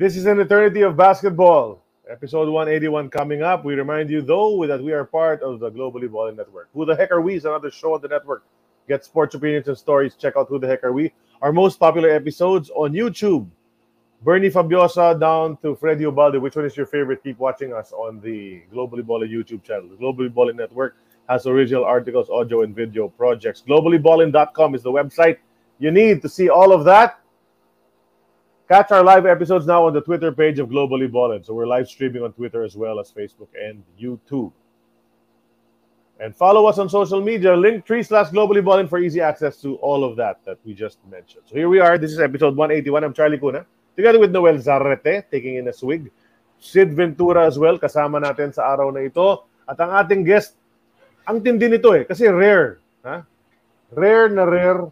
This is an eternity of basketball. Episode 181 coming up. We remind you, though, that we are part of the Globally Balling Network. Who the heck are we? Is another show on the network. Get sports opinions and stories. Check out Who the heck are we? Our most popular episodes on YouTube. Bernie Fabiosa down to Freddy Ubaldi. Which one is your favorite? Keep watching us on the Globally Balling YouTube channel. The Globally Balling Network has original articles, audio, and video projects. GloballyBalling.com is the website you need to see all of that. Catch our live episodes now on the Twitter page of Globally Ballin. So we're live streaming on Twitter as well as Facebook and YouTube. And follow us on social media, link tree slash globally ballin for easy access to all of that that we just mentioned. So here we are. This is episode 181. I'm Charlie Cuna, together with Noel Zarrete, taking in a swig. Sid Ventura as well, kasama natin sa araw na ito. At ang ating guest, ang tindi nito eh, kasi rare. Ha? Rare na rare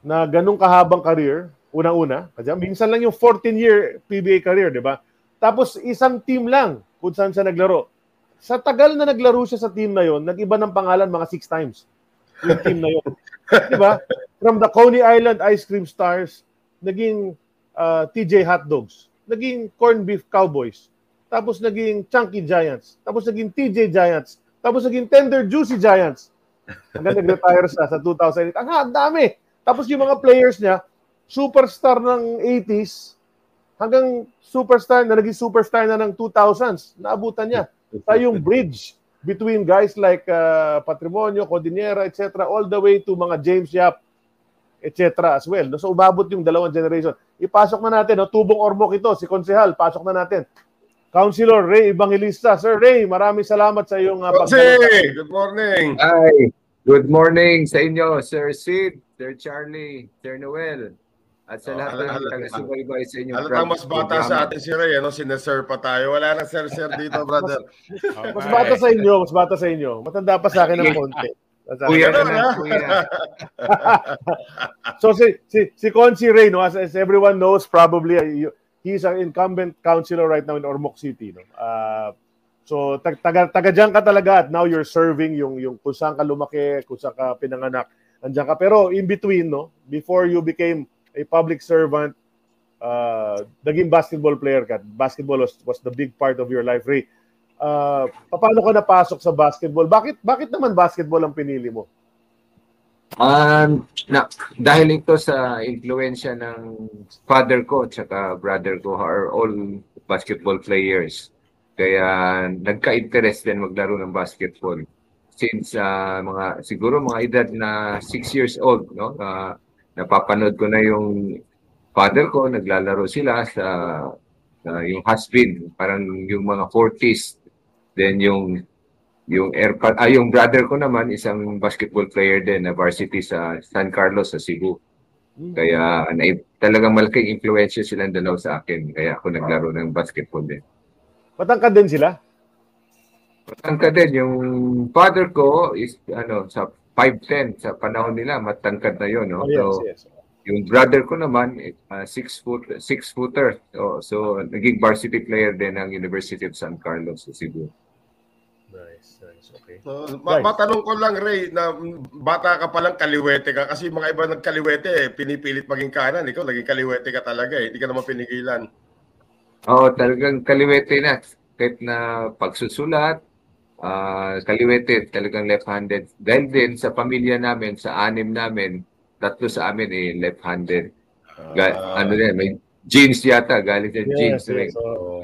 na ganung kahabang career, unang-una. Kasi minsan lang yung 14-year PBA career, di ba? Tapos isang team lang kung saan siya naglaro. Sa tagal na naglaro siya sa team na yon, nag-iba ng pangalan mga six times. Yung team na yon. di ba? From the Coney Island Ice Cream Stars, naging uh, TJ Hot Dogs, naging Corn Beef Cowboys, tapos naging Chunky Giants, tapos naging TJ Giants, tapos naging Tender Juicy Giants. Hanggang nag-retire siya sa 2008. Ang dami! Tapos yung mga players niya, superstar ng 80s, hanggang superstar na naging superstar na ng 2000s, naabutan niya. Sa yung bridge between guys like uh, Patrimonio, Cordillera, etc., all the way to mga James Yap, etc. as well. So umabot yung dalawang generation. Ipasok na natin, no? tubong ormok ito, si Konsehal, pasok na natin. Councilor Ray Evangelista. Sir Ray, maraming salamat sa iyong uh, pagdala. Good morning. Hi. Good morning sa inyo, Sir Sid, Sir Charlie, Sir Noel, at sa oh, lahat ng taga-subaybay sa inyo. Halatang mas bata sa atin si Ray, ano? Sir pa tayo. Wala na sir-sir dito, brother. okay. Mas bata sa inyo, mas bata sa inyo. Matanda pa sa akin ng konti. Kuya ka na, kuya. so si si si Consi Ray, no, as, as everyone knows, probably uh, he's an incumbent councilor right now in Ormoc City, no. Uh, So taga taga diyan ka talaga at now you're serving yung yung kung saan ka lumaki, kung saan ka pinanganak. Andiyan ka pero in between no, before you became a public servant, uh, naging basketball player ka. Basketball was, was the big part of your life, Ray. Uh, paano ka napasok sa basketball? Bakit bakit naman basketball ang pinili mo? Um, na, dahil ito sa influensya ng father ko at brother ko are all basketball players. Kaya nagka-interest din maglaro ng basketball since uh, mga siguro mga edad na 6 years old no uh, napapanood ko na yung father ko naglalaro sila sa uh, yung husband parang yung mga 40s then yung yung airpad ah, yung brother ko naman isang basketball player din na varsity sa San Carlos sa Cebu hmm. kaya na, talagang malaking influensya silang dalaw sa akin kaya ako naglaro ng basketball din Matangkad din sila? Matangkad din. Yung father ko is ano sa 5'10 sa panahon nila, matangkad na yon, no? Oh, yes, so, yes. Yung brother ko naman, 6 uh, foot, six footer. So, so, naging varsity player din ng University of San Carlos sa Cebu. Nice, nice. Okay. So, ma- matanong ko lang, Ray, na bata ka palang kaliwete ka. Kasi mga iba nagkaliwete, eh, pinipilit maging kanan. Ikaw, naging kaliwete ka talaga eh. Hindi ka naman pinigilan. Oo, talagang kaliwete na. Kahit na pagsusulat, uh, kaliwete, talagang left-handed. Dahil din sa pamilya namin, sa anim namin, tatlo sa amin eh left-handed. Ga- uh, ano din, may Jeans yata, galing sa yes, jeans yes, rin. So,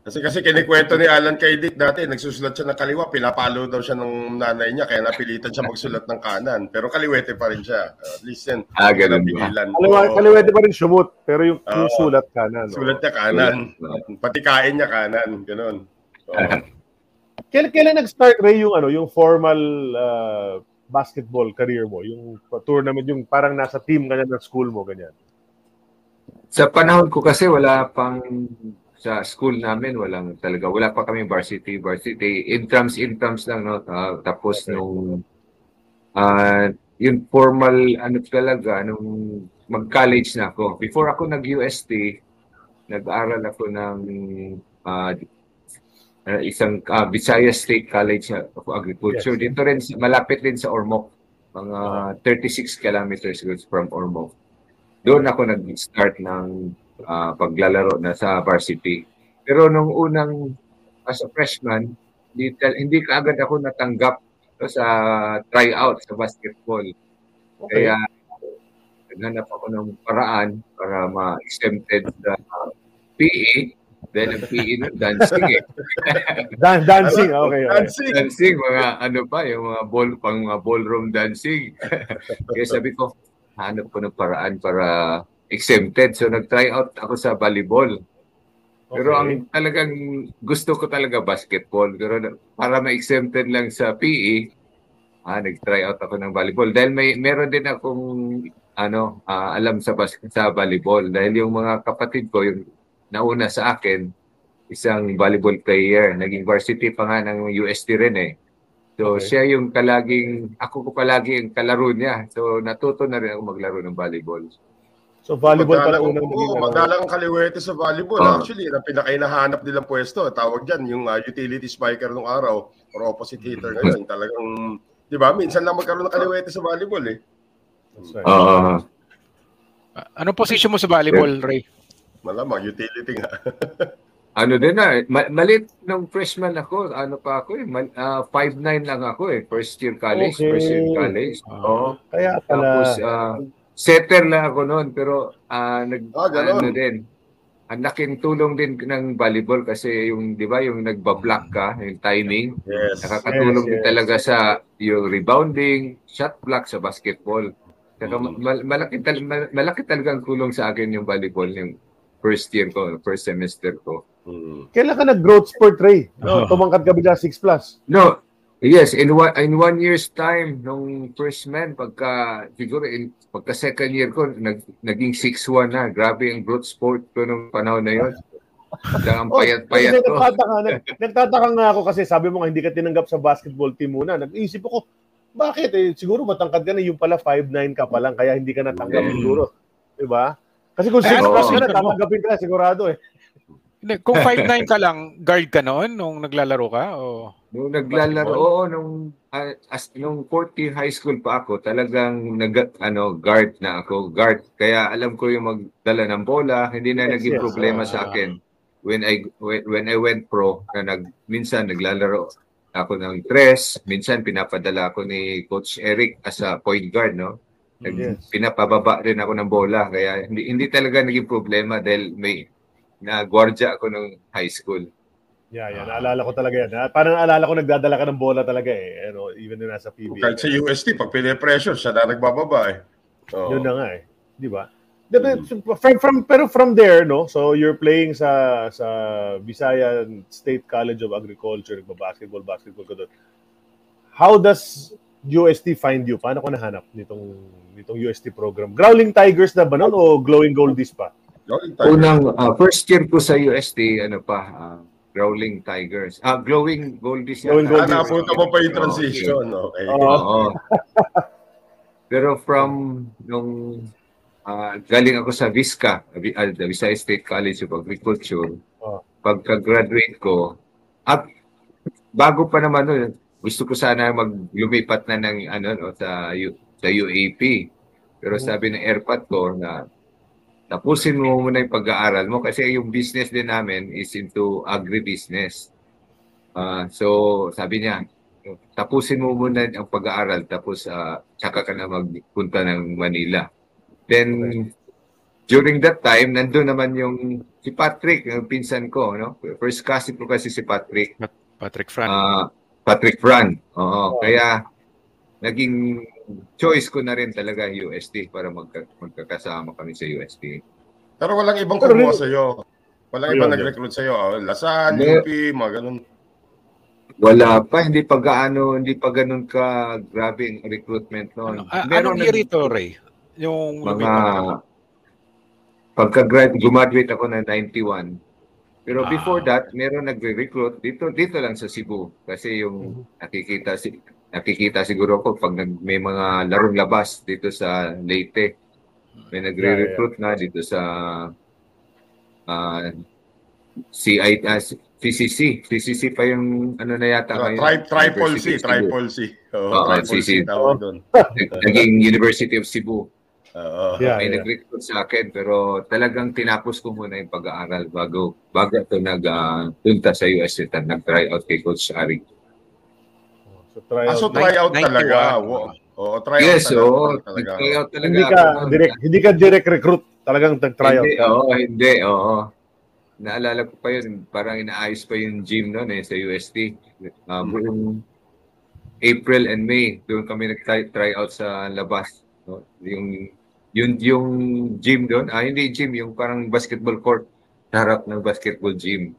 Kasi kasi kinikwento ni Alan kay Dick dati, nagsusulat siya ng kaliwa, pinapalo daw siya ng nanay niya, kaya napilitan siya magsulat ng kanan. Pero kaliwete pa rin siya. Uh, listen, ah, ganun ba? Kaliwa, kaliwete pa rin sumut, pero yung, uh, yung sulat kanan. Sulat niya kanan. Pati kain niya kanan. Ganun. So, kailan, kailan nag-start, Ray, yung, ano, yung formal uh, basketball career mo? Yung tournament, yung parang nasa team ka na ng school mo, ganyan? Sa panahon ko kasi wala pang sa school namin walang talaga wala pa kami varsity varsity intrams intrams lang no uh, tapos okay. nung uh, yung formal ano talaga nung mag-college na ako before ako nag-UST nag-aral ako ng uh, uh, isang uh, Visayas State College of Agriculture yes. dito rin malapit din sa Ormoc mga 36 kilometers from Ormoc doon ako nag-start ng ah, paglalaro na sa varsity. Pero nung unang as a freshman, hindi, hindi kaagad ako natanggap sa tryout sa basketball. Okay. Kaya naghanap ako ng paraan para ma-exempted sa PE. Then ang PE nun, dancing eh. Dan- dancing, okay. okay. Dancing. dancing, mga ano pa, yung mga ball, pang mga ballroom dancing. Kaya sabi ko, hanap ko ng paraan para exempted. So nag-try out ako sa volleyball. Pero Okay. ang talagang gusto ko talaga basketball. Pero para ma-exempted lang sa PE, ah, nag-try out ako ng volleyball. Dahil may meron din akong ano, ah, alam sa bas- sa volleyball dahil yung mga kapatid ko yung nauna sa akin isang volleyball player, naging varsity pa nga ng UST rin eh. So Okay. siya yung kalaging ako ko palagi ang kalaro niya. So natuto na rin ako maglaro ng volleyball. So, volleyball pala unang naging ano. madalang ang kaliwete sa volleyball. Ah. Actually, na pinakainahanap nilang pwesto, tawag dyan, yung uh, utility spiker nung araw or opposite hitter ngayon. Talagang, di ba, minsan lang magkaroon ng kaliwete sa volleyball eh. That's right. Ah, Ah, Anong position mo sa volleyball, Ray? Malamang, utility nga. ano din na, ma- malit nung freshman ako, ano pa ako eh, mal- ah, 5'9 lang ako eh, first year college, Okay. first year college. Ah. Oo. Kaya pala. Tapos, ah, setter lang ako noon, pero ah, nag, ganon. ano din, ang laking tulong din ng volleyball kasi yung, di ba, yung nagbablock ka, yung timing, Yes. nakakatulong Yes, din yes. talaga sa yung rebounding, shot block sa basketball. Saka Mhm. mal- malaki, tal- mal- malaki talagang tulong sa akin yung volleyball yung first year ko, first semester ko. Hmm. Kailan ka nag-growth spurt, Ray? No, Oh. tumangkad ka bigla 6 plus. No, yes, in one, in one year's time, nung first man, pagka, siguro, in, pagka second year ko, nag, naging 6'1 na. Grabe ang growth sport ko nung panahon na yun. Ang Oh, payat-payat ko. Nagtataka, nag, nagtataka nga ako kasi sabi mo nga hindi ka tinanggap sa basketball team muna. Nag-iisip ako, bakit? Eh, siguro matangkad ka na, yung pala 5'9 ka pa lang, kaya hindi ka natanggap Mm. siguro. Diba? Kasi kung 6 Eh, ano plus ka na, tatanggapin ka, sigurado eh. Hindi, Kung 5'9 ka lang, guard ka noon nung naglalaro ka? O... Nung naglalaro, oo, nung, ah, as, nung fourth year high school pa ako, talagang nag, ano, guard na ako, guard. Kaya alam ko yung magdala ng bola, hindi na Yes, naging yes. problema Ah. sa akin. When I when, when I went pro, na nag, minsan naglalaro ako ng tres, minsan pinapadala ako ni Coach Eric as a point guard, no? Nag, Yes. Pinapababa rin ako ng bola, kaya hindi, hindi talaga naging problema dahil may na gwardiya ako ng high school. Yeah, yeah. Naalala ko talaga yan. ha? Parang naalala ko nagdadala ka ng bola talaga eh. Ano, even na nasa PBA. Kahit sa UST, pag pinipressure, siya na nagbababa eh. Oo. Yun na nga eh. Di ba? The- the- From, from, pero from there, no? So you're playing sa sa Visayan State College of Agriculture, nagba-basketball, basketball ka doon. How does UST find you? Paano ko nahanap nitong nitong UST program? Growling Tigers na ba noon o Glowing Goldies pa? Unang ah, first year ko sa UST, ano pa, ah, Growling Tigers. Ah, Glowing Goldies. Glowing Ah, Goldies. napunta mo pa yung transition. Okay. Oo. Oo. Pero from nung ah, galing ako sa Visca, Vi- ah, the Visayas State College of Agriculture, Oo. pagka-graduate ko, at bago pa naman nun, gusto ko sana maglumipat na ng ano no, sa U- sa UAP. Pero sabi ng airpat ko na tapusin mo muna yung pag-aaral mo kasi yung business din namin is into agribusiness. Ah, so sabi niya, tapusin mo muna ang pag-aaral tapos uh, tsaka ka na magpunta ng Manila. Then during that time nandun naman yung si Patrick, yung pinsan ko, no? First cousin ko kasi si Patrick. Patrick Fran. Ah, Patrick Fran. Oo, kaya naging choice ko na rin talaga UST para magka, magkakasama kami sa UST. Pero walang ibang kumuha rin- sa'yo. Walang Ayun, ibang nag-recruit sa'yo. Oh, Lasan. UP, mga ganun. Wala pa, hindi pa gaano, hindi pa ganun ka grabe ang recruitment noon. Ano, a- Meron anong year nag- ito, Ray? Yung mga lumipat ka? pagka-grad gumaduate ako ng 91. Pero Ah. before that, meron nagre-recruit dito dito lang sa Cebu kasi yung nakikita si nakikita siguro ko pag nag, may mga larong labas dito sa Leyte. May nagre-recruit na dito sa ah CI ah, CCC. CCC pa yung ano na yata Ah, ngayon. tri- triple C, triple C. Oh, Oo, triple. C tawag doon. Naging University of Cebu. Oo. Yeah, may yeah. nag-recruit sa akin pero talagang tinapos ko muna yung pag-aaral bago bago ako nag ah, punta sa US at nag-try out kay Coach Ari. So, try Ah, so out. try out 91. talaga. Oo, Oo, try out Yes, talaga. Nag-try out talaga Hindi ka ako. direct, hindi ka direct recruit. Talagang nag-try out. Oo, hindi, oo. Naalala ko pa yun, parang inaayos pa yung gym noon eh, sa UST. Uh, buong April and May, doon kami nag-try try out sa labas. No? Yung, yung, yung gym doon, ah, hindi gym, yung parang basketball court, sa harap ng basketball gym.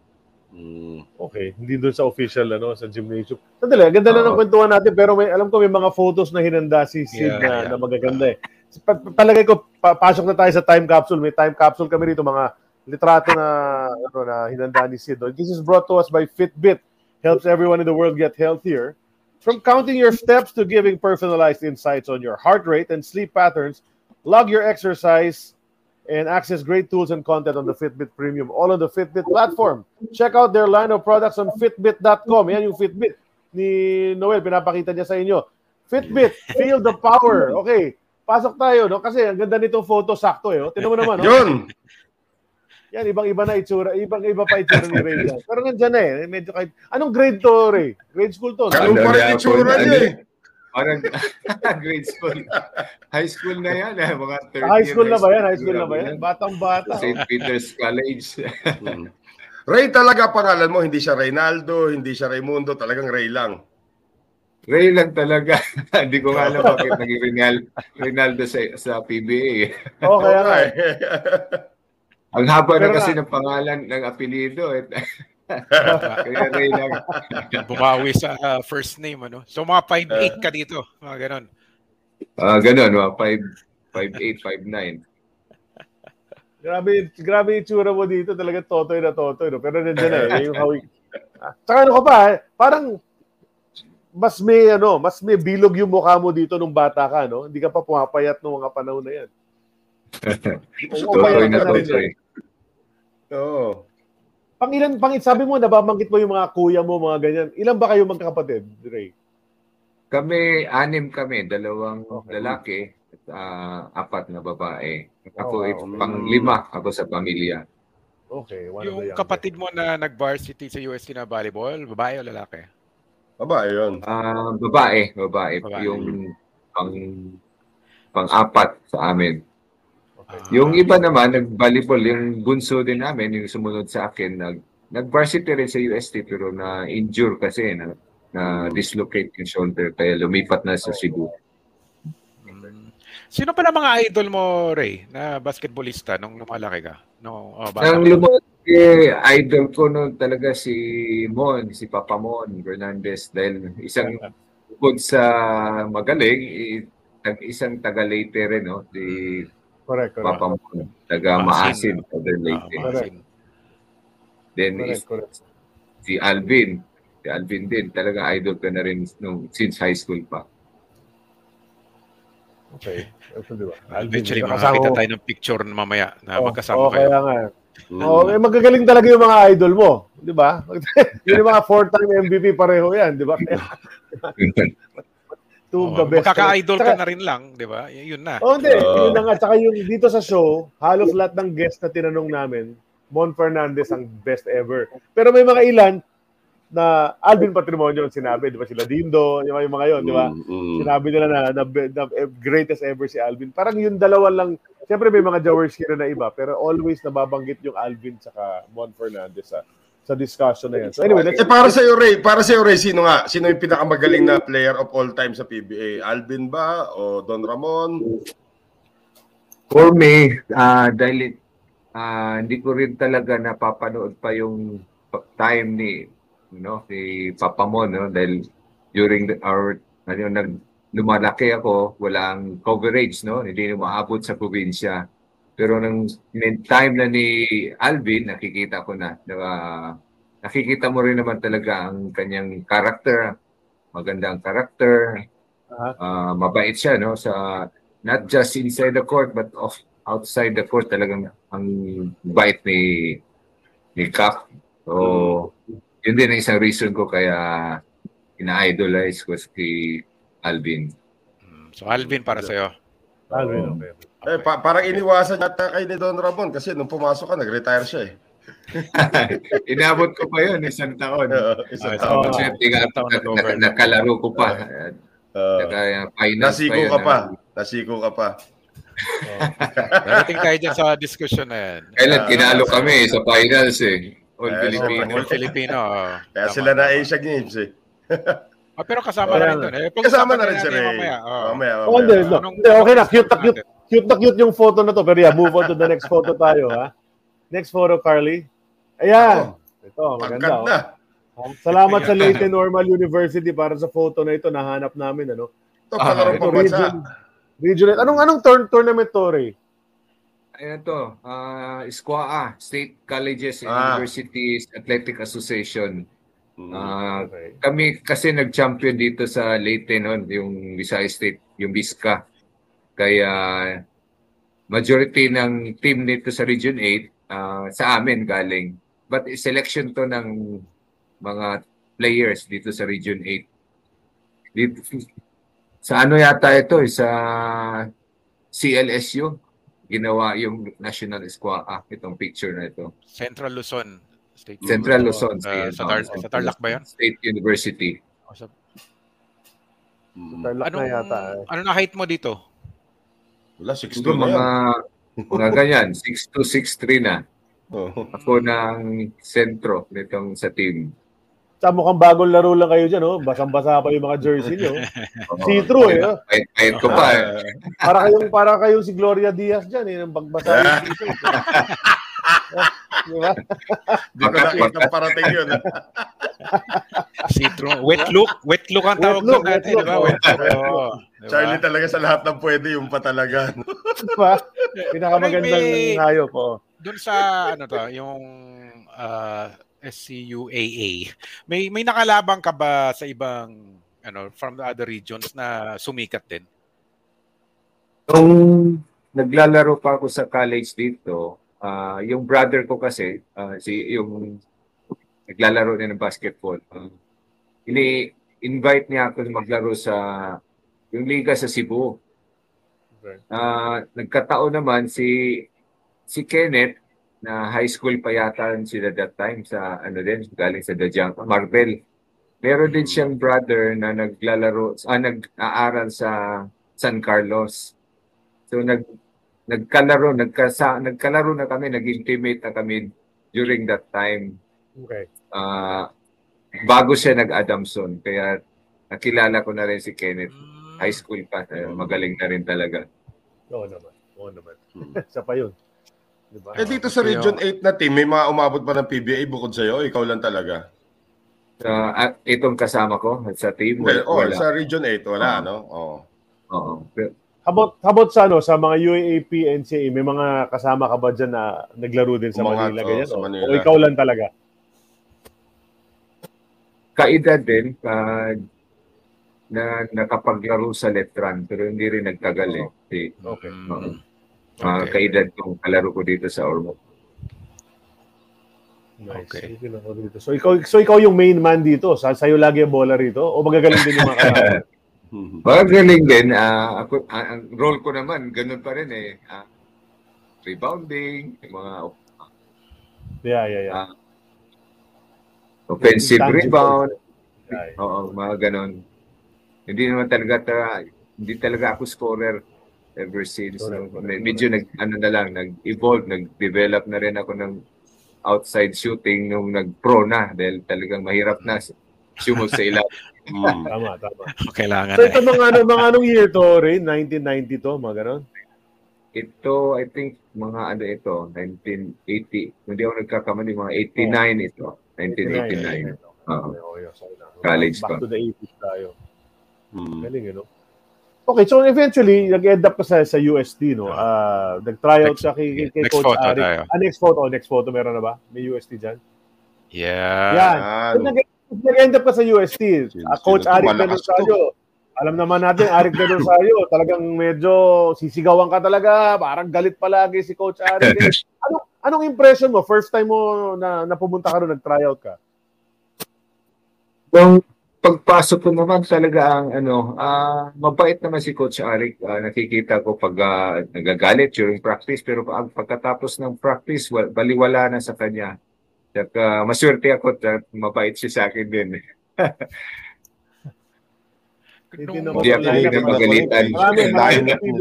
Mm. Okay, hindi doon sa official ano sa gymnasium. Sandali, ganda na ng kwentuhan natin pero may alam ko may mga photos na hinanda si Sid Yeah, na, yeah. na magaganda eh. Pa- palagay ko pa- pasok na tayo sa time capsule. May time capsule kami rito mga litrato na ano na hinanda ni Sid. This is brought to us by Fitbit. Helps everyone in the world get healthier. From counting your steps to giving personalized insights on your heart rate and sleep patterns, log your exercise and access great tools and content on the Fitbit Premium, all on the Fitbit platform. Check out their line of products on fitbit.com. Yan yung Fitbit ni Noel, pinapakita niya sa inyo. Fitbit, feel the power. Okay, pasok tayo, no? Kasi ang ganda nitong photo, sakto eh. Oh. Tingnan mo naman, no? Yun. Yan, ibang-iba na itsura. Ibang-iba pa itsura ni Ray. Pero nandyan na eh. Medyo kahit... Anong grade to, Ray? Grade school to? no? Ganun pa rin itsura Ano, niya eh. Parang grade school. High school na yan, eh, mga 30 High school na ba yan? High school na ba yan? Batang-bata. St. Peter's College. Mm. Ray talaga pangalan mo, hindi siya Reynaldo, hindi siya Raimundo, talagang Ray lang. Ray lang talaga. Hindi ko nga alam bakit naging Rinal- Rinaldo sa, sa PBA. Oh, kaya nga. eh. Ang haba Pero na kasi ng pangalan ng apelido. Eh. Kaya Ray lang. Bumawi sa uh, first name, ano? So, mga 5'8 ka dito. Mga ganon. Ah, ganun, mga 5, 5'8", 5'9". Grabe, grabe yung itsura mo dito. Talaga totoy na totoy. No? Pero nandiyan na eh. Yung hawig. Ah, Tsaka ano ka pa, eh, parang mas may ano, mas may bilog yung mukha mo dito nung bata ka, no? Hindi ka pa pumapayat nung mga panahon na yan. Totoy na rin totoy. Oo. Pang ilan, pang sabi mo, nababanggit mo yung mga kuya mo, mga ganyan. Ilan ba kayo magkakapatid, Ray? Kami, anim kami. Dalawang Okay. lalaki at ah, apat na babae. Ako, Oh, wow. pang lima ako sa pamilya. Okay, one Yung kapatid mo na nag-varsity sa UST na volleyball, babae o lalaki? Aba, yun. Ah, babae, babae. Babae. Yung pang pang-apat sa amin. Okay. Yung iba naman, nag-volleyball, yung bunso din namin, yung sumunod sa akin, nag, nag-varsity rin sa UST pero na-injure kasi, na, na-dislocate yung shoulder, kaya lumipat na sa Cebu. Mm. Sino pala mga idol mo, Ray, na basketballista nung lumalaki ka? No, oh, bata Ang ka? lumaki, idol ko noon talaga si Mon, si Papa Mon Fernandez, dahil isang bukod sa magaling, isang taga-Leyte rin, no? si Correct, correct. Papa Mon, taga Maasin. Taga Leyte. Then Correct, is, correct. si Alvin, si Alvin din, talaga idol ka na rin nung, since high school pa. Okay. Ito, di ba? Eventually, Kasama makakita tayo ng picture na mamaya na Oh, magkasama oh, kayo. kaya nga. Mm. Oh, eh, magagaling talaga yung mga idol mo, di ba? Yun yung mga four-time MVP pareho yan, di ba? Two Oh, the best. Magkaka-idol ka Tsaka- na rin lang, di ba? Yun na. Oh, hindi. Oo. Yun na nga. Tsaka yung dito sa show, halos lahat ng guest na tinanong namin, Mon Fernandez ang best ever. Pero may mga ilan na Alvin Patrimonio ang sinabi, di ba? Sila Dindo, yung, yung mga yon, di ba? Mm, mm. Sinabi nila na, na, na, greatest ever si Alvin. Parang yung dalawa lang, siyempre may mga Jawers here na iba, pero always nababanggit yung Alvin saka Mon Fernandez sa sa discussion na yan. So anyway, let's, Eh para sa iyo Ray, para sa iyo Ray, sino nga? Sino yung pinakamagaling na player of all time sa PBA? Alvin ba o Don Ramon? For me, ah dahil ah, hindi ko rin talaga napapanood pa yung time ni no ni Papa mo no dahil during the, our ano nag lumalaki ako walang coverage no hindi na maabot sa probinsya pero nang nung time na ni Alvin nakikita ko na na nakikita mo rin naman talaga ang kanyang character maganda ang character ah, mabait siya no sa not just inside the court but off outside the court talagang ang bait ni ni Cap. So, yun din ang isang reason ko kaya ina-idolize ko si Alvin. Mm, So, Alvin para sa'yo. Alvin, okay. Eh, pa- parang iniwasan yata kay ni Don Ramon kasi nung pumasok ka, nag-retire siya eh. Inabot ko pa yun, isang taon. Oo, isang Ah, taon. Nag-over. nak- nakalaro ko pa. Oo. Naka, finals nasiko ka pa. ah. Nasiko ka pa. Darating tayo dyan sa discussion na yan. Kailan tinalo ah, kami sa finals eh. All Eh, Filipino. All Filipino. oo. Kaya sila na. Asia Games eh. Ah, pero kasama na rin doon. Eh, Kasama na rin natin si Ray. Mamaya. oo. Mamaya, Oh, mamaya. no. Anong- Hindi, okay na. Cute na cute. Cute na cute yung photo na to. Pero yeah, move on to the next photo tayo, ha? Next photo, Carly. Ayan. Ito, maganda. Pagkat Oh. na. Salamat sa Leyte Normal University para sa photo na ito. Nahanap namin, ano? Ito, Ah, palarong Ito, region, regional. Anong, anong turn, tournament to, Ray? Ayan to, ah SQA, State Colleges and Ah. Universities Athletic Association. Mm. Ah, Okay. kami kasi nag-champion dito sa Leyte noon, yung Visayas State, yung Bisca. Kaya majority ng team dito sa Region 8 ah, sa amin galing. But selection to ng mga players dito sa Region 8. Dito, sa ano yata ito, eh, sa CLSU, ginawa yung National SQA, itong picture na ito. Central Luzon. State Central. Luzon. Uh, sa, Tar- sa Tarlac ba yun? State University. O sa- Mm. Tarlac Anong, na yata. eh. ano na height mo dito? Wala, 6'2 Siguro na yan. mga, mga ganyan, 6'2", 6'3 na. Oo. Ako ng sentro nitong sa team. Sa mukhang bagong laro lang kayo dyan, oh. Basang-basa pa yung mga jersey nyo. See-through, eh. oh. Kahit, kahit ko pa. eh. Para kayong, para kayong si Gloria Diaz dyan, eh. Nang bagbasa yung t-shirt. Di ba? Di ko nakita parating yun. See-through. Wet look. Wet look ang Wet tawag look, doon natin, di ba? Wet look. Oo. Di ba? Charlie talaga sa lahat ng pwede, yung pa talaga. Di ba? Pinakamagandang May- hayop, oh. Doon sa ano to, yung uh, SCUAA. May may nakalabang ka ba sa ibang ano from the other regions na sumikat din? Nung naglalaro pa ako sa college dito, ah, yung brother ko kasi, ah, si yung naglalaro din ng basketball. ah, ini-invite niya ako maglaro sa yung liga sa Cebu. Okay. Ah, nagkataon naman si si Kenneth na high school pa yata sila that time sa ano din galing sa Dajang Marvel. Meron din siyang brother na naglalaro ah, nag-aaral sa San Carlos. So nag nagkalaro, nagkasa, nagkalaro na kami, naging teammate na kami during that time. Okay. Ah, bago siya nag-Adamson, kaya nakilala ko na rin si Kenneth. Mm. High school pa, eh, magaling na rin talaga. Oo naman. Oo naman. Hmm. Isa pa yun. Di ba? Eh dito sa Region 8 na team, may mga umabot pa ng PBA bukod sa'yo, ikaw lang talaga. Sa at itong kasama ko sa team, Well, oh, wala. sa Region 8, wala, Ah. no? Oo. Oo. Pero- How about, how about sa, ano, sa mga UAAP, NCAA, may mga kasama ka ba dyan na naglaro din sa Umangat, Manila? Ganyan, sa o- Manila. O ikaw lang talaga? kaedad din ah, na nakapaglaro sa Letran pero hindi rin nagtagal eh. Si, Okay. Ah, Okay. kaedad kong kalaro ko dito sa Ormo. Nice. Okay. So ikaw, so ikaw yung main man dito? Sa, sa'yo lagi ang bola rito? O magagaling din yung mga Mhm. Magaling din. ah, ako, ah, ang role ko naman, ganun pa rin eh. Ah, rebounding, mga yeah, yeah, yeah. Ah, offensive Intangible. rebound. Yeah, yeah. Oo, mga ganun. Hindi naman talaga, ta- hindi talaga ako scorer ever since. Correct, no? correct, Medyo nag, ano na lang, nag-evolve, nag-develop na rin ako ng outside shooting nung nag-pro na dahil talagang mahirap na sumog sa ilalim. Mm. Tama, tama. Kailangan So ito mga, ano, mga anong year to, Ray? 1990 to, mga ganon? Ito, I think, mga ano ito, 1980. Hindi ako nagkakamali, mga 89 ito. 1989. Oo. Okay, okay, sorry na. College Back to the 80s tayo. Mm. Galing, ano? Okay, so eventually, nag-end up ka sa, sa UST, no? Ah, nag-tryout Next- siya kay, kay next Coach photo Arik. tayo. Ah, next photo. Next photo, meron na ba? May UST dyan? Yeah. Yan. Yan. So, nag- nag-end up ka sa UST. Sino- Ah, Coach? Arik Denosario. Alam naman natin, Arik Denosario, talagang medyo sisigawan ka talaga. Parang galit palagi si Coach Arik. Anong, anong impression mo? First time mo na, na pumunta ka ron, nag-tryout ka? Nung pagpasok ko naman talaga ang ano, ah mabait naman si Coach Arik. Ah, nakikita ko pag ah, nagagalit during practice pero pag pagkatapos ng practice wal, baliwala na sa kanya. Saka maswerte ako at mabait siya sa akin din. Hindi Hindi ako marami na. na TV.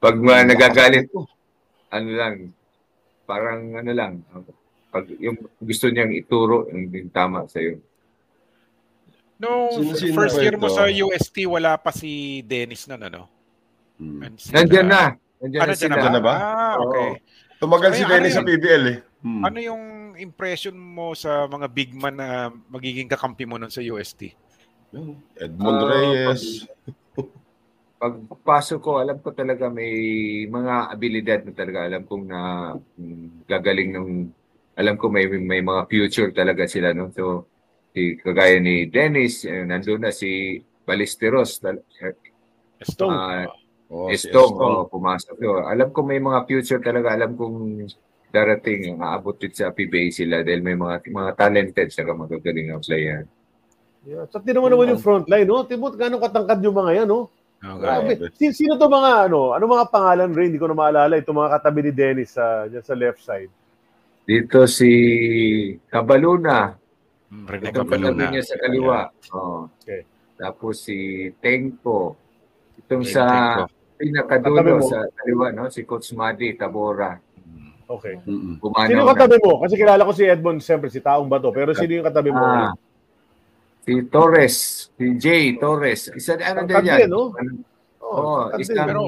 Pag uh, nagagalit, ano lang, parang ano lang, pag yung gusto niyang ituro, yung, tama sa'yo. No, Sino-sino first year mo sa UST, wala pa si Dennis nun, ano? Hmm. And si- Nandiyan na. Nandiyan Ah, na. Nandiyan na ba? Ah, okay. Tumagal si Ay, Dennis ano sa? PBL eh. Hmm. Ano yung impression mo sa mga big man na magiging kakampi mo nun sa UST? Edmond Ah, Reyes. Pagpasok ko, alam ko talaga may mga abilidad na talaga. Alam kong na mm, gagaling ng alam ko may may mga future talaga sila no. So si kagaya ni Dennis, eh, nandun na si Ballesteros, tal- eh, Estong. Ah, Oh, si Estong, Estong. oh, pumasok yun. Alam ko may mga future talaga. Alam kong darating, maabot din sa PBA sila dahil may mga mga talented saka magagaling na player. Yeah. So, tinan mo naman yung front line, no? Timot, gano'ng katangkad yung mga yan, no? Okay. Grabe. Grabe. Sino, sino to mga, ano, ano mga pangalan, Ray? Hindi ko na maalala. Ito mga katabi ni Dennis sa, dyan sa left side. Dito si Cabaluna, Mm, Rene Itong Cabaluna. katabi niya sa kaliwa. Oh. Okay. Tapos si Tengpo. Itong Teng- sa. Katabi pinakadulo sa kaliwa, no? si Coach Madi Tabora. Okay. Mm-mm. Sino katabi mo? Kasi kilala ko si Edmond, siyempre, si Taong Bato. Pero sino yung katabi mo? Ah, si Torres, si Jay Torres. Isa ano din yan? din, no? Oo, Oh, tangkad isang-. Pero,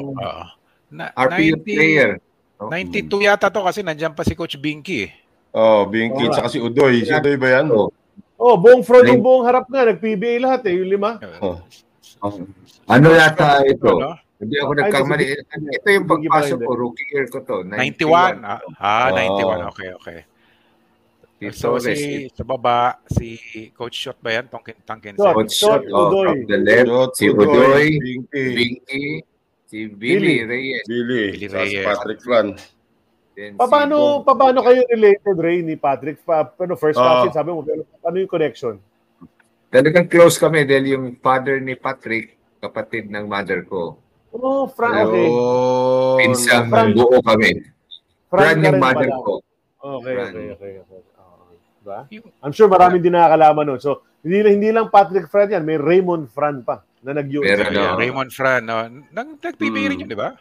na, RPU 90 player. no? 92 yata to kasi nandiyan pa si Coach Binky. eh. Oh, Binky, Oo. tsaka si Udoy. Si Udoy ba yan? Oo. Oh, buong front, yung buong harap nga, nag-PBA lahat eh, yung lima. Oh. Oh. Ano yata ito? Ano? Hindi ako nagkamali. Ito yung pagpasok ko, rookie year ko to. 91. Ah, ah, Oo. 91. Okay, okay. Si So, Torres, si, sa baba, si Coach Shot ba yan? Tongkin, Tangkin. Shot. Coach Shot, Shot, oh, Udoy. from the left, Jot, si Udoy, Binky, si Billy, Billy. Reyes. Billy, Billy si Reyes. Patrick Fran. then si Paano, Bong- paano kayo related, Ray, ni Patrick? Pa, pero first cousin, sabi mo, pero ano yung connection? Talagang close kami dahil yung father ni Patrick, kapatid ng mother ko. Oh, Frank, okay. Ayun. Pinsang Frank- buo kami. Frank Brand ka yung mother ko. Okay, Fran. okay, okay. okay. Ah, diba? I'm sure maraming din nakakalaman nun. So, hindi, hindi lang Patrick Fran yan, may Raymond Fran pa na nag-US. Yeah, no. Raymond Fran. No? Nang, nag-PBA rin Mm. yun, di ba?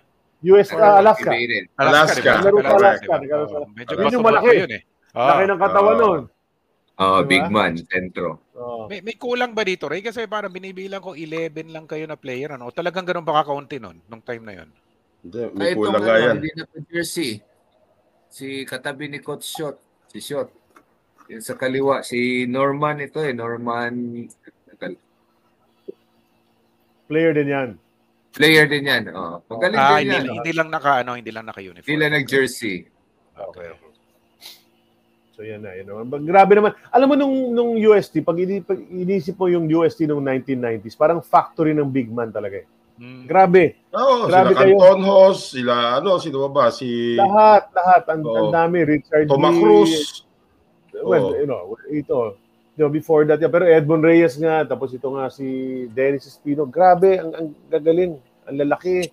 US, ah, Alaska. Alaska. Alaska, di ba? laro sa- Oo, Medyo Yun yung malaki. yun eh. Ah, Laki ng katawan Ah. nun. Oh, Diba? big man, sentro. Oh. May, may kulang ba dito, Ray? Kasi parang binibilang ko 11 lang kayo na player. Ano? O talagang ganun ba kakaunti nun, nung time na yun? Hindi, Ay, may itong kulang nga ano, yan. hindi na jersey. Si katabi ni Coach Shot. Si Shot. Yung sa kaliwa, si Norman ito eh. Norman. Player din yan. Player din yan. Oh, magaling Ah, din hindi, yan. hindi lang naka, ano, hindi lang naka-uniform. Hindi lang nag-jersey. Okay. So yan na, yun naman. Ba- Grabe naman. Alam mo nung nung UST, pag, ini, pag inisip mo yung UST nung 1990s, parang factory ng big man talaga eh. Mm. Grabe. Oo, Grabe sila kayo. Canton Hos, sila, ano, sino ba ba? Si Lahat, lahat. Ang, Oo. ang dami. Richard Toma Lee. Cruz. Well, Oo. you know, ito. You know, before that, yeah. pero Edmond Reyes nga, tapos ito nga si Dennis Espino. Grabe, ang, ang gagaling. Ang lalaki.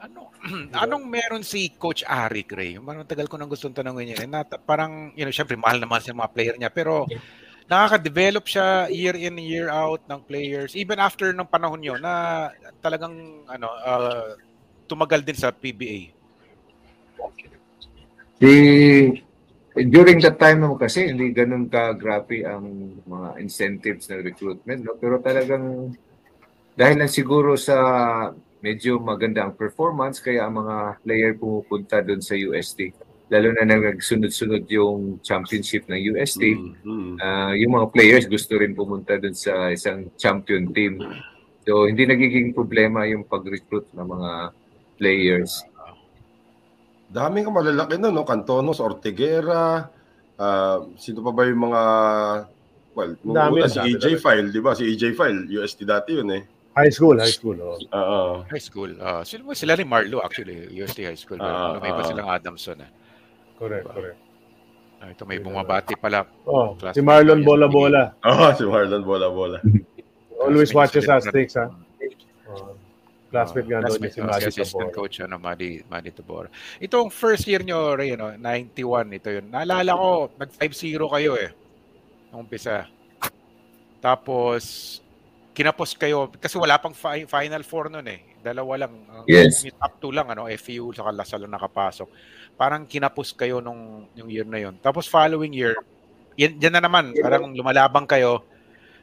Ano, anong meron si Coach Arik, Ray? Yung Parang tagal ko nang gustong tanongin niya. Eh, na, parang, you know, syempre, mahal naman sa mga player niya. Pero, nakaka-develop siya year in, year out ng players. Even after ng panahon yun, na talagang, ano, uh, tumagal din sa PBA. Si during that time naman kasi hindi ganun ka grabe ang mga incentives ng recruitment no pero talagang dahil lang siguro sa medyo maganda ang performance kaya ang mga player pumupunta doon sa UST lalo na nang nagsunod-sunod yung championship ng UST Mm, mm. ah, yung mga players gusto rin pumunta doon sa isang champion team so hindi nagiging problema yung pag-recruit ng mga players Dami ka malalaki na, no? Cantonos, Ortiguera, ah, sino pa ba yung mga, well, nung Dami, una, si dami EJ File, di ba? Si EJ File, UST dati yun eh. High school, high school. Oh. Oo. High school. Uh, sila, sila rin Marlo, actually. UST High School. Ah, Uh, lumipas ah. silang Adamson. Eh. Correct, correct. Ah, ito may bumabati pala. Oh, Class- si Marlon Bola Bola. Oo, si Marlon Bola Bola. Always Classmate watches us, takes, ha? Uh, classmate nga doon Classmate, si oh, Maddie si assistant Tabor. coach ano, Madi, Madi Tabor. Itong first year nyo, Ray, ano, 91, ito yun. Naalala ko, nag 5-0 kayo eh. Nung umpisa. Tapos, kinapos kayo, kasi wala pang fi- Final Four nun eh. Dalawa lang. Ang- Yes. Yung top 2 lang, ano, FEU, saka Lasal lang nakapasok. Parang kinapos kayo nung yung year na yun. Tapos following year, yan, yan na naman, parang lumalabang kayo.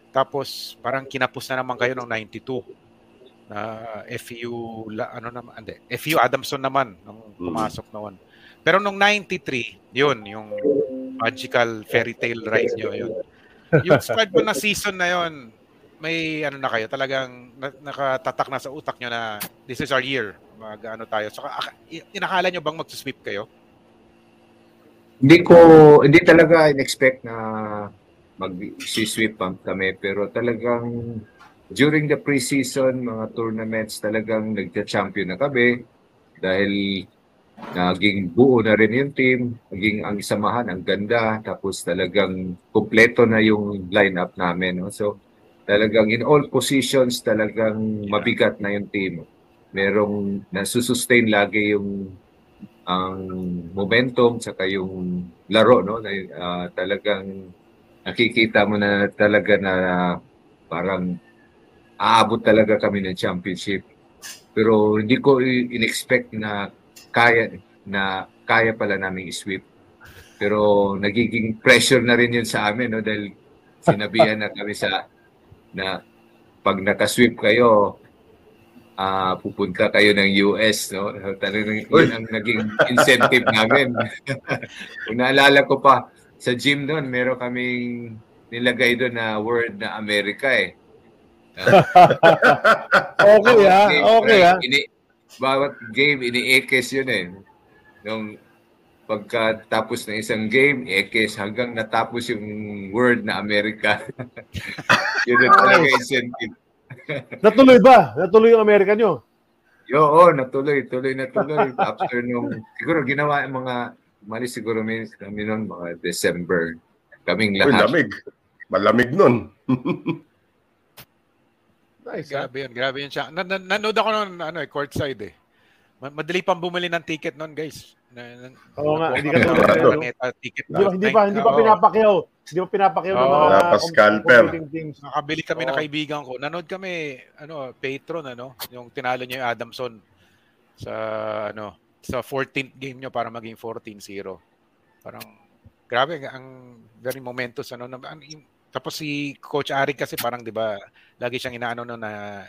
Tapos parang kinapos na naman kayo nung 92 na FEU la, ano naman hindi FEU Adamson naman nung Mm. pumasok noon. Pero nung 93, yun yung magical fairy tale ride nyo yun. Yung squad mo na season na yun, may ano na kayo, talagang na, nakatatak na sa utak nyo na this is our year. Mag ano tayo. So, aka- i- inakala nyo bang mag-sweep kayo? Hindi ko, hindi talaga in-expect na mag-sweep kami. Pero talagang during the preseason, mga tournaments, talagang nagka-champion na kami. Dahil naging buo na rin yung team, naging ang samahan, ang ganda. Tapos talagang kumpleto na yung lineup namin. No? So talagang in all positions, talagang mabigat na yung team. Merong nasusustain lagi yung ang momentum saka yung laro no? Na ah, talagang nakikita mo na talaga na parang aabot talaga kami ng championship. Pero hindi ko in-expect na kaya na kaya pala namin i-sweep. Pero nagiging pressure na rin yun sa amin no? Dahil sinabihan na kami sa na pag nakasweep kayo ah pupunta kayo ng US, no? Talagang yun ang naging incentive namin. Kung naalala ko pa, sa gym doon, meron kaming nilagay doon na word na Amerika eh. Okay, ha? Game, Okay, ha? Ini, bawat game, ini-ekes yun eh. Nung pagkatapos ng isang game, ekes hanggang natapos yung word na Amerika. yun ang talaga incentive. Natuloy ba? Natuloy yung Amerika nyo? Yo, oh, natuloy, tuloy na tuloy. After nung, siguro ginawa yung mga, mali siguro may, kami noon, mga December. Kaming Uy, lahat. lamig. Malamig nun. Nice, ha? Grabe yun, grabe yun siya. Na, na, nanood ako noon, ano eh, courtside eh. Ma- Madali pang bumili ng ticket noon, guys. Na, na, Oo nga, hindi ka tulad ng ng- Araneta ticket. Hindi, pa- hindi pa hindi pa pinapakyaw. Hindi pa pinapakyaw ng Oo. mga scalper. competing teams. Nakabili kami na Oo. kaibigan ko. Nanood kami, ano, patron, ano, yung tinalo niya yung Adamson sa, ano, sa 14th game niyo para maging 14-0. Parang, grabe, ang very momentous, ano, na, tapos si Coach Ari kasi parang, di ba, lagi siyang inaano no, na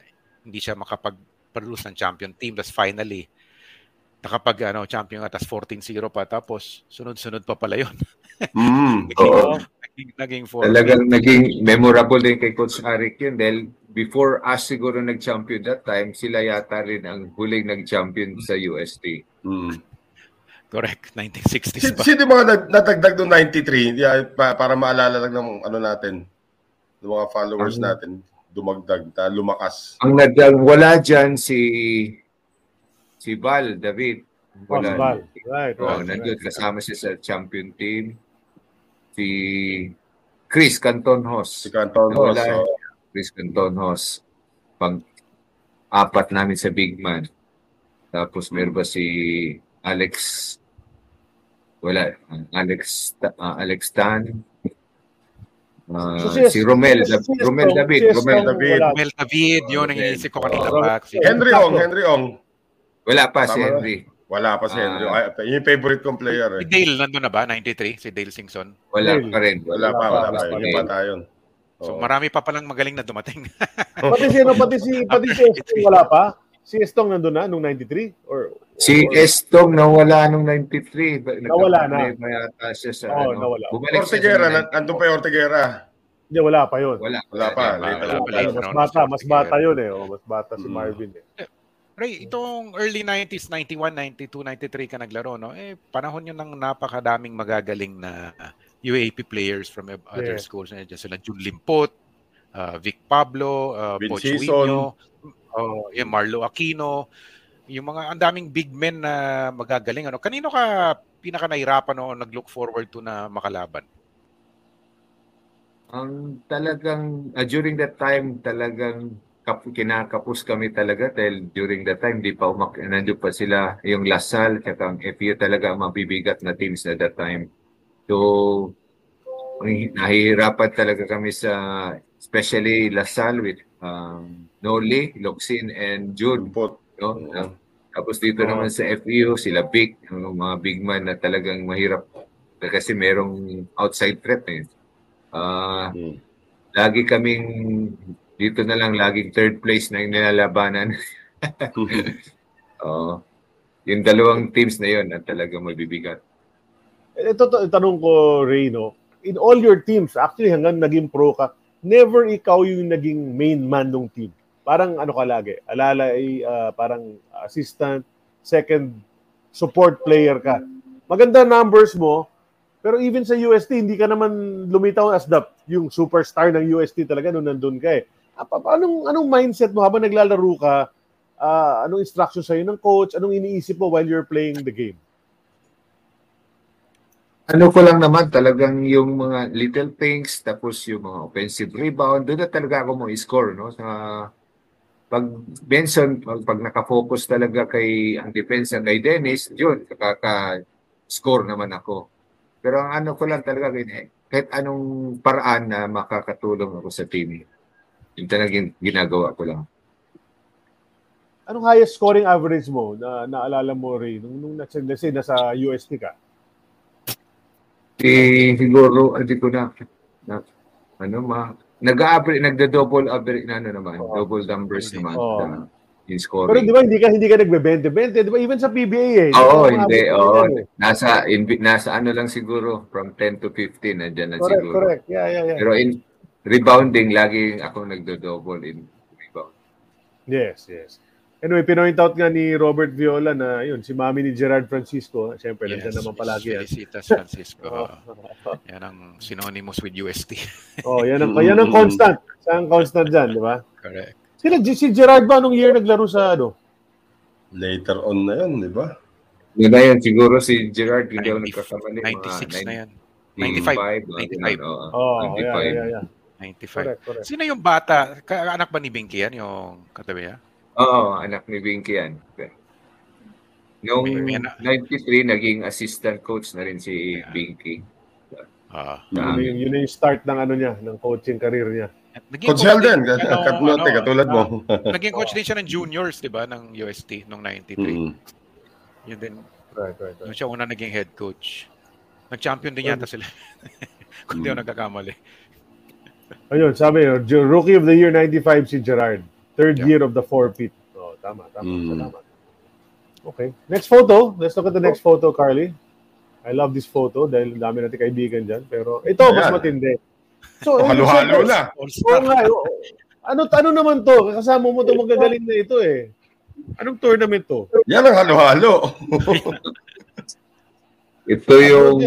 hindi siya makapag-produce ng champion team. Tapos finally, nakapag ano, champion nga, tapos 14-0 pa. Tapos, sunod-sunod pa pala yun. Mm. naging, Oo. naging, naging 14. Talagang naging memorable din kay Coach Arik yun dahil before us siguro nag-champion that time, sila yata rin ang huling nag-champion sa UST. Mm. Correct, 1960s Si, pa. sino yung mga nag- natagdag noong 93? Hindi, ah, pa- para maalala lang ng ano natin, ng mga followers Ang- natin, dumagdag, na lumakas. Ang nag wala dyan si si Val David. Wala. Ball. Right, Oh, right, nandun right. kasama siya sa champion team. Si Chris Canton Hoss. Si Canton Wala. Oh. Chris Canton Hoss. Pang apat namin sa Big Man. Tapos meron ba si Alex wala Alex ah, Alex Tan Ah, So, si- si Romel si- Romel David Romel David wala. Mel David, yun ang iniisip ko kanina Oh, Henry Ong, Henry Ong. Wala pa si Tama. Henry Wala pa si Ah. Henry. Ay, Yun yung favorite kong player si eh. Dale, nandun na ba? 93? Si Dale Singson. wala Dale. pa rin Wala pa, wala pa. Wala Yung pa tayo. So Oo. marami pa palang magaling na dumating. Pati si, ano, pati si, pati si Estong wala pa? Si Estong nandun na nung 93? Or, Si or- Estong nawala nung 93. Ba- Nawala na. yata siya sa Oo, ano. nawala. Bumalik sa nan- andun pa yung Ortegera. Hindi, wala pa yun. Wala. Wala pa, Wala later. Wala pa, Mas later on. bata, mas bata yun eh. Oh, mas bata si Mm. Marvin eh. Ray, itong early 90s, 91, 92, 93 ka naglaro, no? Eh, panahon yun ng napakadaming magagaling na UAP players from other Yeah. schools. Nandiyan sila Jun Limpot, uh, Vic Pablo, uh, Vince Poch Sison. Wino, oh, yeah, Marlo Aquino, yung mga ang daming big men na magagaling. Ano? Kanino ka pinaka nahirapan o nag-look forward to na makalaban? Ang talagang, uh, during that time, talagang kinakapos kami talaga dahil during that time, di pa umak, nandun pa sila, yung Lasal, at ang FU talaga ang mabibigat na teams at that time. So, nahihirapan talaga kami sa, especially Lasal with um, Noli, Loxin, and Jude. Import. No? Uh, tapos dito Oo. naman sa FEU, sila big, yung mga big man na talagang mahirap kasi merong outside threat eh. Ah, Hmm. lagi kaming dito na lang laging third place na yung nilalabanan. Oo. yung dalawang teams na yon na talagang mabibigat. Ito to, tanong ko, Ray, no? In all your teams, actually hanggang naging pro ka, never ikaw yung naging main man ng team. Parang ano ka lagi, alala ay ah, parang assistant, second support player ka. Maganda numbers mo, pero even sa UST, hindi ka naman lumitaw as the yung superstar ng UST talaga nung nandun ka eh. Ah, pa- Anong, anong mindset mo habang naglalaro ka? Ah, anong instruction sa'yo ng coach? Anong iniisip mo while you're playing the game? Ano ko lang naman talagang yung mga little things tapos yung mga offensive rebound doon na talaga ako mo score no sa pag Benson pag, pag nakafocus talaga kay ang defense kay Dennis yun kaka score naman ako pero ang ano ko lang talaga kahit anong paraan na makakatulong ako sa team yung talagang ginagawa ko lang Anong highest scoring average mo na naalala mo, Ray, nung, nung let's say, nasa UST ka? Eh, siguro, hindi ko na, na ano, ma, nag-average, nagda-double average na ano naman, Oo. double numbers naman Oo. na in Pero scoring. di ba hindi ka hindi ka nagbe-20-20, di ba? Even sa PBA eh. Oo, ba, hindi. Oo. eh. Nasa, in, nasa ano lang siguro, from 10 to 15, nandiyan lang Correct, siguro. correct. Yeah, yeah, yeah. Pero in rebounding, lagi ako nagdo-double in rebound. Yes, yes. Anyway, pinoint out nga ni Robert Viola na yun, si mami ni Gerard Francisco, siyempre, Yes, nandiyan naman palagi. yan. Felicitas Francisco. Oo. Yan ang synonymous with UST. oh, yan ang, yan ang constant. Siya ang constant dyan, di ba? Correct. Sila, si Gerard ba nung year naglaro sa ano? Later on na yun, di ba? Yun na yan, siguro si Gerard, hindi ako 90 nagkakamali. 96 na yan. 95. 95. Oo, Oh, 95. yeah, yeah, yeah. 95. Correct, correct. Sino yung bata? Ka- anak ba ni Binky yan? Yung katabi niya? Oo, anak ni Vinky yan. Noong May- may anak- 93, naging assistant coach na rin si Vinky. Ah. Yun, yung, yun yung start ng ano niya, ng coaching career niya. Naging Coach Sheldon, din siya nung, katnote, ano, katulad mo. ah, naging coach din siya ng juniors, di ba? Ng UST, nung 93. Mm. Yun din. Right, right, right. Doon siya una naging head coach. Nag-champion din yata sila. Kung di ako nagkakamali. Ayun, sabi Rookie of the Year 95 si Gerard. Third Yeah. year of the four-peat. Oh, tama, tama. Mm. Salamat. Okay. Next photo. Let's look at the next photo, Carly. I love this photo dahil dami natin kaibigan dyan. Pero ito, mas Ayan. matindi. So, Oh, halo-halo na. Oo All-star. nga. eh. Ano, ano naman to? Kasama mo to magagaling na ito eh. Anong tournament to? Yan ang halo-halo. Ito yung...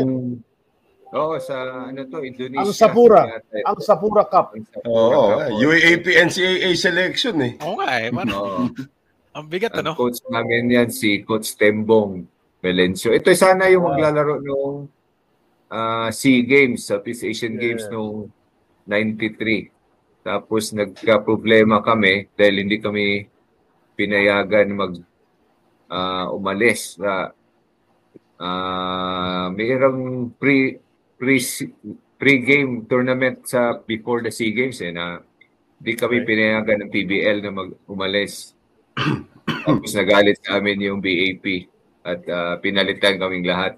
Oo, sa ano to, Indonesia. Ang Sapura. Ang Sapura Cup. Oo, Cup. UAAP NCAA selection eh. Oo nga eh. Man, Oo. ang bigat Ang ano? coach namin yan, si Coach Tembong Melencio. Ito sana yung maglalaro nung ah, SEA Games, Southeast Asian Yeah. Games nung 93. Tapos nagka-problema kami dahil hindi kami pinayagan mag ah, umalis sa ah mayroong pre pre pre-game tournament sa before the SEA Games eh na hindi kami Okay. pinayagan ng PBL na mag umalis. Tapos nagalit sa amin yung BAP at ah, pinalitan kaming lahat.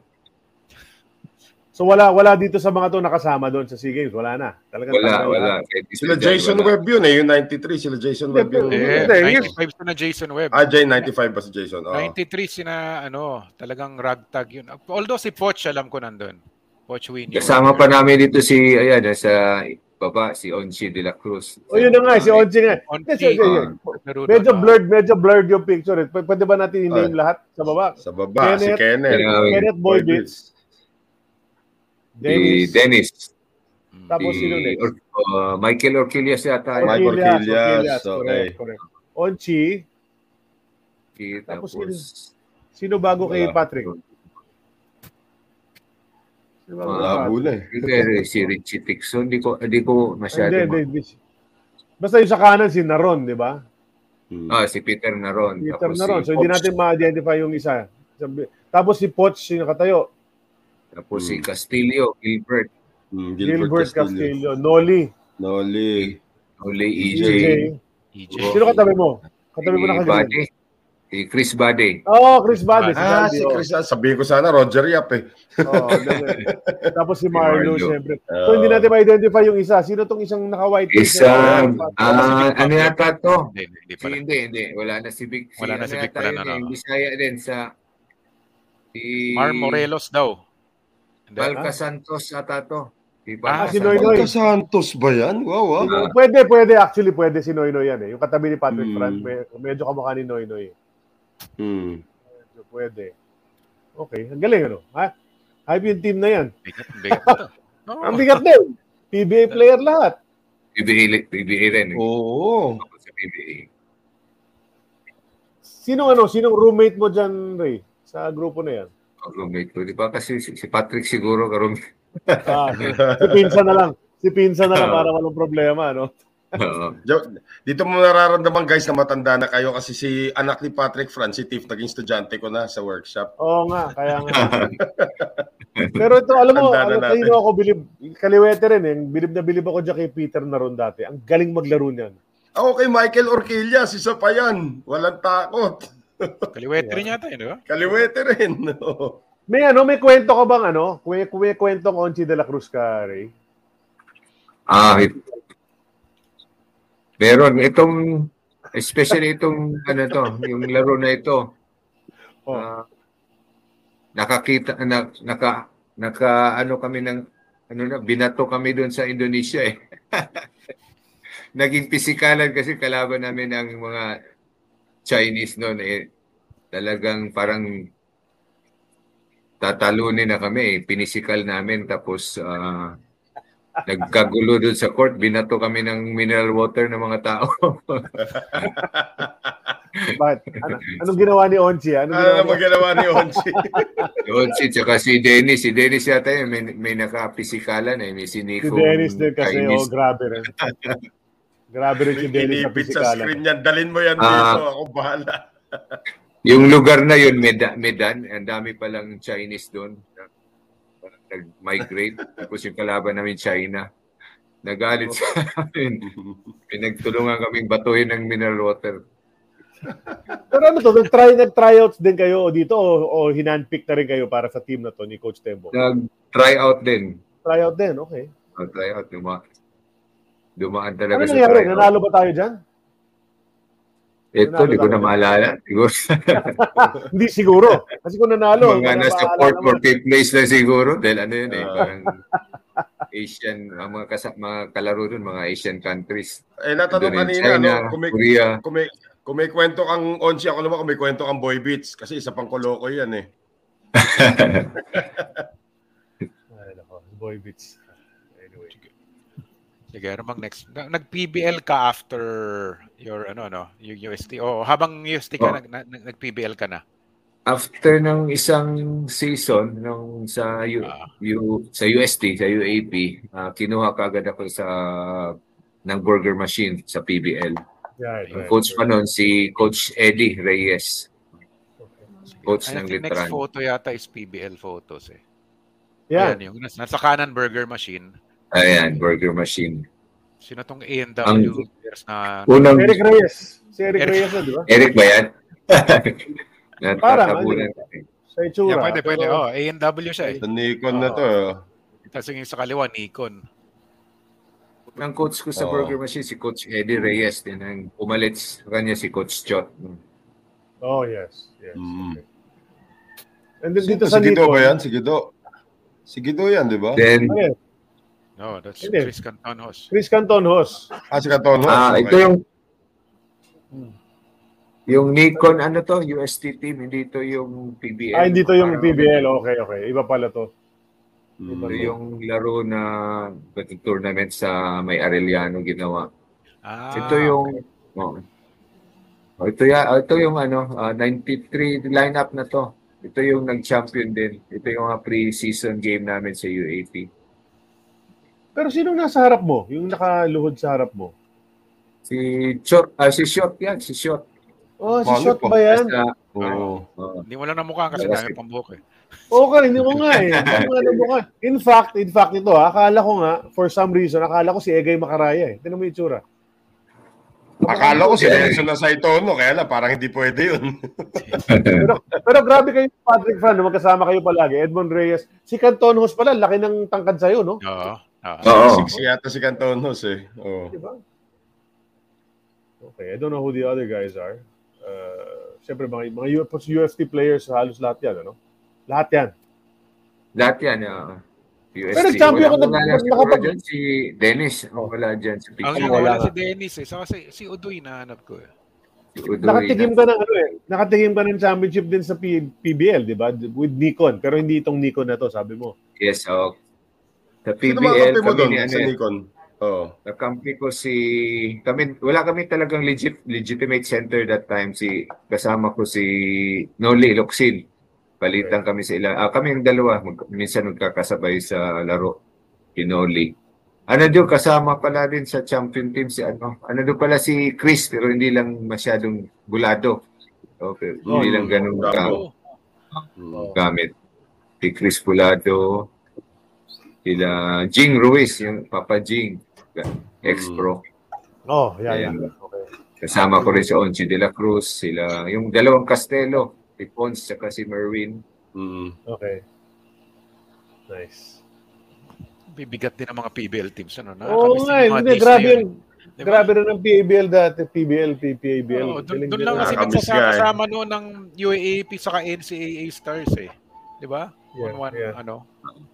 So wala wala dito sa mga to nakasama doon sa SEA Games. Wala na. Talagang Wala, tanggal wala. Kahit Sila Jason wala. Webb yun eh, yung 93. Sila Jason Webb yun. Hindi, 95 na Jason Webb. Ah, Jay, 95 ba si Jason? Oo. 93 sina ano, talagang ragtag yun. Although si Poch alam ko nandun. Poch Winnie. Kasama pa namin dito si, ayan, sa baba, si Onchi de la Cruz. O yun na nga, si Onchi nga. On Yes, yes, yes. Laro Medyo blurred, medyo blurred yung picture. eh. P- Pwede ba natin i-name lahat sa baba? Sa baba, si Kenneth. Kenneth. Kenneth. Kenneth Boybits, Si Dennis, Dennis. Mm. tapos si sino next? Or- uh, Michael Orquillas yata. Yun. Orquillas, okay. correct, correct. Onchi, Tapos, Tapos sino bago kay. Patrick? Si Mark Malabo na eh. Pero si Richie Tixon, hindi ko, hindi ko masyado. Hindi, hindi. Basta yung sa kanan, si Naron, di ba? Hmm. Ah, si Peter Naron. Peter Tapos Naron. si So, hindi Poch. natin ma-identify yung isa. Tapos si Poch, yung nakatayo. Tapos si Hmm. Castillo, Gilbert, Hmm, Gilbert, Castillo. Noli. Noli. Uli, EJ. EJ, EJ. Sino katabi mo? Katabi mo si na kagabi. Buddy, si Chris Buddy. Oh, Chris Bade. Si Ah, si oh. Chris. ah, Sabihin ko sana, Roger Yap eh. Ganun. Tapos si Marlo, Marlo. siyempre. So, hindi natin ma-identify yung isa. Sino tong isang naka-white Isa, t-shirt? ah, ano yata to? Hindi, hindi Si, hindi, hindi. Wala na si Vic. Wala na ano si Vic, yata wala na, eh, no. Bisaya din sa si Mar Morelos daw. Balca Santos ata to. Si Ah, si. Noy Noy. Santos ba yan? Wow, ah. Pwede, pwede. Actually, pwede si Noy Noy yan eh. Yung katabi ni Patrick Hmm. Fran, med- medyo kamukha ni Noy Noy. Hmm. Medyo pwede. Okay, ang galing ano. Ha? Hype yung team na yan. Bigat, bigat na. Oo. Ang bigat din. PBA player lahat. PBA, PBA rin. eh. Oo. Sa PBA. Sinong ano, sinong roommate mo dyan, Ray? Sa grupo na yan? Ang roommate ko. Di ba kasi si, si Patrick siguro karoon. Ah, si, si Pinsa na lang. Si Pinsa na lang para walang problema, no? Jo- Dito mo nararamdaman guys na matanda na kayo kasi si anak ni Patrick Fran, si Tiff, naging estudyante ko na sa workshop. Oo nga, kaya nga. Pero ito, alam mo, na ano, kanino ako bilib, kaliwete rin eh. Bilib na bilib ako dyan kay Peter Naron dati. Ang galing maglaro niyan. Ako kay Michael Orquillas, isa pa yan. Walang takot. Kaliwete rin yata yun, di ba? Kaliwete rin. May ano, may kwento ka bang ano? May, may kwentong Onchi de la Cruz ka, Ray? Ah, meron itong especially itong ano to, yung laro na ito. Oh. ah, nakakita na, naka naka ano kami ng ano na binato kami doon sa Indonesia eh. Naging pisikalan kasi kalaban namin ang mga Chinese noon eh talagang parang tatalunin na kami, eh. pinisikal namin tapos ah, nagkagulo doon sa court, binato kami ng mineral water ng mga tao. Bakit? Ano, anong ginawa ni Onchi? Anong ano ginawa naman ginawa ni Onchi? Si, tsaka si Dennis, si Dennis yata yun, may, may nakapisikalan eh, may Si siniko. Dennis din kasi, oh, grabe rin. grabe rin si Dennis sa Inipit sa pisikalan. screen yan. Dalin mo yan Ah. dito. Ako bahala. Yung lugar na yun, Medan, Medan ang dami palang Chinese doon. Nag-migrate. Tapos yung kalaban namin, China. Nagalit sa amin. Pinagtulungan kaming batuhin ng mineral water. Pero ano to, nag-try, nag-tryouts din kayo dito o, o hinandpick na rin kayo para sa team na to ni Coach Tembo? Nag-try out din. Tryout din, okay. Nag-try out. Duma dumaan Ano talaga sa nangyari? try out. Nanalo ba tayo dyan? Ito, di ko na maalala. Siguro Hindi siguro. Kasi kung nanalo, mga wala nasa fourth or fifth place na siguro. Dahil ano yun eh, Ah. parang Asian, ang mga, kasa, mga kalaro dun, mga Asian countries. Eh, natanong kanina, China, no? Kung may, Korea. kung may, kung may kwento kang Onchi, ako naman kung may kwento kang Boy Beats. Kasi isa pang koloko yan eh. Ay, nako, boy beats. Sige, ano bang next? Na- Nag-PBL ka after your ano no, yung UST. Oh, habang UST ka Oh. nag, nag, nag-PBL ka na. After ng isang season nung sa U, Ah. U- sa UST, sa UAP, ah, kinuha kagad ako sa ng burger machine sa PBL. Right, Ang right. coach pa noon si Coach Eddie Reyes. Coach ng think next Litran. photo yata is PBL photos eh. Yan. Ayan, yung nas- nasa kanan burger machine. Ayan, burger machine. Sino tong A&W Ang- players na Unang Eric Reyes. Si Eric Eric- Reyes na, di ba? Eric ba yan? Parang. Sa itsura. Yeah, pwede, pwede. Pero- Oh, A&W siya eh. Sa Nikon na to. eh. Tapos yung sa kaliwa, Nikon. Ang coach ko sa Oo. burger machine, si Coach Eddie Reyes. Din ang pumalit sa kanya si Coach Chot. Oh, yes. yes. Mm. Okay. And then dito Dito sa si Gido ba yan? Si Gido. Si Gido yan, di ba? Then, ano yan? No, that's Hindi. Chris Cantonos. Chris Canton Hos. Ah, si Catono. ah, ito yung Hmm. yung Nikon, ano to, UST team, hindi ito yung PBL. Ah, hindi to yung Parang- PBL. Okay, okay. Iba pala to. Ito yung laro na batting tournament sa may Arellano ginawa. Ah, ito yung oh. Oh, ito ya, oh, ito yung ano, ah, 93 lineup na to. ito yung nag-champion din. Ito yung mga pre-season game namin sa UAP. Pero sinong nasa harap mo? Yung nakaluhod sa harap mo? Si Short, ah, si Short yan, si Short. Oh, si po? ba yan? Oo. oh, Hindi mo lang namukha kasi dami pang buhok eh. Oo ka, hindi mo nga eh. Hindi nga namukha. In fact, in fact ito ha, akala ko nga, for some reason, akala ko si Egay Makaraya eh. Tignan mo yung itsura. Akala ko si Nelson na sa Itono, kaya lang parang hindi pwede yun. pero, pero grabe kayo, Patrick Fran, na magkasama kayo palagi. Edmond Reyes. Si Canton Hos pala, laki ng tangkad sa'yo, no? Oo. Oo. Oo. Six yata si Cantonos eh. Oo. Di ba? Okay, I don't know who the other guys are. Uh, Siyempre, mga, mga U- UFT players, halos lahat yan, ano? Lahat yan. lahat yan. ah, UST. Pero nag-champion Wala muna lang siguro nakapag- dyan si Dennis. Ang wala dyan si Ang Picture. Ano, wala wala si. Dennis eh. Saka si, si Udoy nahanap ko eh. Si Udoy Nakatikim na- ka ng ano eh. Nakatikim ka ng championship din sa P- PBL, di ba? With Nikon. Pero hindi itong Nikon na to, sabi mo. Yes, oh. Sa Sino PBL, mo kami doon ni ano sa eh, Nikon? Oo. Kakampi ko si kami wala kami talagang legit legitimate center that time si kasama ko si Noli Locsin. Palitan kami sa ilan. Ah, kami yung dalawa mag, minsan nagkakasabay sa laro si Noli. Ano doon kasama pala din sa champion team si ano. Ano doon pala si Chris pero hindi lang masyadong bulado. Okay, hindi Oh, lang ganun bravo. ka, gamit. Si Chris Bulado, sila Jing Ruiz, yung Papa Jing, ex-pro. Oh, yeah, Ayan. yeah. Okay. Kasama ko rin si Onchi de la Cruz, sila, yung dalawang Castelo, si Pons at si Merwin. Mm. Okay. Nice. Bibigat din ang mga PBL teams. Ano, na, Oo nga, eh. hindi, grabe yung, Diba? grabe rin ang PBL dati, PBL, PPABL. Oo, doon, doon lang ang- kasi nga nagsasama-sama noon ng UAAP saka NCAA Stars eh. Di ba? Yeah, in one, yeah. ano?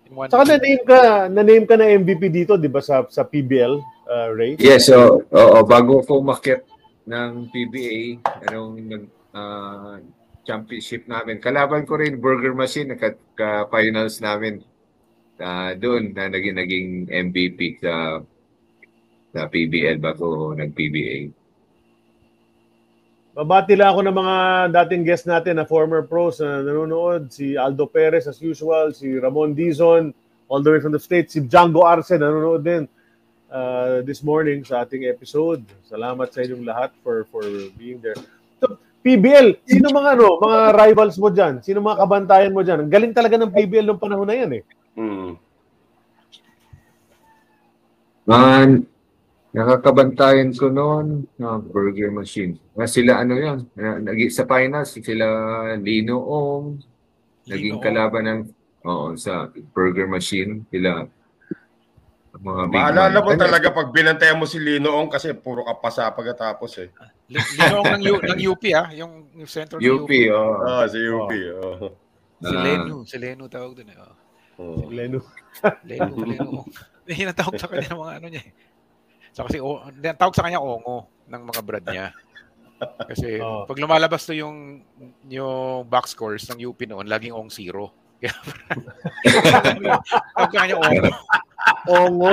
In one, Saka na-name ka, na-name ka na MVP dito, di ba, sa, sa PBL, uh, Ray? Yes, so, oo, bago ko umakyat ng PBA, anong nag, ah, championship namin, kalaban ko rin Burger Machine, ka-finals namin Ah, doon na naging, naging MVP sa sa PBL bago nag-PBA. Babati lang ako ng mga dating guest natin na former pros na nanonood. Si Aldo Perez as usual, si Ramon Dizon, all the way from the States. Si Django Arce nanonood din uh, this morning sa ating episode. Salamat sa inyong lahat for for being there. So, PBL, sino mga ano, mga rivals mo diyan? Sino mga kabantayan mo diyan? Ang galing talaga ng PBL nung panahon na 'yan eh. Mm. Man, nakakabantayan ko noon na Burger Machine. Na sila ano yan, na, nag- sa finals, sila Lino Ong, naging Lino Ong. kalaban ng oo, sa Burger Machine, sila mga big Maalala mo talaga pag binantayan mo si Linoong kasi puro ka pa sa pagkatapos eh. Li- Linong ng, U, ng UP ah, yung, yung center ng UP, UP. oh. Ah, si UP. Oh. Si Ah. Lenu, si Lenu tawag doon eh. Oh. Oh. Leno. Lenu, Lenu. Yan ang tawag sa kanya ng mga ano niya eh. So kasi o, hindi, ang tawag sa kanya Ongo ng mga brad niya. Kasi Oh. pag lumalabas to yung yung box scores ng UP noon, laging ong zero. Kaya tawag sa kanya Ongo. Ongo.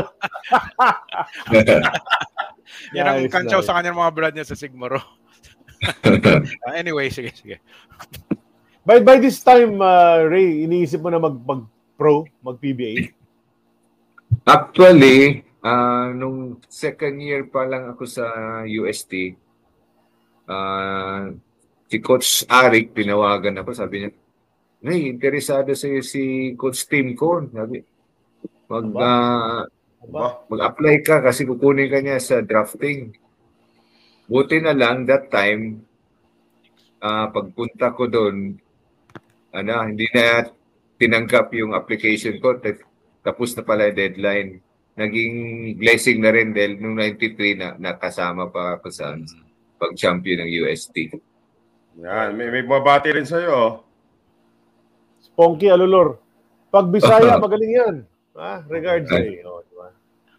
Yan ang Nice, kantsaw nice. sa kanya ng mga brad niya sa Sigmaro. Ah, anyway, sige, sige. By by this time, uh, Ray, iniisip mo na mag mag pro, mag PBA? Actually, ah nung second year pa lang ako sa UST, ah si Coach Arik, tinawagan ako, sabi niya, Nay, interesado sa si Coach Tim ko. Sabi, mag, Ba? mag-apply ka kasi kukunin ka niya sa drafting. Buti na lang that time, ah pagpunta ko doon, ano, hindi na tinanggap yung application ko. Ta- Tapos na pala yung deadline. Naging blessing na rin dahil nung 93 na nakasama pa ako sa pag-champion ng UST. Yan, may, may bumabati rin sa'yo. Ponky Alulor. Pag Bisaya, magaling yan. Ah, regards, Ray. Oh, di ba?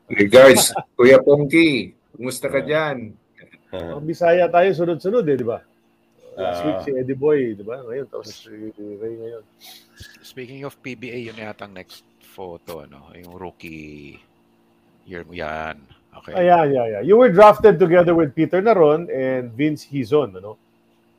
Regards, Kuya Pongki. Kumusta ka dyan? Pag Bisaya tayo, sunod-sunod eh, di ba? Last Ah. week si Eddie Boy, di ba? Ngayon, tapos si Ray ngayon. Speaking of PBA, yun yata ang next photo, ano, yung rookie year mo yan. Okay. Ayan, yeah, yeah. You were drafted together with Peter Naron and Vince Hizon, ano?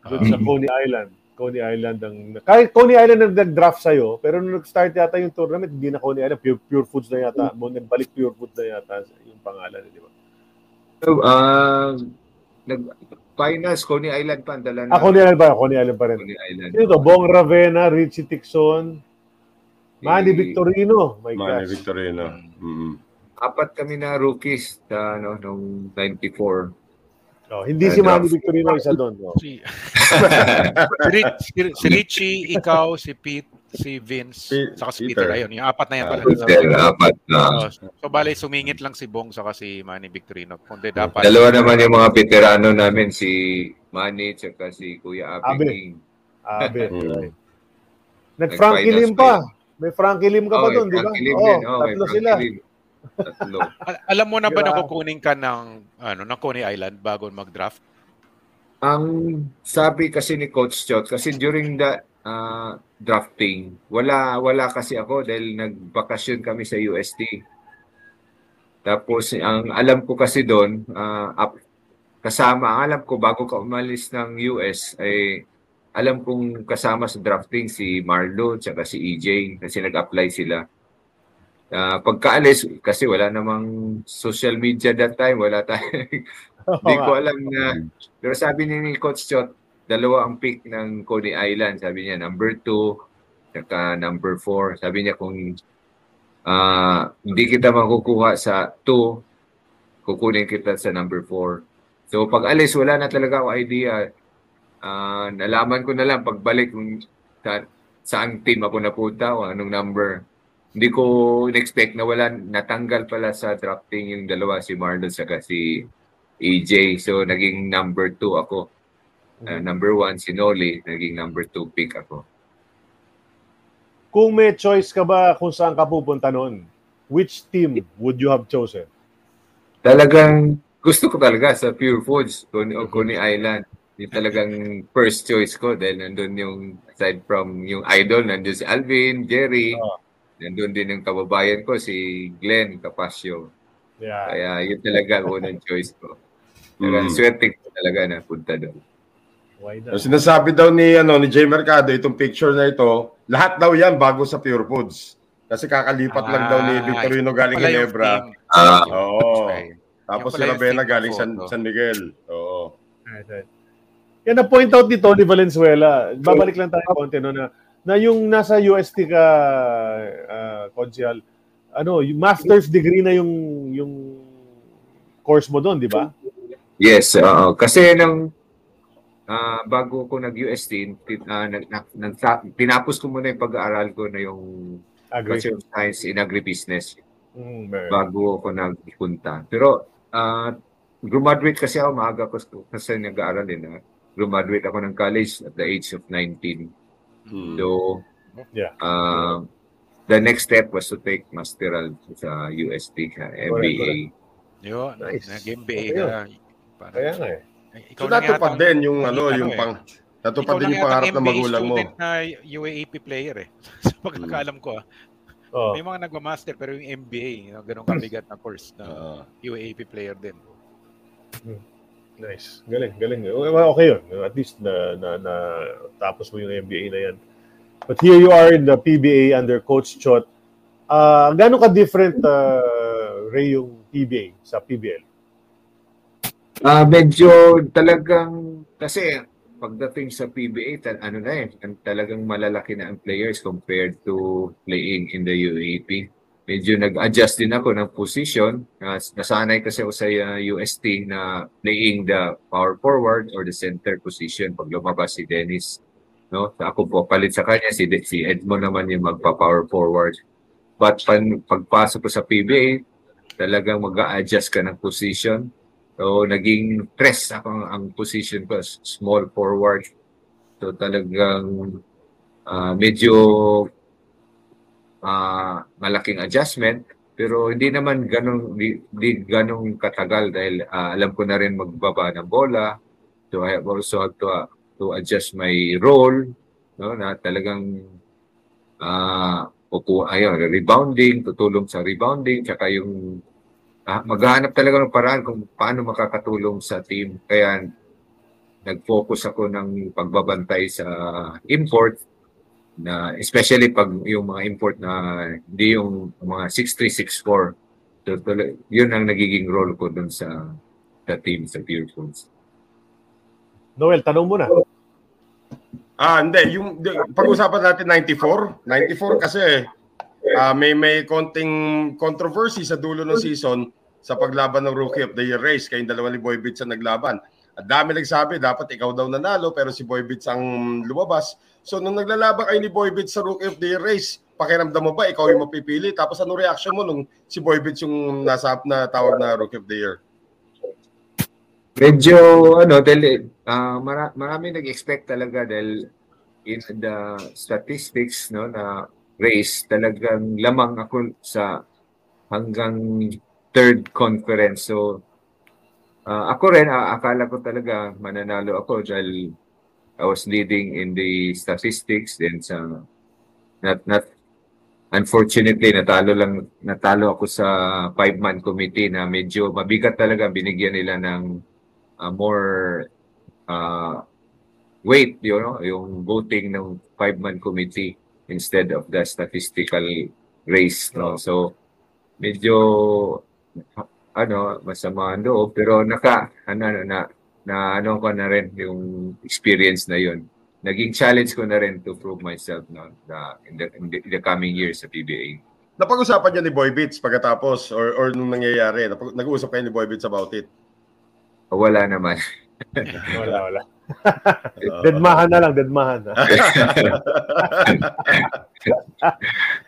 Doon sa Ah. Coney Island. Coney Island ang kahit Coney Island ang nag-draft sa'yo, pero nung nag-start yata yung tournament, hindi na Coney Island, Pure, pure Foods na yata. Mo balik Pure Foods na yata yung pangalan, di ba? So, ah, nag finals Coney Island pa ang dala na. Ah, Coney Island ba? Coney Island pa rin. Coney Island. Sino to? Bong Ravena, Richie Tixon, Manny Eh, Victorino. My Manny gosh. Victorino. Mm. Apat kami na rookies sa ano nung 94. Oh, hindi Ah, si Manny. Victorino isa doon. Oh. Si, si, Rich- si- si Richie, ikaw, si Pete, si Vince, Pe- saka si Peter. Peter. Ayun, yung apat na yan pala. Hotel, apat na. Oh, so, bali, sumingit lang si Bong saka si Manny Victorino. Kundi dapat. Dalawa naman yung mga veterano namin, si Manny at si Kuya Abi Abi. King. Abe. Mm. Nag-Frankie Lim pa pa. May Frankie Lim ka pa Oh, doon, di ba? Oh, may tatlo Frankie sila. Lim. Tatlo. Al- alam mo na ba Diba? na kukunin ka ng, ano, ng Coney Island bago mag-draft? Ang sabi kasi ni Coach Chot, kasi during the ah, drafting, wala wala kasi ako dahil nagbakasyon kami sa UST. Tapos ang alam ko kasi doon, ah, up- kasama, ang alam ko bago ka umalis ng US ay alam kong kasama sa drafting si Marlo at si EJ kasi nag-apply sila. Ah, pagkaalis, kasi wala namang social media that time, wala tayong hindi ko alam na pero sabi ni Coach Chot, dalawa ang pick ng Coney Island. Sabi niya number 2 saka number 4. Sabi niya kung ah, hindi kita makukuha sa 2, kukunin kita sa number 4. So pag alis, wala na talaga ako idea. Ah, nalaman ko na lang pagbalik kung sa, saang team ako napunta o anong number. Hindi ko in-expect na wala, natanggal pala sa drafting yung dalawa, si Marlon saka si AJ. So, naging number two ako. Uh, number one, si Noli. Naging number two pick ako. Kung may choice ka ba kung saan ka pupunta noon, which team would you have chosen? Talagang gusto ko talaga sa Pure Foods, Coney, Coney Island. Yung talagang first choice ko dahil nandun yung, aside from yung idol, nandun si Alvin, Jerry, Oh. Nandun din yung kababayan ko, si Glenn Capasio. Yeah. Kaya yun talaga ang unang choice ko. Kaya Mm. swerte ko talaga na punta doon. Not? sinasabi daw ni ano ni Jay Mercado itong picture na ito, lahat daw 'yan bago sa Pure Foods. Kasi kakalipat lang daw ni Ah, Victorino galing Ginebra. Ah, Oo. Okay. Tapos si team galing San. San Miguel. Oo. Right, right. Yan na point out ni Tony Valenzuela. Babalik lang tayo konti no na na yung nasa UST ka uh, Consial, ano, yung master's degree na yung yung course mo doon, di ba? Yes, oo. kasi nang ah, bago ko nag-UST, tin- ah, nag, nag, nag- tinapos ko muna yung pag-aaral ko na yung Agree. Bachelor of Science in Agribusiness Mm, bago ako nagpunta. Pero ah, graduate kasi ako, maaga ko kasi nag-aaral din. ah. Graduate ako ng college at the age of 19. Hmm. So, Yeah. ah, the next step was to take masteral sa UST, sa MBA. Yun, Nice. nag-MBA Okay ka. Parang, Kaya nga eh. eh, So na natupad din yung ano, ano yung eh. pang natupad ikaw din yung pangarap ng MBA magulang mo. student na UAAP player eh. Sa pagkakaalam ko ah. Oh. May mga nagma-master pero yung MBA, ganun kabigat na course na Oo. UAAP player din. Nice. Galing, galing. Okay yun. At least na, na, na tapos mo yung MBA na yan. But here you are in the PBA under Coach Chot. Uh, gano'n ka-different, uh, Ray, yung PBA sa PBL? Ah, medyo talagang kasi pagdating sa PBA tal- ano na eh talagang malalaki na ang players compared to playing in the UAP. Medyo nag-adjust din ako ng position. Nas- nasanay kasi ako sa uh, UST na playing the power forward or the center position pag lumabas si Dennis. No? Ako po palit sa kanya si si Edmond naman yung magpa-power forward. But pan, pagpasok ko sa PBA, talagang mag-a-adjust ka ng position. So, naging press ako ang, ang position ko, small forward. So, talagang ah, medyo ah, malaking adjustment. Pero hindi naman ganun, di, di ganun katagal dahil ah, alam ko na rin magbaba ng bola. So, I have also have to, ah, to adjust my role. No, na talagang ah upo, ayun, rebounding, tutulong sa rebounding, tsaka yung ah, maghahanap talaga ng paraan kung paano makakatulong sa team. Kaya nag-focus ako ng pagbabantay sa import na especially pag yung mga import na hindi yung mga 6364 so, yun ang nagiging role ko dun sa sa team sa Pure Foods. Noel, tanong mo na. Ah, hindi. Yung, pag-usapan natin 94. 94 kasi ah, may may konting controversy sa dulo ng season sa paglaban ng Rookie of the Year race. Kayong dalawa ni Boy Bits ang naglaban. At dami nagsabi, dapat ikaw daw nanalo, pero si Boy Bits ang lumabas. So, nung naglalaban kayo ni Boy Bits sa Rookie of the Year race, pakiramdam mo ba, ikaw yung mapipili? Tapos ano reaction mo nung si Boy Bits yung nasa na tawag na Rookie of the Year? Medyo ano dahil ah, mara- marami nag-expect talaga dahil in the statistics no na race talagang lamang ako sa hanggang third conference. So ah, ako rin ah, akala ko talaga mananalo ako dahil I was leading in the statistics then sa not not unfortunately natalo lang natalo ako sa five man committee na medyo mabigat talaga binigyan nila ng uh, more uh, weight, you know, yung voting ng five-man committee instead of the statistical race, no? So, medyo, ano, masama ang loob, pero naka, ano, ano, na, na ano ko na rin yung experience na yun. Naging challenge ko na rin to prove myself no, na in, the, in, the, in the coming years sa PBA. Napag-usapan niya ni Boy Bits pagkatapos or, or nung nangyayari. Napag- nag-uusap kayo ni Boy Bits about it. Wala naman. Wala, wala. Deadmahan na lang, deadmahan.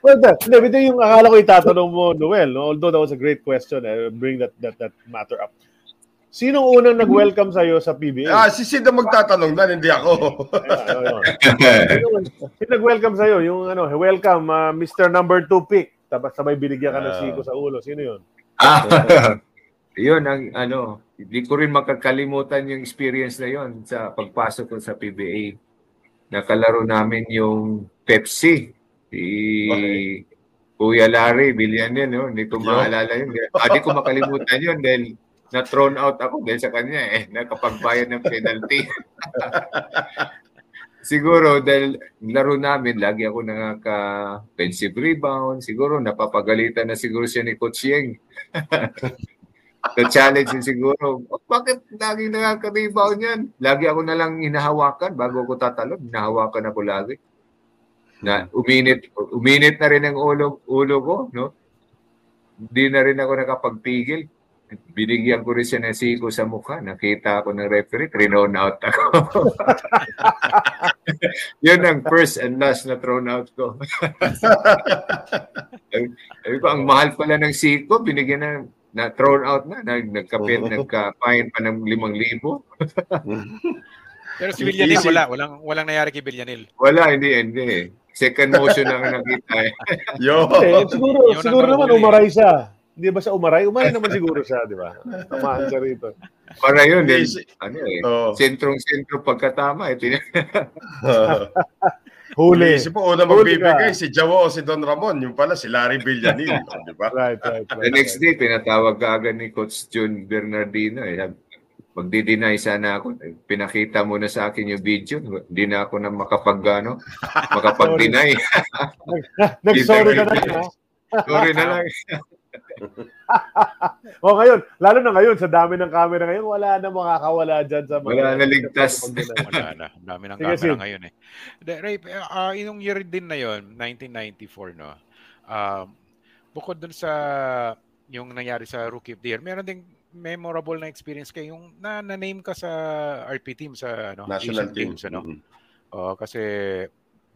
well, that, hindi, ito yung akala ko itatanong mo, Noel. No? Although that was a great question, eh, bring that, that, that matter up. Sinong unang nag-welcome sa'yo sa PBA? ah, si Sid ang magtatanong na, hindi ako. Yun. Sino, nag-welcome sa'yo? Yung ano, welcome, uh, Mr. Number 2 pick. Tapos sabay binigyan ka ng Ah. siko sa ulo. Sino yun? Ah, yun ang ano, hindi ko rin makakalimutan yung experience na yun sa pagpasok ko sa PBA. Nakalaro namin yung Pepsi. Si Kuya Larry, Villanel, no? hindi ko maalala yun. Ah, Hindi ko makalimutan yun dahil na-thrown out ako dahil sa kanya eh, nakapagbayad ng penalty. Siguro dahil laro namin, lagi ako nakaka-offensive rebound. Siguro napapagalitan na siguro siya ni Coach Yeng. The challenge din siguro, "Oh, bakit laging nakaka-rebound yan? Lagi ako na lang hinahawakan bago ako tatalon. Hinahawakan ako lagi. Na uminit, uminit na rin ang ulo, ulo ko, no? Hindi na rin ako nakapagpigil. Binigyan ko rin siya ng siko sa mukha. Nakita ako ng referee, thrown out ako. Yun ang first and last na thrown out ko. Sabi ko, ang mahal pala ng siko, binigyan na na thrown out na, nag, nagkapit, nagka-fine pa ng 5,000. Pero si Villanil, Easy. wala. Walang, walang nangyari kay Villanil. Wala, hindi, hindi. Second motion ang nakita eh. Yo. Eh, siguro, ang siguro naman umaray siya. Hindi ba siya umaray? Umaray naman siguro siya, di ba? Tamaan siya rito. Para yun, din, Easy. ano eh, Oh. sentrong-sentro pagkatama. Eh, tin- Huli. Isip po, una magbibigay si Jawo o si Don Ramon. Yung pala, si Larry Villanil. di ba? Right, right, right. The next day, pinatawag ka agad ni Coach John Bernardino. Eh. Magdi-deny sana ako. Eh, Pinakita mo na sa akin yung video. Hindi na ako na makapag, ano, makapag-deny. Nag-sorry ka na? Sorry na lang. O ngayon, lalo na ngayon, sa dami ng camera ngayon, wala na makakawala dyan sa mga... Wala na ligtas. Wala na. Ang dami ng Sige, camera Sid. ngayon eh. De, Ray, uh, yung year din na yon 1994, no? Um, bukod dun sa yung nangyari sa Rookie of the Year, meron ding memorable na experience kayo yung na, na-name ka sa RP team sa ano, National Asian team. Games, ano? Mhm. Oo, kasi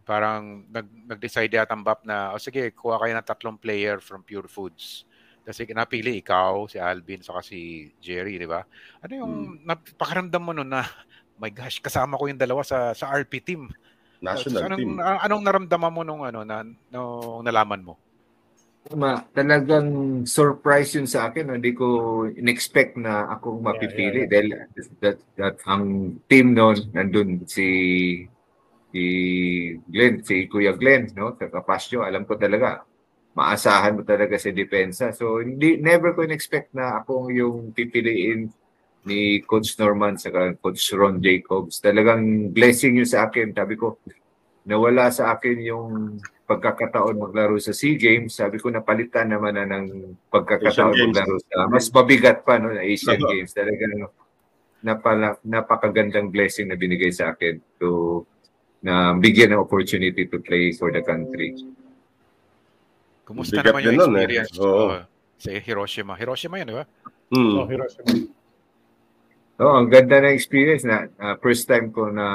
parang nag, nag-decide yata ang BAP na, o sige, kuha kayo ng tatlong player from Pure Foods. Kasi napili ikaw, si Alvin, saka si Jerry, di ba? Ano yung napakaramdam mo nun na, my gosh, kasama ko yung dalawa sa sa RP team. National anong, team. anong naramdaman mo nung ano na nung nalaman mo? Ma, talagang surprise yun sa akin. no? Hindi ko in-expect na akong mapipili Yeah, yeah, dahil that, that ang team noon nandun si si Glenn, si Kuya Glenn, no? Sa Capasio, alam ko talaga maasahan mo talaga sa depensa. So hindi never ko in-expect na akong yung pipiliin ni Coach Norman sa Coach Ron Jacobs. Talagang blessing yun sa akin. Sabi ko, nawala sa akin yung pagkakataon maglaro sa SEA Games. Sabi ko, napalitan naman na ng pagkakataon Asian maglaro sa mas mabigat pa no, na Asian Oo. Games. Talagang napala, napakagandang blessing na binigay sa akin to na bigyan ng opportunity to play for the country. Kumusta Bigat naman yung nun, eh. experience Oo. uh, sa Hiroshima? Hiroshima yun, di ba? Hmm. Oh, Hiroshima. Oo, ang ganda ng experience na ah, first time ko na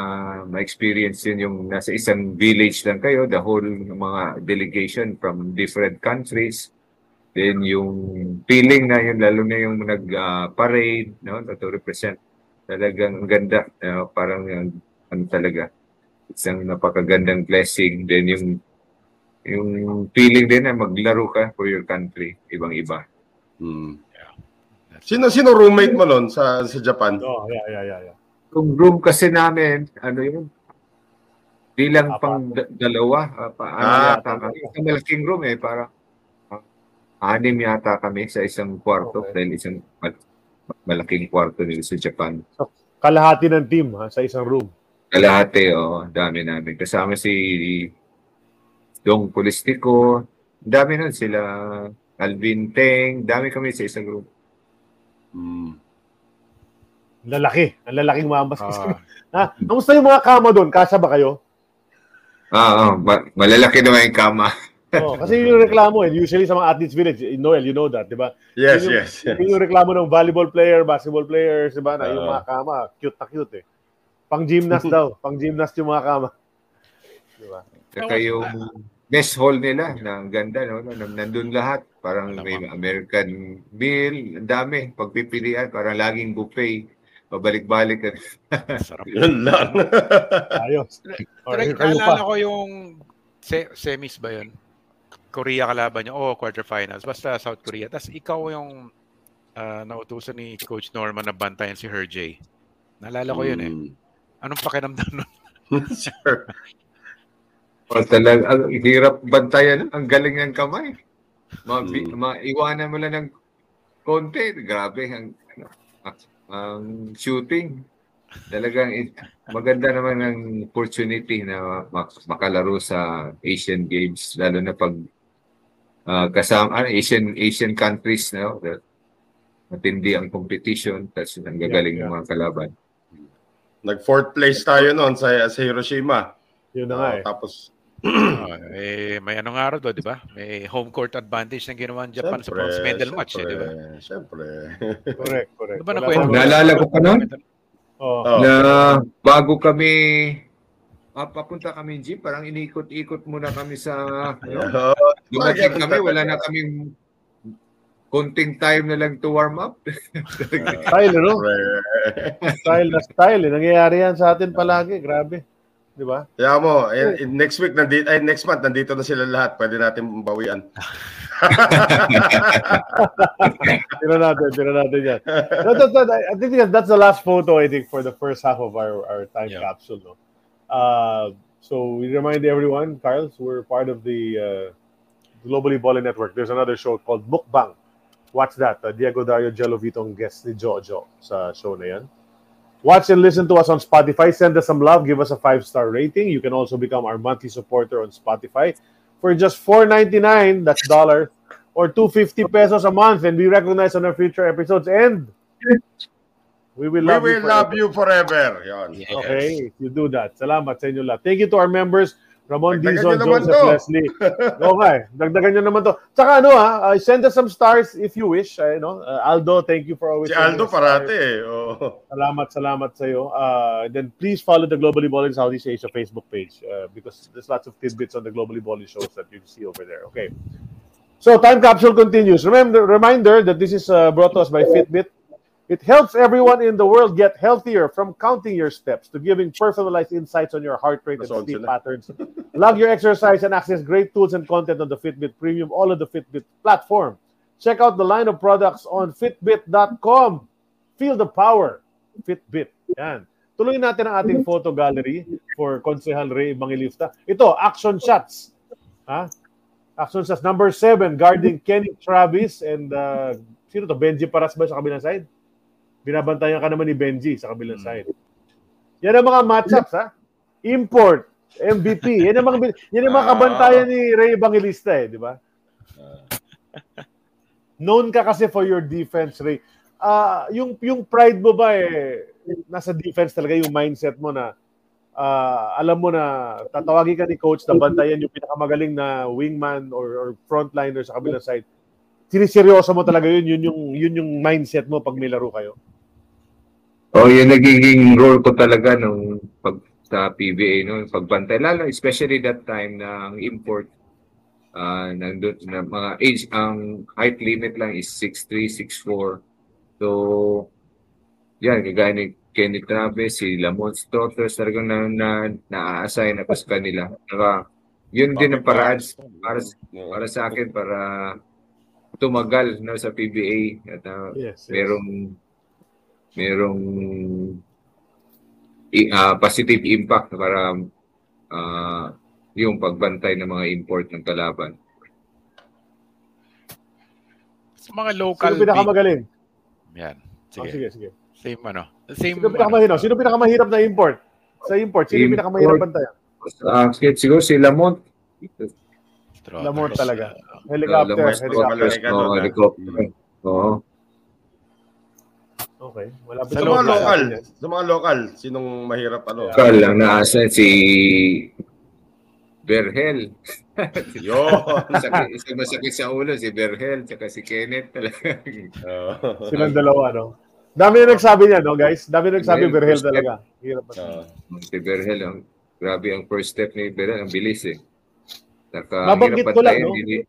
ma-experience yun yung nasa isang village lang kayo, the whole mga delegation from different countries. Then yung feeling na yun, lalo na yung nag-parade, no, to represent. Talagang ang ganda. ah, parang yung, ano talaga, isang napakagandang blessing. Then yung yung feeling din na maglaro ka for your country, ibang-iba. Hmm. Sino sino roommate mo nun sa sa Japan? Oh, yeah, yeah, yeah, yeah. Kung room kasi namin, ano yun, bilang Apat. pang da- dalawa, ah, pa, ano Ah, yata kami. Isang malaking room eh, para ah, anim yata kami sa isang kwarto Okay. dahil isang mal- malaking kwarto nila sa Japan. Kalahati ng team ha, sa isang room. Kalahati, oh, dami namin. Kasama si Dong Polistico, dami nun sila, Alvin Teng, dami kami sa isang. Hmm. Ang Lalaki. Ang lalaking mambas. Ah, ha? Kamusta yung mga kama doon? Kasya ba kayo? Ah, oh, ma- malalaki naman yung kama. Oh, kasi yun yung reklamo eh. Usually sa mga athletes village, eh, Noel, you know that, di ba? Yes, Yun yung- yes. yes. Yun yung reklamo ng volleyball player, basketball players, di ba? Na yung Oo. mga kama, cute na cute eh. Pang gymnast daw. Pang gymnast yung mga kama. Saka yung mess hall nila, na ang ganda, no? Nan- Nandun lahat. Parang may American meal, ang dami. Pagpipilian, parang laging buffet. Pabalik-balik. Yun lang. Ayos. Kayo naalala ko yung se- semis ba yun? Korea kalaban niya. Oh, quarterfinals. Basta South Korea. Tapos ikaw yung ah, nautusan ni Coach Norman na bantayan si Herjay. Naalala ko yun eh. Hmm. Anong pakiramdam nun? sure. O talaga, ang hirap bantayan. Ang galing ng kamay. Ma Mm. Maiwanan mo lang ng konti. Grabe ang, ano, ang shooting. Talagang it- maganda naman ang opportunity na mak- makalaro sa Asian Games lalo na pag ah, kasama ah, Asian Asian countries no that matindi ang competition tapos ang gagaling Yeah, ng mga kalaban. Nag fourth place tayo noon sa, sa Hiroshima. Yun na nga Ah, eh. tapos Ah, eh, may ano nga raw doon, di ba? May home court advantage na ginawa ng Japan sa Siyempre, bronze medal match, eh, di ba? Siyempre. Correct, correct. Ano ba Wala nakwento? pa- Naalala ko pa nun? Oh. Oh. Na bago kami ah, papunta kami gym, parang inikot-ikot muna kami sa ano, Oh, dumating kami, wala na kaming konting time na lang to warm up. Style, no? Style na style. Eh. Nangyayari yan sa atin palagi. Grabe. Di ba? Kaya mo, eh, next week, nandito, ay, next month, nandito na sila lahat. Pwede natin bawian. Tira natin, tira natin yan. That, that, that, I think that- that's the last photo, I think, for the first half of our, our time Yeah. capsule. No? Uh, so we remind everyone, Carl, we're part of the uh, Globally Balling Network. There's another show called Mukbang. Watch that. Uh, Diego Dario Gelovito ang guest ni Jojo sa show na yan. Watch and listen to us on Spotify. Send us some love. Give us a five-star rating. You can also become our monthly supporter on Spotify for just $4.99, that's dollars, or 250 pesos a month and be recognized on our future episodes. And we will We love will you love forever. you forever. Yes. Okay, if you do that. Salamat sa inyo lahat. Thank you to our members, Ramon Dizon, Joseph to. Leslie. Okay, dagdagan nyo naman to. Tsaka ano ha, uh, send us some stars if you wish. Uh, know, uh, Aldo, thank you for always Si Aldo parate eh. Oh. Salamat, salamat sa iyo. Uh, then please follow the Globally Balling Southeast Asia Facebook page uh, because there's lots of tidbits on the Globally Balling shows that you see over there. Okay. So time capsule continues. Remember, reminder that this is uh, brought to us by Fitbit. It helps everyone in the world get healthier from counting your steps to giving personalized insights on your heart rate and sleep patterns. Log your exercise and access great tools and content on the Fitbit Premium, all of the Fitbit platform. Check out the line of products on fitbit.com. Feel the power. Fitbit. Yan. Tuloy natin ang ating photo gallery for Konsehal Ray Mangilifta. Ito, action shots. Ha? Action shots. Number seven, guarding Kenny Travis and uh, sino to? Benji Paras ba sa kabilang side? Binabantayan ka naman ni Benji sa kabilang Hmm. side. Yan ang mga matchups, ha? Import, MVP. Yan ang mga, yan ang mga Ah. kabantayan ni Ray Evangelista, eh, di ba? Known ka kasi for your defense, Ray. Ah, yung yung pride mo ba eh nasa defense talaga yung mindset mo na ah, alam mo na tatawagin ka ni coach na bantayan yung pinakamagaling na wingman or, or frontliner sa kabilang side. Siniseryoso mo talaga yun, yun yung yun yung mindset mo pag may laro kayo. Oh, yun nagiging role ko talaga nung pag sa PBA no, pagbantay lalo especially that time ang import ah nandun na mga age ang height limit lang is 6'3", 6'4". So yan kagaya ni Kenny Travis, si Lamont Stotters talagang na, na na-assign ako sa kanila. Saka, yun din ang paraan para, para sa akin para tumagal no, sa PBA at ah, Yes. merong merong ah, positive impact para ah, yung pagbantay ng mga import ng kalaban. Sa mga local Sino pinakamagaling? big- Yan. Oh, Sige. sige, sige. Same ano. Same Sino pinakamahirap? Sino pinakamahirap na import? Sa import, sino Import. pinakamahirap bantayan? Uh, siguro si Lamont. Lamont talaga. Uh, Helicopter, Lamont helicopter. Stotters, Helicopter. oo, helicopter. Okay. Malapit Sa na mga local. local, sa mga local, sinong mahirap ano? Kal lang naasa si Berhel. Yun. Sakit, isa masakit sa ulo si Berhel tsaka si Kenneth talaga. Oo. Silang dalawa, no? Dami na nagsabi niya, no, guys? Dami na nagsabi Well, Berhel talaga. Hirap pa. Oo. si Berhel, ang grabe ang first step ni Berhel, ang bilis eh. Saka, Nabanggit ko lang, no? Hindi,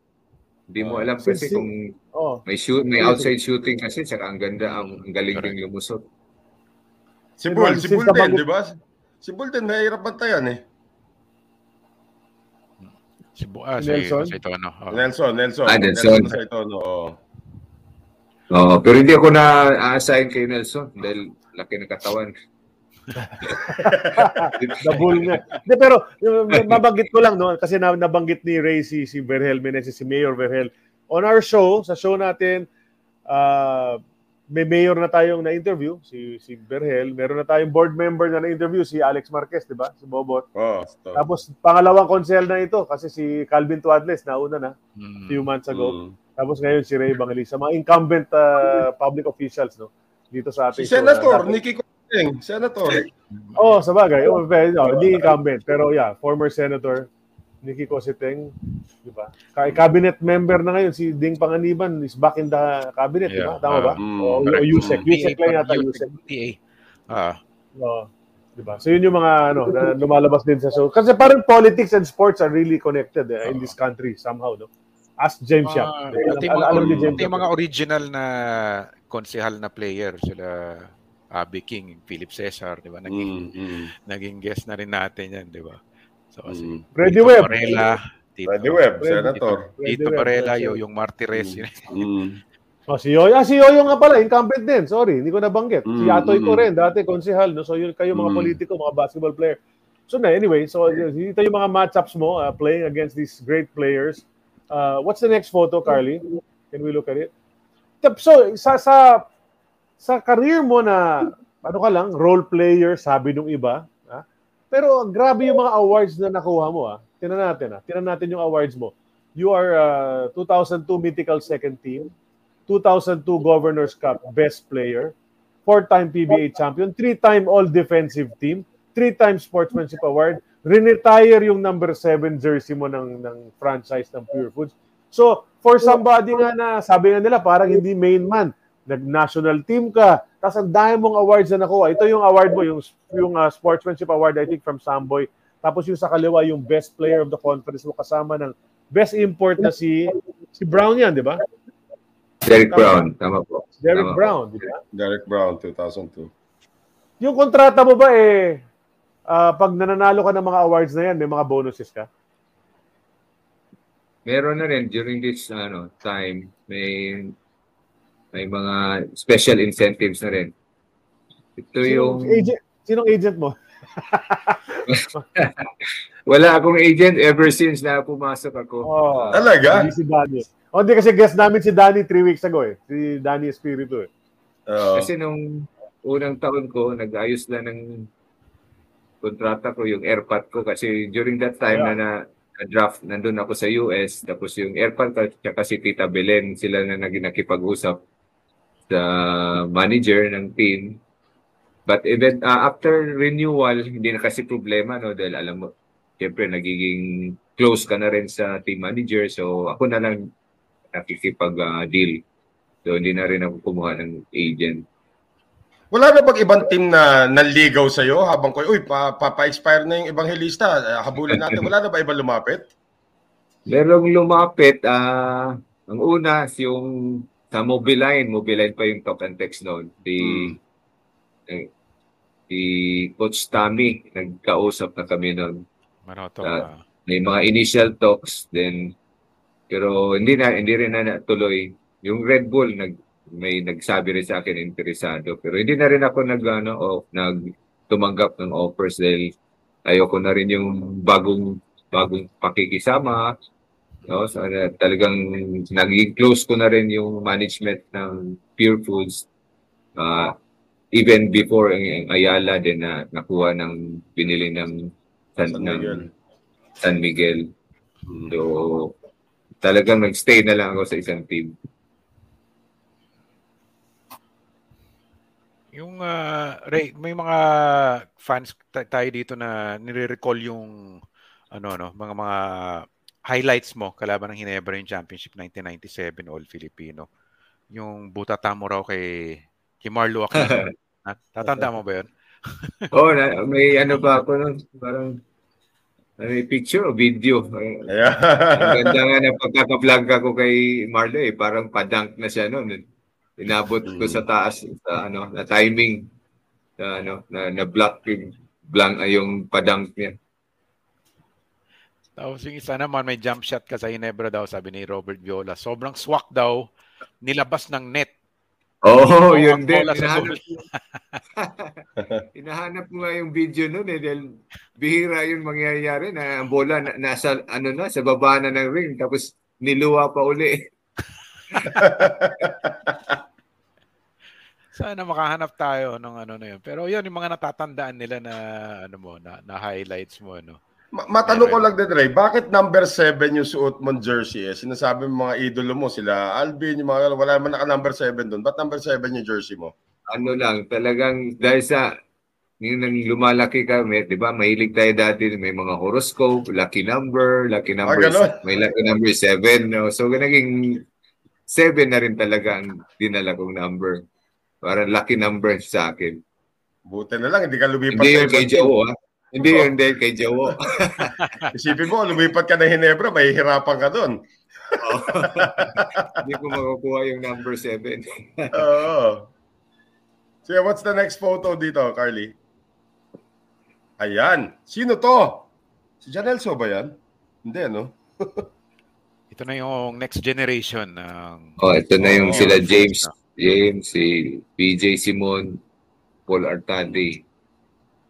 hindi mo Ah, alam kasi si- kung Oh. may shoot, may outside shooting kasi saka ang ganda, ang, ang galing Correct. din lumusot. Si Bull, si Bull din, di ba? Si Bull din, mahirap bantayan eh. Si, Bu- ah, Si si, Nelson? si Tono. Oh. Nelson, Nelson. Ah, Nelson. sa ito, no. oo. Oo, pero hindi ako na-assign kay Nelson dahil laki ng katawan. The bull. Hindi, pero mabanggit ko lang, no? Kasi na, nabanggit ni Ray si, si Berhel Meneses, si Mayor Berhel. On our show, sa show natin, ah, may mayor na tayong na-interview, si, si Berhel. Meron na tayong board member na na-interview, si Alex Marquez, di ba? Si Bobot. Oo, ito. Tapos, pangalawang konsel na ito, kasi si Calvin Tuadles, nauna na, Mm. few months ago. Mm. Tapos ngayon si Ray Evangelista, mga incumbent uh, public officials no dito sa ating Si show. Senator, Dapat- Nicky Coting, Senator. Oh, sa bagay. Oh, pero, no, hindi incumbent, pero yeah, former senator Nikki Cositeng, di ba? Ka- Cabinet member na ngayon si Ding Panganiban is back in the cabinet, di ba? Yeah. Tama ba? Ah, mm, o, o. Yusek, Yusek lang yata. TA. Ah, Oh, di ba? So yun yung mga ano na lumalabas din sa show. Kasi parang politics and sports are really connected eh, in this country somehow, no? Ask James mga, Yap. pati Alam, mga, alam ni James pati Yap. mga original na konsehal na player sila Abby King, Philip Cesar, di ba? Naging, Mm, mm, naging guest na rin natin yan, di ba? So, kasi mm. Freddy Tito Webb. Varela, Tito, Freddy Webb, Senator. Tito Webb, Varela, Freddy yo, Webb. yung Martires, Mm. yun. Mm. Oh, si Yoyo. Ah, si Yoyo nga pala, incumbent din. Sorry, hindi ko nabanggit. si Mm, Atoy ko mm. rin, dati konsehal. No? So yun, kayo mga Mm. politiko, mga basketball player. So na, anyway, so dito yung mga matchups mo uh, playing against these great players. Uh, what's the next photo, Carly? Can we look at it? So, sa, sa, sa career mo na, ano ka lang, role player, sabi nung iba, ha? pero grabe yung mga awards na nakuha mo. Ha? Tinan natin. Ha? Tinan natin yung awards mo. You are uh, 2002 Mythical Second Team, 2002 Governors Cup Best Player, four-time PBA champion, three-time All-Defensive Team, three-time Sportsmanship Award, retire yung number 7 jersey mo ng, ng franchise ng Pure Foods. So, for somebody nga na, sabi nga nila, parang hindi main man, nag-national team ka, tapos ang dami mong awards na nakuha. Ito yung award mo, yung, yung uh, Sportsmanship Award, I think, from Samboy. Tapos yung sa kaliwa, yung Best Player of the Conference mo kasama ng Best Import na si si Brown yan, di ba? Derek Tama. Brown, tama po. Derek Tama. Brown, di ba? Derek Brown, 2002. Yung kontrata mo ba eh, ah, pag nananalo ka ng mga awards na yan, may mga bonuses ka? Meron na rin during this ano time may may mga special incentives na rin. Ito yung Sinong agent, sinong agent mo? wala akong agent ever since na pumasok ako. Oh, Talaga? Hindi si Danny. O, hindi kasi guest namin si Danny three weeks ago eh. Si Danny Espiritu eh. Oo. Kasi nung unang taon ko, nag-ayos lang ng kontrata ko, yung airpot ko. Kasi during that time Yeah. na na draft, nandun ako sa US. Tapos yung airpot ko, tsaka si Tita Belen, sila na naging nakipag-usap sa manager ng team. But even uh, after renewal, hindi na kasi problema, no? Dahil alam mo, siyempre nagiging close ka na rin sa team manager. So ako na lang nakikipag-deal. so hindi na rin ako kumuha ng agent. Wala na bang ibang team na nanligaw sa'yo habang ko, uy, pa, pa-expire na yung Evangelista, eh, habulin natin. Wala na ba ibang lumapit? Merong lumapit, ah ang una, yung sa Mobiline, Mobiline pa yung talk and text noon. Si, eh, si Coach Tammy, nagkausap na kami noon. Manoto. Ah. ah. May mga initial talks, then, pero hindi na, hindi rin na natuloy. Yung Red Bull, nag, may nagsabi rin sa akin interesado. Pero hindi na rin ako nag, ano, o, nag, tumanggap ng offers dahil ayoko na rin yung bagong bagong pakikisama. No? So, uh, talagang naging close ko na rin yung management ng Pure Foods. Uh, even before ang, ang Ayala din na nakuha ng binili ng San, San ng Miguel. San Miguel. So, talagang nag-stay na lang ako sa isang team. Yung ah, Ray, may mga fans ta- tayo dito na nire-recall yung ano no, mga mga highlights mo kalaban ng Hinebra yung Championship 1997 All Filipino. Yung butata mo raw kay kay Marlo Aquino. Na- Tatanda mo ba 'yun? oh, na, may ano ba ako nun? Parang may picture o video. Ang Ayan. ganda nga ng pagkakablog ko kay Marlo eh. Parang padunk na siya noon. Inabot ko sa taas sa ano, na timing. Na, ano, na, na block yung blank ay yung padunk niya. Tapos yung isa naman may jump shot ka sa Hinebra daw sabi ni Robert Viola. Sobrang swak daw nilabas ng net. Oo, oh, yun din. Hinahanap, hinahanap ko nga yung video noon eh. Dahil bihira yung mangyayari na ang bola na, nasa, ano na, sa baba na ng ring. Tapos niluwa pa uli. Sana makahanap tayo ng ano na yun. Pero yun yung mga natatandaan nila na ano mo na, na highlights mo ano. Ma- Matanong ko lang din, Ray, bakit number 7 yung suot mong jersey? Eh? Sinasabi mo mga idolo mo, sila Alvin, yung mga, wala man naka number 7 doon. Ba't number 7 yung jersey mo? ano lang, talagang dahil sa yung nang lumalaki kami, di ba, mahilig tayo dati, may mga horoscope, lucky number, lucky number, ganon. may lucky number 7. No? So, naging 7 na rin talaga ang dinala kong number. Parang lucky number sa akin. Buti na lang, hindi ka lumipat Hindi sa yun ibang kay. Jowo, ha? Hindi dahil kay Jowo. Isipin mo, lumipat ka na Hinebra, may hirapan ka doon. Hindi ko makukuha yung number 7. Oo. So, yeah, what's the next photo dito, Carly? Ayan. Sino to? Si Janelso ba yan? Hindi, no? Ito na yung next generation ng oh, ito na yung Oo, sila James, James, si PJ Simon, Paul Artade.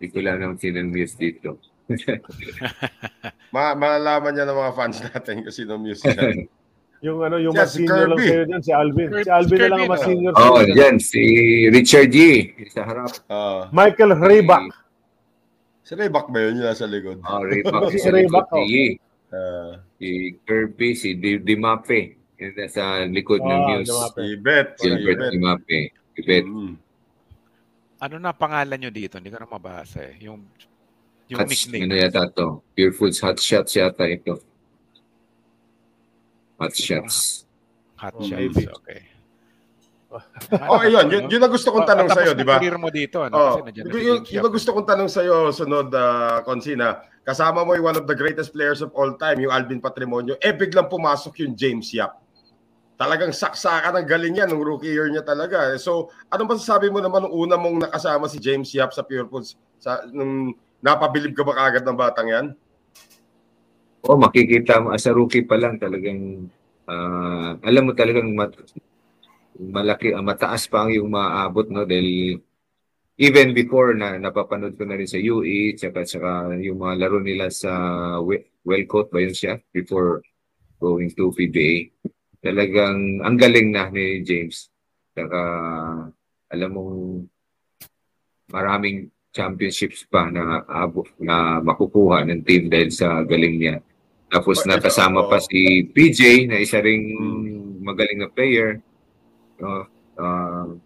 Hindi ko lang ang sinang-miss dito. Ma malalaman niya ng mga fans natin kung sino music. Yung ano, yung Yeah, mas si senior lang Kirby. sa'yo dyan, si Alvin. Kirby- Si Alvin na lang ang Kirby, mas no? senior Oh, sa'yo dyan. yan si Richard G. Sa harap. Ah, Michael Raybach. si Rayback ba yun yung nasa likod? Oh, Rayback. Si sa Rayback, likod. oh. Si, Ah, si Kirby, si Di- Dimape. Yan sa likod ng Ah, Muse. Dimape. si Bet. Si Gilbert Bet. Dimape. Ibet. Mm. Ano na pangalan nyo dito? Hindi ko na mabasa eh. Yung yung Hot, nickname. ano yata to? Pure Foods Hot Shots yata ito. Hot Shots. Hot Oh, shots. maybe. Okay. Oh, ayun. Yun, yun ang gusto kong tanong Patapos sa'yo, di ba? career mo dito, ano? Oh, Kasi yun, yun, ang gusto kong tanong sa'yo, sunod, uh, Consina. Kasama mo yung one of the greatest players of all time, yung Alvin Patrimonio. Eh, biglang pumasok yung James Yap. Talagang saksakan ng galing niya nung rookie year niya talaga. So, anong masasabi mo naman nung una mong nakasama si James Yap sa Pure Foods? Sa, nung napabilib ka ba kagad ng batang yan? Oh, makikita mo as a rookie pa lang talagang ah, alam mo talagang mat, malaki ah, mataas pa ang yung maaabot no dahil even before na napapanood ko na rin sa UE tsaka tsaka yung mga laro nila sa We- Wellcoat ba yun siya before going to PBA talagang ang galing na ni James tsaka alam mong maraming championships pa na abo na makukuha ng team dahil sa galing niya. Tapos nakasama pa si PJ na isa ring magaling na player. No? Uh,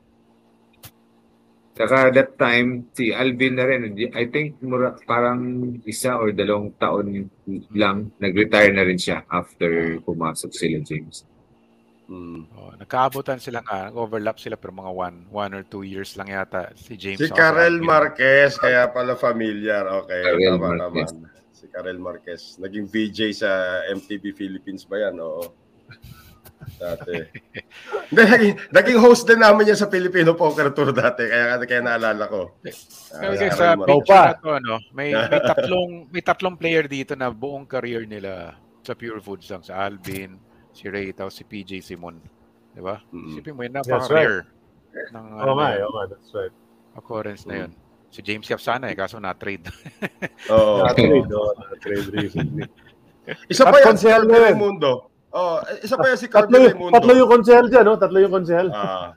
Saka that time, si Alvin na rin, I think mura, parang isa or dalawang taon lang, nag-retire na rin siya after pumasok sila James. Mm. Oh, nagkaabutan sila nga, overlap sila pero mga one, one or two years lang yata si James. Si Karel. Marquez, kaya pala familiar. Okay, Karel tama Marquez. naman. Si Karel Marquez. Naging VJ sa MTV Philippines ba yan? Oo. Dati. Naging, naging host din namin yan sa Filipino Poker Tour dati. Kaya, kaya naalala ko. Ah, Karel sa Marquez. Ikaw picture pa. na to, ano, may, may tatlong may tatlong player dito na buong career nila sa Pure Foods lang. Si Alvin, si Ray, tapos si PJ Simon. Di ba? Mm. Isipin mo yun, That's napaka-rare ng Oo nga, na eh, yun, oo nga, that's right. occurrence na Mm. yun. Si James Yap sana eh, kaso na-trade. Oo. Na-trade, oo, na-trade recently. Isa At pa yan si na yun. Raimundo. Oh, isa pa yan si yung- Raimundo. tatlo yung konsehal dyan, no? Tatlo yung konsehal. Ah,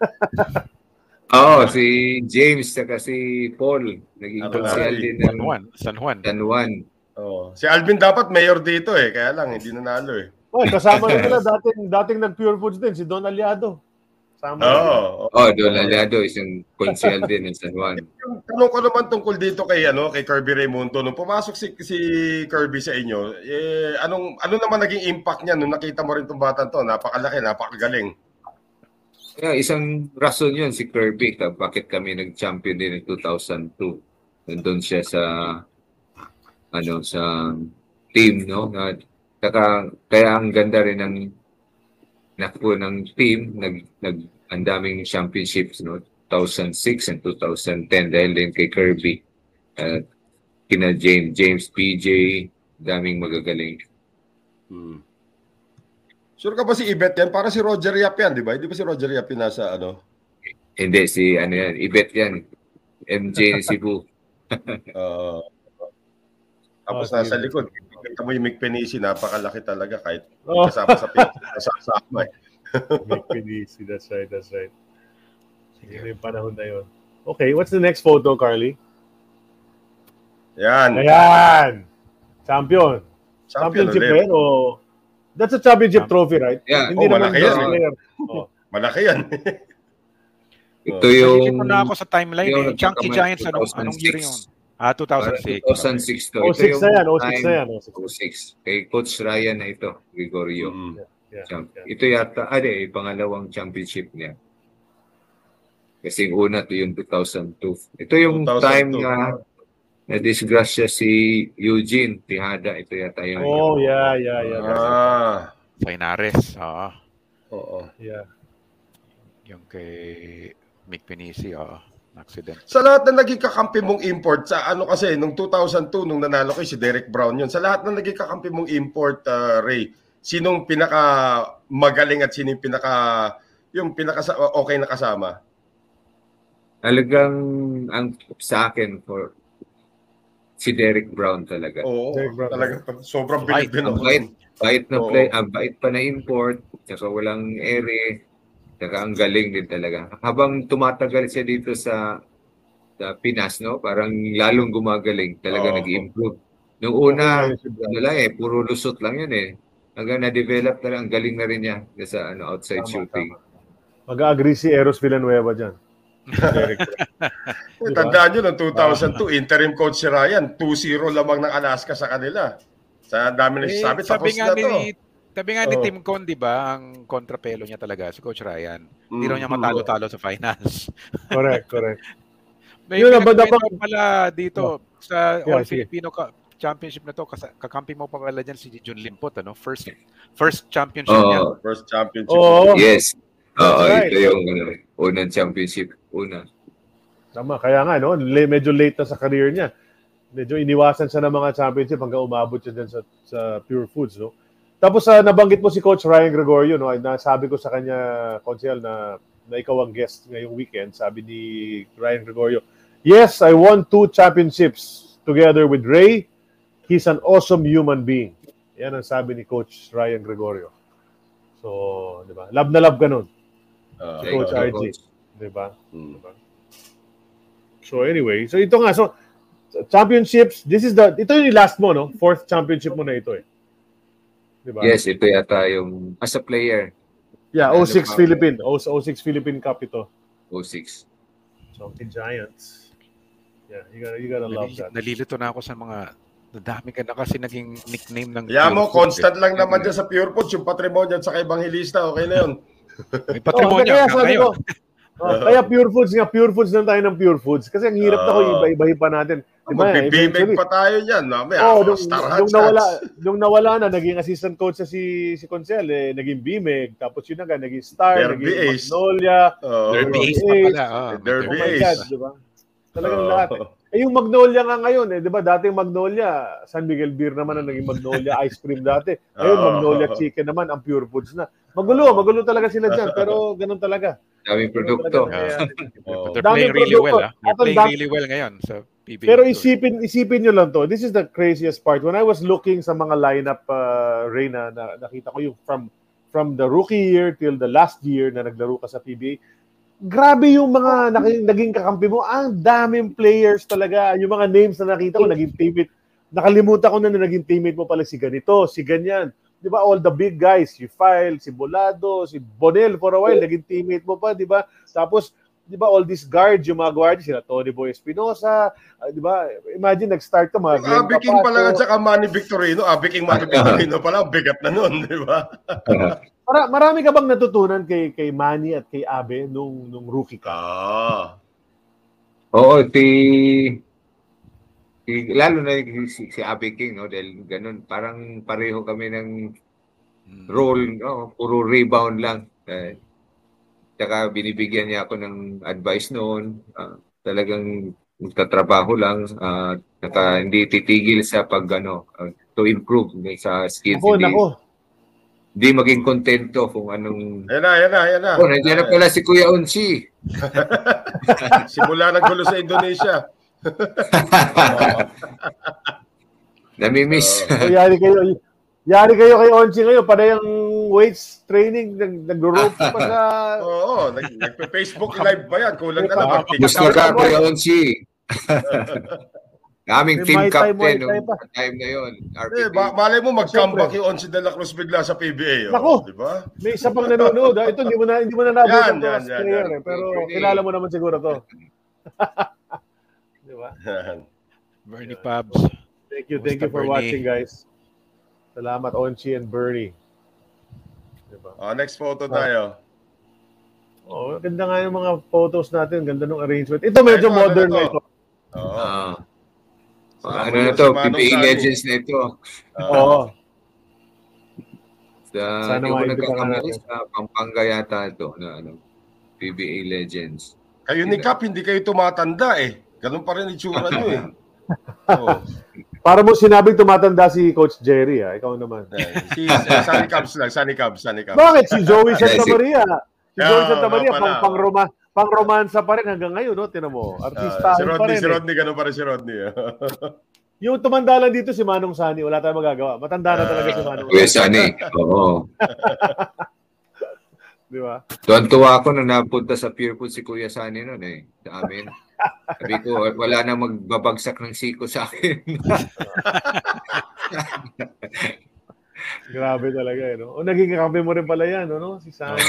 Oo, si James saka si Paul. Naging Ano konsehal na, din San ng Juan. San Juan. San Juan. oh. Si Alvin dapat mayor dito eh. Kaya lang, hindi nanalo eh. Oh, kasama na nila dating dating nag-Pure Foods din si Don Aliado. Sama. Oh, Oh, Don Aliado, isang konsehal din ng San Juan. Yung tanong ko naman tungkol dito kay ano kay Kirby Raimundo nung pumasok si si Kirby sa inyo eh anong ano naman naging impact niya nung nakita mo rin tong batang to napakalaki napakagaling Kaya isang rason yun si Kirby ka bakit kami nag-champion din in 2002. Nandun siya sa ano sa team no na saka kaya ang ganda rin ng nakpo ng team nag nag ang daming championships no 2006 and 2010 dahil din kay Kirby at kina James James PJ daming magagaling hmm. Sure ka ba si Ibet yan? Para si Roger Yap yan, di ba? Hindi ba si Roger Yap yung nasa ano? hindi si ano yan Ibet yan MJ ni Cebu Uh, tapos Oh, nasa sige. likod, kita mo yung Mick Penisi, napakalaki talaga kahit Oh, kasama sa kasama eh. Mick Pinisi, that's right, that's right. Yun yung panahon na yun. Okay, what's the next photo, Carly? Yan. Ayan! Champion. Champion Championship ulit. O... That's a championship trophy, right? Yeah. Hindi Oh, naman malaki yan. player. Malaki yan. ito yung Nakikita na ako sa timeline yung eh. Chunky Giants, anong, 2006. anong year yun? Ah, 2006. 2006 to. Oh, Ito 06 yung na yan, 06 time- na yan. 06. 06. Kay Coach Ryan na ito, Gregorio. Mm. Yeah, Champ- yeah. Ito yata, ah, di, pangalawang championship niya. Kasi yung una to yung 2002. Ito yung 2002. time na na-disgrasya si Eugene Tihada. Ito yata yung Oh, yeah, yeah, yeah. it. Ah. Fainares. Oo. Oo. Yeah. Yung kay Mick Pinisi. Oo. Accident. Sa lahat na naging kakampi mong import, sa ano kasi, nung 2002, nung nanalo kayo si Derek Brown yun, sa lahat na naging kakampi mong import, uh, Ray, sinong pinaka magaling at sino yung pinaka, yung pinaka okay na kasama? Talagang ang sa akin for si Derek Brown talaga. Oo, Derek Brown. talaga, sobrang bilib din Ang bait, bait na Oo. play, ang bait pa na import, saka walang ere, saka ang galing din talaga. Habang tumatagal siya dito sa sa Pinas, no? Parang lalong gumagaling, talaga Oo. nag-improve. Nung una, ano lang eh, puro lusot lang yun eh. Hanggang na-develop talaga, ang galing na rin niya sa ano, outside Tama, shooting. Mag-agree si Eros Villanueva dyan. Eh, Diba? Tandaan nyo, noong 2002, interim coach si Ryan, 2-0 lamang ng Alaska sa kanila. Sa dami na Eh, sabi, sabi tapos nga na to. ni sabi nga ni Oo. Tim Con, di ba, ang kontrapelo niya talaga, si Coach Ryan. Hindi Mm. raw niya matalo-talo sa finals. Correct, correct. May Yun, ba- dapat- pala dito sa Yeah, All. Filipino Cup Championship na to, kas- kakampi mo pa pala dyan si Jun Limpot, ano? First first championship niya. Oo, First championship. Oo. yes. Oo, right. ito yung ano, unang championship. Una. Tama, kaya nga, no? Le- medyo late na sa career niya. Medyo iniwasan siya ng mga championship hanggang umabot siya dyan sa, sa Pure Foods, no? Tapos sa nabanggit mo si Coach Ryan Gregorio, no? Nasabi ko sa kanya, Konsel, na, na ikaw ang guest ngayong weekend. Sabi ni Ryan Gregorio, Yes, I won two championships together with Ray. He's an awesome human being. Yan ang sabi ni Coach Ryan Gregorio. So, di ba? Love na love ka nun. Ah, Thank Coach RG. Coach. Di ba? So anyway, so ito nga, so championships, this is the, ito yung last mo, no? Fourth championship mo na ito eh. Di ba? Yes, ito yata yung as a player, Yeah, Ano 06 pa? Philippine. 06 Philippine Cup ito. 06. So, the Giants. Yeah, you gotta, you gotta love that. nalilito na ako sa mga dami ka na kasi naging nickname ng Kaya mo, constant eh. lang naman dyan sa Pure Foods, yung patrimonyo at sa Evangelista, okay na yun. May patrimonyo Oh, kaya sabi ngayon. ko, oh, kaya Pure Foods nga, Pure Foods lang tayo ng Pure Foods. Kasi ang hirap na ko, Oo. iba-ibahin pa natin. Di ba? Magbibimig Eventually- pa tayo yan. Mamaya, Oh, oh, nung, Star nung nawala, nung nawala na, naging assistant coach na si si Consel, eh, naging Bimig, tapos yun na nga, naging Star, Derby naging Ace. Magnolia. Oh, Derby Derby Ace pa Ace. pala. Oh, Derby Oh my Ace. God, di ba? Talagang Oh. lahat. Eh. Eh, yung Magnolia nga ngayon, eh, di ba? Dating Magnolia, San Miguel Beer naman ang naging Magnolia ice cream dati. Ngayon. Magnolia chicken naman, ang pure foods na. Magulo, magulo talaga sila dyan, pero ganun talaga. Daming produkto. talaga. Oh. But they're Daming playing really produkto. well. Ah. They're playing really well ngayon sa PBA. Pero isipin isipin nyo lang to. This is the craziest part. When I was looking sa mga lineup uh, Reyna na nakita ko yung from from the rookie year till the last year na naglaro ka sa PBA. Grabe yung mga naki- naging kakampi mo. Ang daming players talaga. Yung mga names na nakita ko naging teammate. Nakalimutan ko na na naging teammate mo pala si ganito, si ganyan. Di ba? All the big guys, si File, si Bolado, si Bonel for a while, naging teammate mo pa, di ba? Tapos, di ba, all these guards, yung mga guards, sila Tony Boy Espinosa, ah, di ba? Imagine, nag-start ka mga Yung Abi King pala at saka Manny Victorino. Abi King Manny Victorino pala, bigat na nun, di ba? Mara- marami ka bang natutunan kay kay Manny at kay Abe nung nung rookie ka? Ah. Oo, si lalo na si, si Abe King, no? Dahil ganun, parang pareho kami ng Mm. role, no? Puro rebound lang. Eh, tsaka binibigyan niya ako ng advice noon. Ah, talagang nagtatrabaho lang. Uh, naka, hindi titigil sa pag, ano, ah, to improve sa skills. Ako, hindi, nako. hindi maging kontento kung anong... Ayan na, ayan na, ayan na. Oh, nandiyan na pala si Kuya Unsi. Simula naggulo sa Indonesia. Namimiss. So, yari kayo, yari kayo kay Onchi ngayon, panay ang weights training, nag, nag-rope pa sa... Oo, nag, nagpe-Facebook live pa yan. Kulang na lang. Gusto ka, Kuya Unsi. Aming team captain nung time na yun. Eh, RPP. ba, malay mo mag-comeback yung Onsi de la Cruz bigla sa PBA. Oh, Nako. Di ba? May isa pang nanonood. ha? Ito, hindi mo na, hindi mo na nabutan Yan, yan, as yan, player. yan. Eh, pero kilala mo naman siguro to. Ba? Bernie Pabs. Thank you, thank you for Bernie? watching, guys. Salamat, Onchi and Bernie. Diba? oh, next photo tayo. Oh, ganda nga yung mga photos natin. Ganda ng arrangement. Ito medyo Ito, ano modern na na to? ito. Oo. Ah. Salamat ano na yun to, si Manong PBA Sani. Legends na ito. Oo. Oo. Sa, Sana hindi ko nagkakamali sa Pampanga yata ito na ano, PBA Legends. Kayo ni Cap, hindi kayo tumatanda eh. Ganun pa rin itsura nyo eh. Oo. Para mo sinabing tumatanda si Coach Jerry, ah. Ikaw naman. Eh, si eh, Sunny Cubs lang, Sunny Cubs, Sunny Cubs. Bakit? Si Joey Santa si- Maria. Si Joey Yeah, Santa Maria, nga pang, pang, roma, pang romansa pa rin hanggang ngayon, no? Tinan mo. Ah, Artista si pa Rodney, rin. si eh. Rodney, ganun pa rin si Rodney. eh. Yung tumanda lang dito si Manong Sani, wala tayong magagawa. Matanda na talaga si Manong Kuya Sani. Oo. Di ba? Tuwan-tuwa ako nung napunta sa Pure Food si Kuya Sani noon eh. Sa amin. Sabi ko, wala na magbabagsak ng siko sa akin. Grabe talaga, eh, no? O naging kakampi mo rin pala yan, no? Si Sani.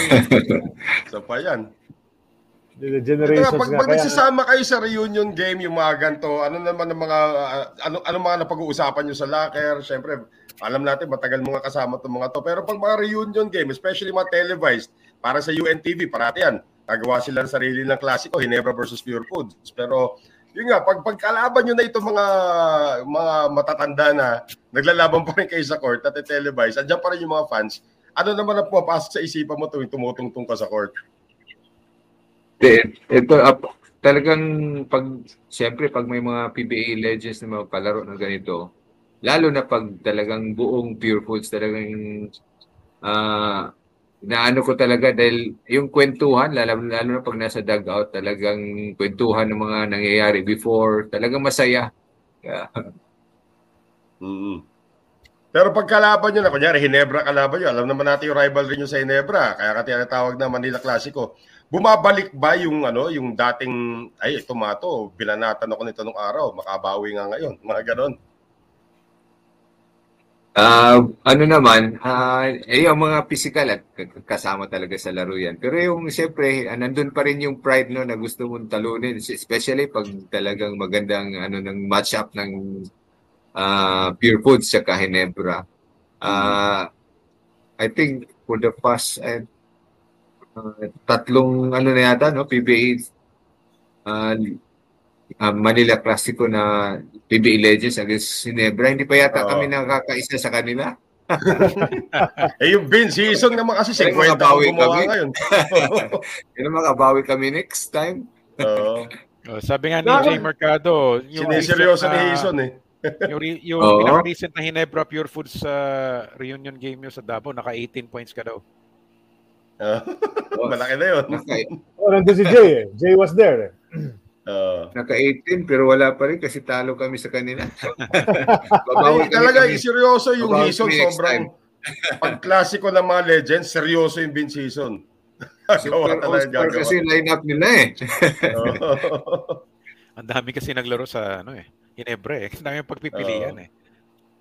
Isa pa yan. The Ito nga, generations pag, nga. pag Kaya, nagsasama kayo sa reunion game, yung mga ganito, ano naman ang mga, ah, ano, ano mga napag-uusapan nyo sa locker? Siyempre, alam natin, matagal mo nga kasama itong mga to. Pero pag mga reunion game, especially mga televised, para sa UNTV, parati yan. Nagawa sila ng sarili ng klasiko, Hinebra versus Pure Foods. Pero, yun nga, pag pagkalaban nyo na itong mga mga matatanda na naglalaban pa rin kayo sa court at televised, andyan pa rin yung mga fans, ano naman ang pumapasok sa isipan mo tuwing tumutungtong ka sa court? Ito, ito ap- talagang pag, siyempre pag may mga PBA legends na mga palaro na ganito, lalo na pag talagang buong Pure Foods talagang ah naano ko talaga dahil yung kwentuhan, lalo, lalo na pag nasa dugout, talagang kwentuhan ng mga nangyayari before, talagang masaya. Kaya, mm Pero pag kalaban nyo na, kunyari, Hinebra kalaban nyo, alam naman natin yung rivalry nyo sa Hinebra, kaya ka tinatawag na Manila Clasico. bumabalik ba yung ano, yung dating ay ito mato, binanatan ako nito nung araw, makabawi nga ngayon, mga ganon. Ah, ano naman, ah, eh, yung mga physical at kasama talaga sa laro yan. Pero yung siyempre, ah, nandun pa rin yung pride no na gusto mong talunin, especially pag talagang magandang ano ng match-up ng ah, Pure Foods sa Ginebra. Ah, I think for the past ah, tatlong ano na yata no PBA ah, ah, Manila Classico na PBA Legends against Ginebra. Hindi pa yata Oo. kami nakakaisa sa kanila. Eh yung bin season naman kasi Ay, 50 ang gumawa kami. ngayon. Kaya makabawi kami next time. Oo. Oh, sabi nga ni? Jay Mercado, yung Siniseryoso recent ni na- Hison eh. Yung, re- yung Oo. pinaka-recent na Hinebra Pure Foods sa reunion game nyo sa Davao, naka 18 points ka daw. Oo. Malaki na yun. Naka, Oh, nandun si Jay eh. Jay was there eh. Oo. naka 18 pero wala pa rin kasi talo kami sa kanila. Ay, talaga, kami. seryoso yung Hison. Sobrang pag klasiko ng mga legends, seryoso yung bin season. Gawa Super talaga all-star kasi lineup nila eh. Ang dami kasi naglaro sa ano eh, Hinebra eh. Ang dami yung pagpipilian eh.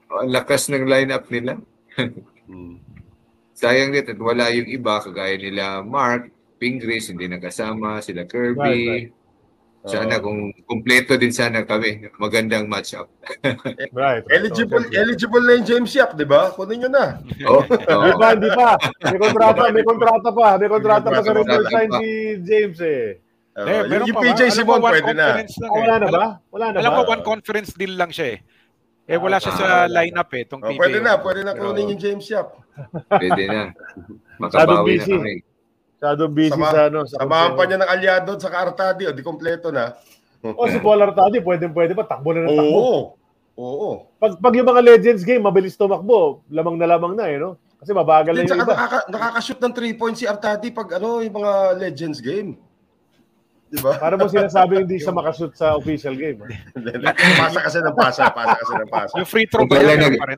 Ang lakas ng lineup nila. Hmm. Sayang din at wala yung iba kagaya nila Mark, Pingris, hindi nakasama, sila Kirby. Right, Sana kung kumpleto din sana kami. Magandang matchup. Right. right. Eligible, Oh, siyempre. eligible na yung James Yap, di ba? Kunin nyo na. Oh, Hindi pa, hindi pa. May kontrata, may kontrata pa. May kontrata pa sa reverse sign pa. si James eh. Oo, Eh, yung, meron yung pa PJ ba? Alam Simon pwede na. lang Ah, eh. wala na ba? Alam- Wala na Alam ba? mo, one conference deal lang siya eh. Eh, wala siya sa Ah, wala. lineup eh, itong Oh, PBA. pwede na, pwede na kunin yung James Yap. pwede na. Makabawi na kami. Masyadong busy Sama- sa ano. Sa Samahan pa niya ng alyado sa Artadi, o di kompleto na. O si Paul Artadi, pwede pwede pa. Takbo na ng takbo. Oo. Oo. Pag, pag yung mga Legends game, mabilis tumakbo, lamang na lamang na eh, no? Kasi mabagal na yung saka iba. nakaka, nakaka-shoot ng 3 points si Artadi pag ano, yung mga Legends game. Di ba? Para mo sinasabi hindi siya makashoot sa official game. ah. pasa kasi ng pasa, pasa kasi ng pasa. Yung free throw ba kailan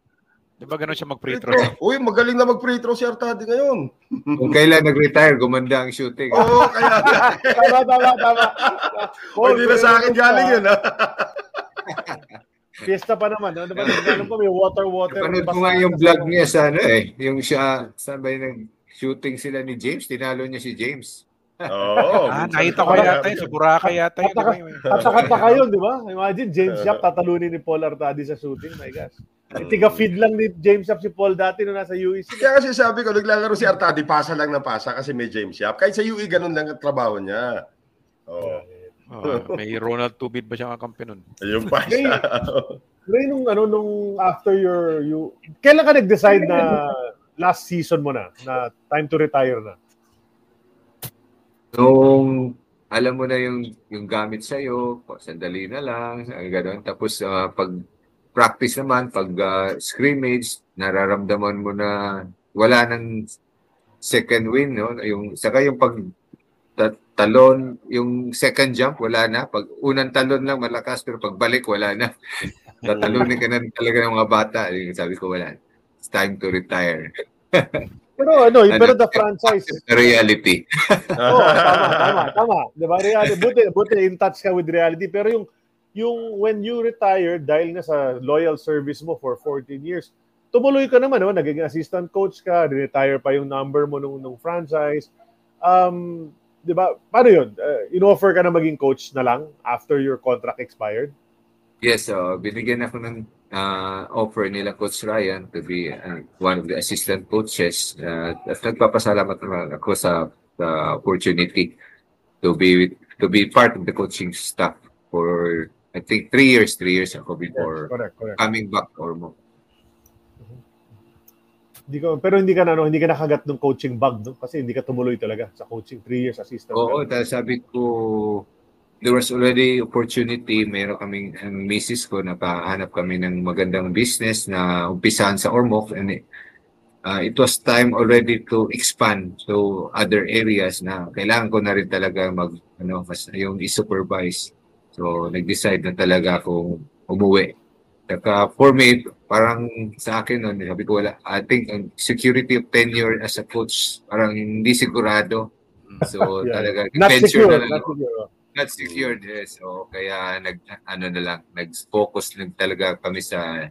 Di ba ganun siya mag-free Free throw? throw. Uy, magaling na mag-free throw si Artadi ngayon. Kung kailan nag-retire, gumanda ang shooting. Oo, kaya tama, tama, tama. oh, hindi na sa akin galing yun. Ha? Fiesta pa naman. Ano ba? Alam ko may water, water. Panood ko nga yung vlog niya sa ano eh. Yung siya, saan ba yung shooting sila ni James? Tinalo niya si James. Oo. Ah, minsan nakita ko yata yun. Sa Boracay yata yun. di ba? Yung- Kata-kata kayo, di ba? Imagine, James Yap tatalunin ni Paul Artadi sa shooting. My gosh. Eh, tiga-feed lang ni James Yap si Paul dati nung nasa UEC. Kaya kasi sabi ko, naglalaro si Artadi, pasa lang ng pasa kasi may James Yap. Kahit sa UE, ganun lang ang trabaho niya. Oo. Oh, may Ronald Tubid ba siyang kakampi nun? Ayun pa siya. Ray, nung, ano, nung after your, you, kailan ka nag-decide na last season mo na, na time to retire na? Nung alam mo na yung yung gamit sa iyo, sandali na lang, ang gano'n. Tapos ah, pag practice naman, pag ah, scrimmage, nararamdaman mo na wala nang second win, no? Yung saka yung pag ta- talon, yung second jump wala na. Pag unang talon lang malakas pero pagbalik wala na. Tatalunin ka na talaga ng mga bata. Yung sabi ko wala. It's time to retire. Pero ano, Ano, pero the franchise, The reality. Oo, tama, tama, tama. Di ba? Reality, buti, buti in touch ka with reality. Pero yung, yung when you retired, dahil nga sa loyal service mo for 14 years, tumuloy ka naman, no? naging assistant coach ka, retire pa yung number mo nung, nung franchise. Um, di ba? Paano yun? Uh, in-offer ka na maging coach na lang after your contract expired? Yes, so binigyan ako ng uh, offer nila Coach Ryan to be uh, one of the assistant coaches. Uh, at nagpapasalamat naman ako sa the opportunity to be to be part of the coaching staff for I think three years, three years ako before correct, correct. coming back or more. Hindi ko, pero hindi ka na, no, hindi ka nakagat ng coaching bug, no? Kasi hindi ka tumuloy talaga sa coaching. Three years assistant. Oo, dahil sabi ko, there was already opportunity. Meron kaming, ang misis ko, napahanap kami ng magandang business na umpisahan sa Ormoc. And uh, it was time already to expand to other areas na kailangan ko na rin talaga mag, ano, mas, yung i-supervise. So, nag-decide na talaga akong umuwi. Saka for me, parang sa akin nun, sabi ko wala, I think ang security of tenure as a coach, parang hindi sigurado So Yeah. talaga Not venture secure. na lang Not secure. not secured eh. So kaya nag ano na lang, nag-focus lang talaga kami sa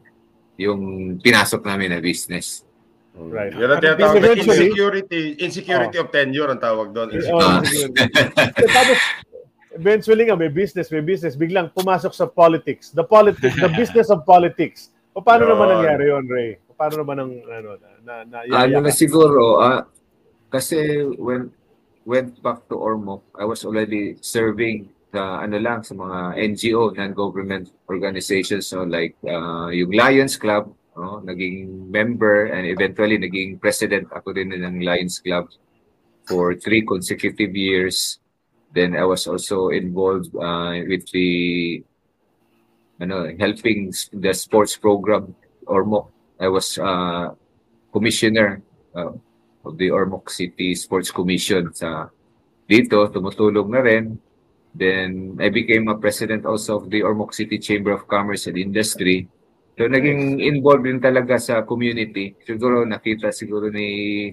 yung pinasok namin na business. Right. Yan ang tinatawag na insecurity, insecurity of tenure ang tawag doon. Oh, Ah. secure. Tapos, eventually nga, may business, may business. Biglang pumasok sa politics. The politics, the business of politics. O, paano Yun. naman nangyari yun, Ray? O, paano naman ang, ano, na, na, na, ano na siguro, ah, kasi when went back to Ormoc, I was already serving sa ano lang sa mga NGO, non-government organizations so like ah, yung Lions Club, no, naging member and eventually naging president ako din ng Lions Club for three consecutive years. Then I was also involved uh, with the ano helping the sports program Ormoc. I was uh, commissioner uh, of the Ormoc City Sports Commission sa dito. Tumutulong na rin. Then I became a president also of the Ormoc City Chamber of Commerce and Industry. So naging involved din talaga sa community. Siguro nakita siguro ni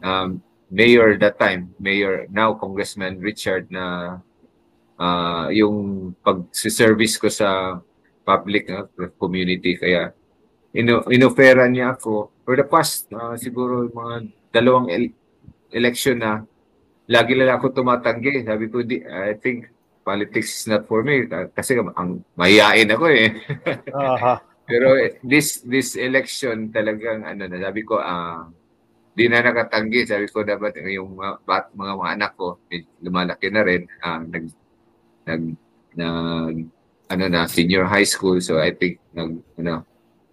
um, mayor that time mayor now congressman Richard na ah, yung pag-service ko sa public uh, community. Kaya ino inofera niya ako for the past ah, siguro mga dalawang el- election na lagi lang ako tumatanggi. Sabi ko di I think politics is not for me. Kasi ang mahihain ako eh. Aha. pero this this election talagang ano na sabi ko ah di na nakatanggi sabi ko dapat yung mga, bat, mga, mga anak ko eh, lumalaki na rin ah, nag nag nag ano na senior high school so I think nag ano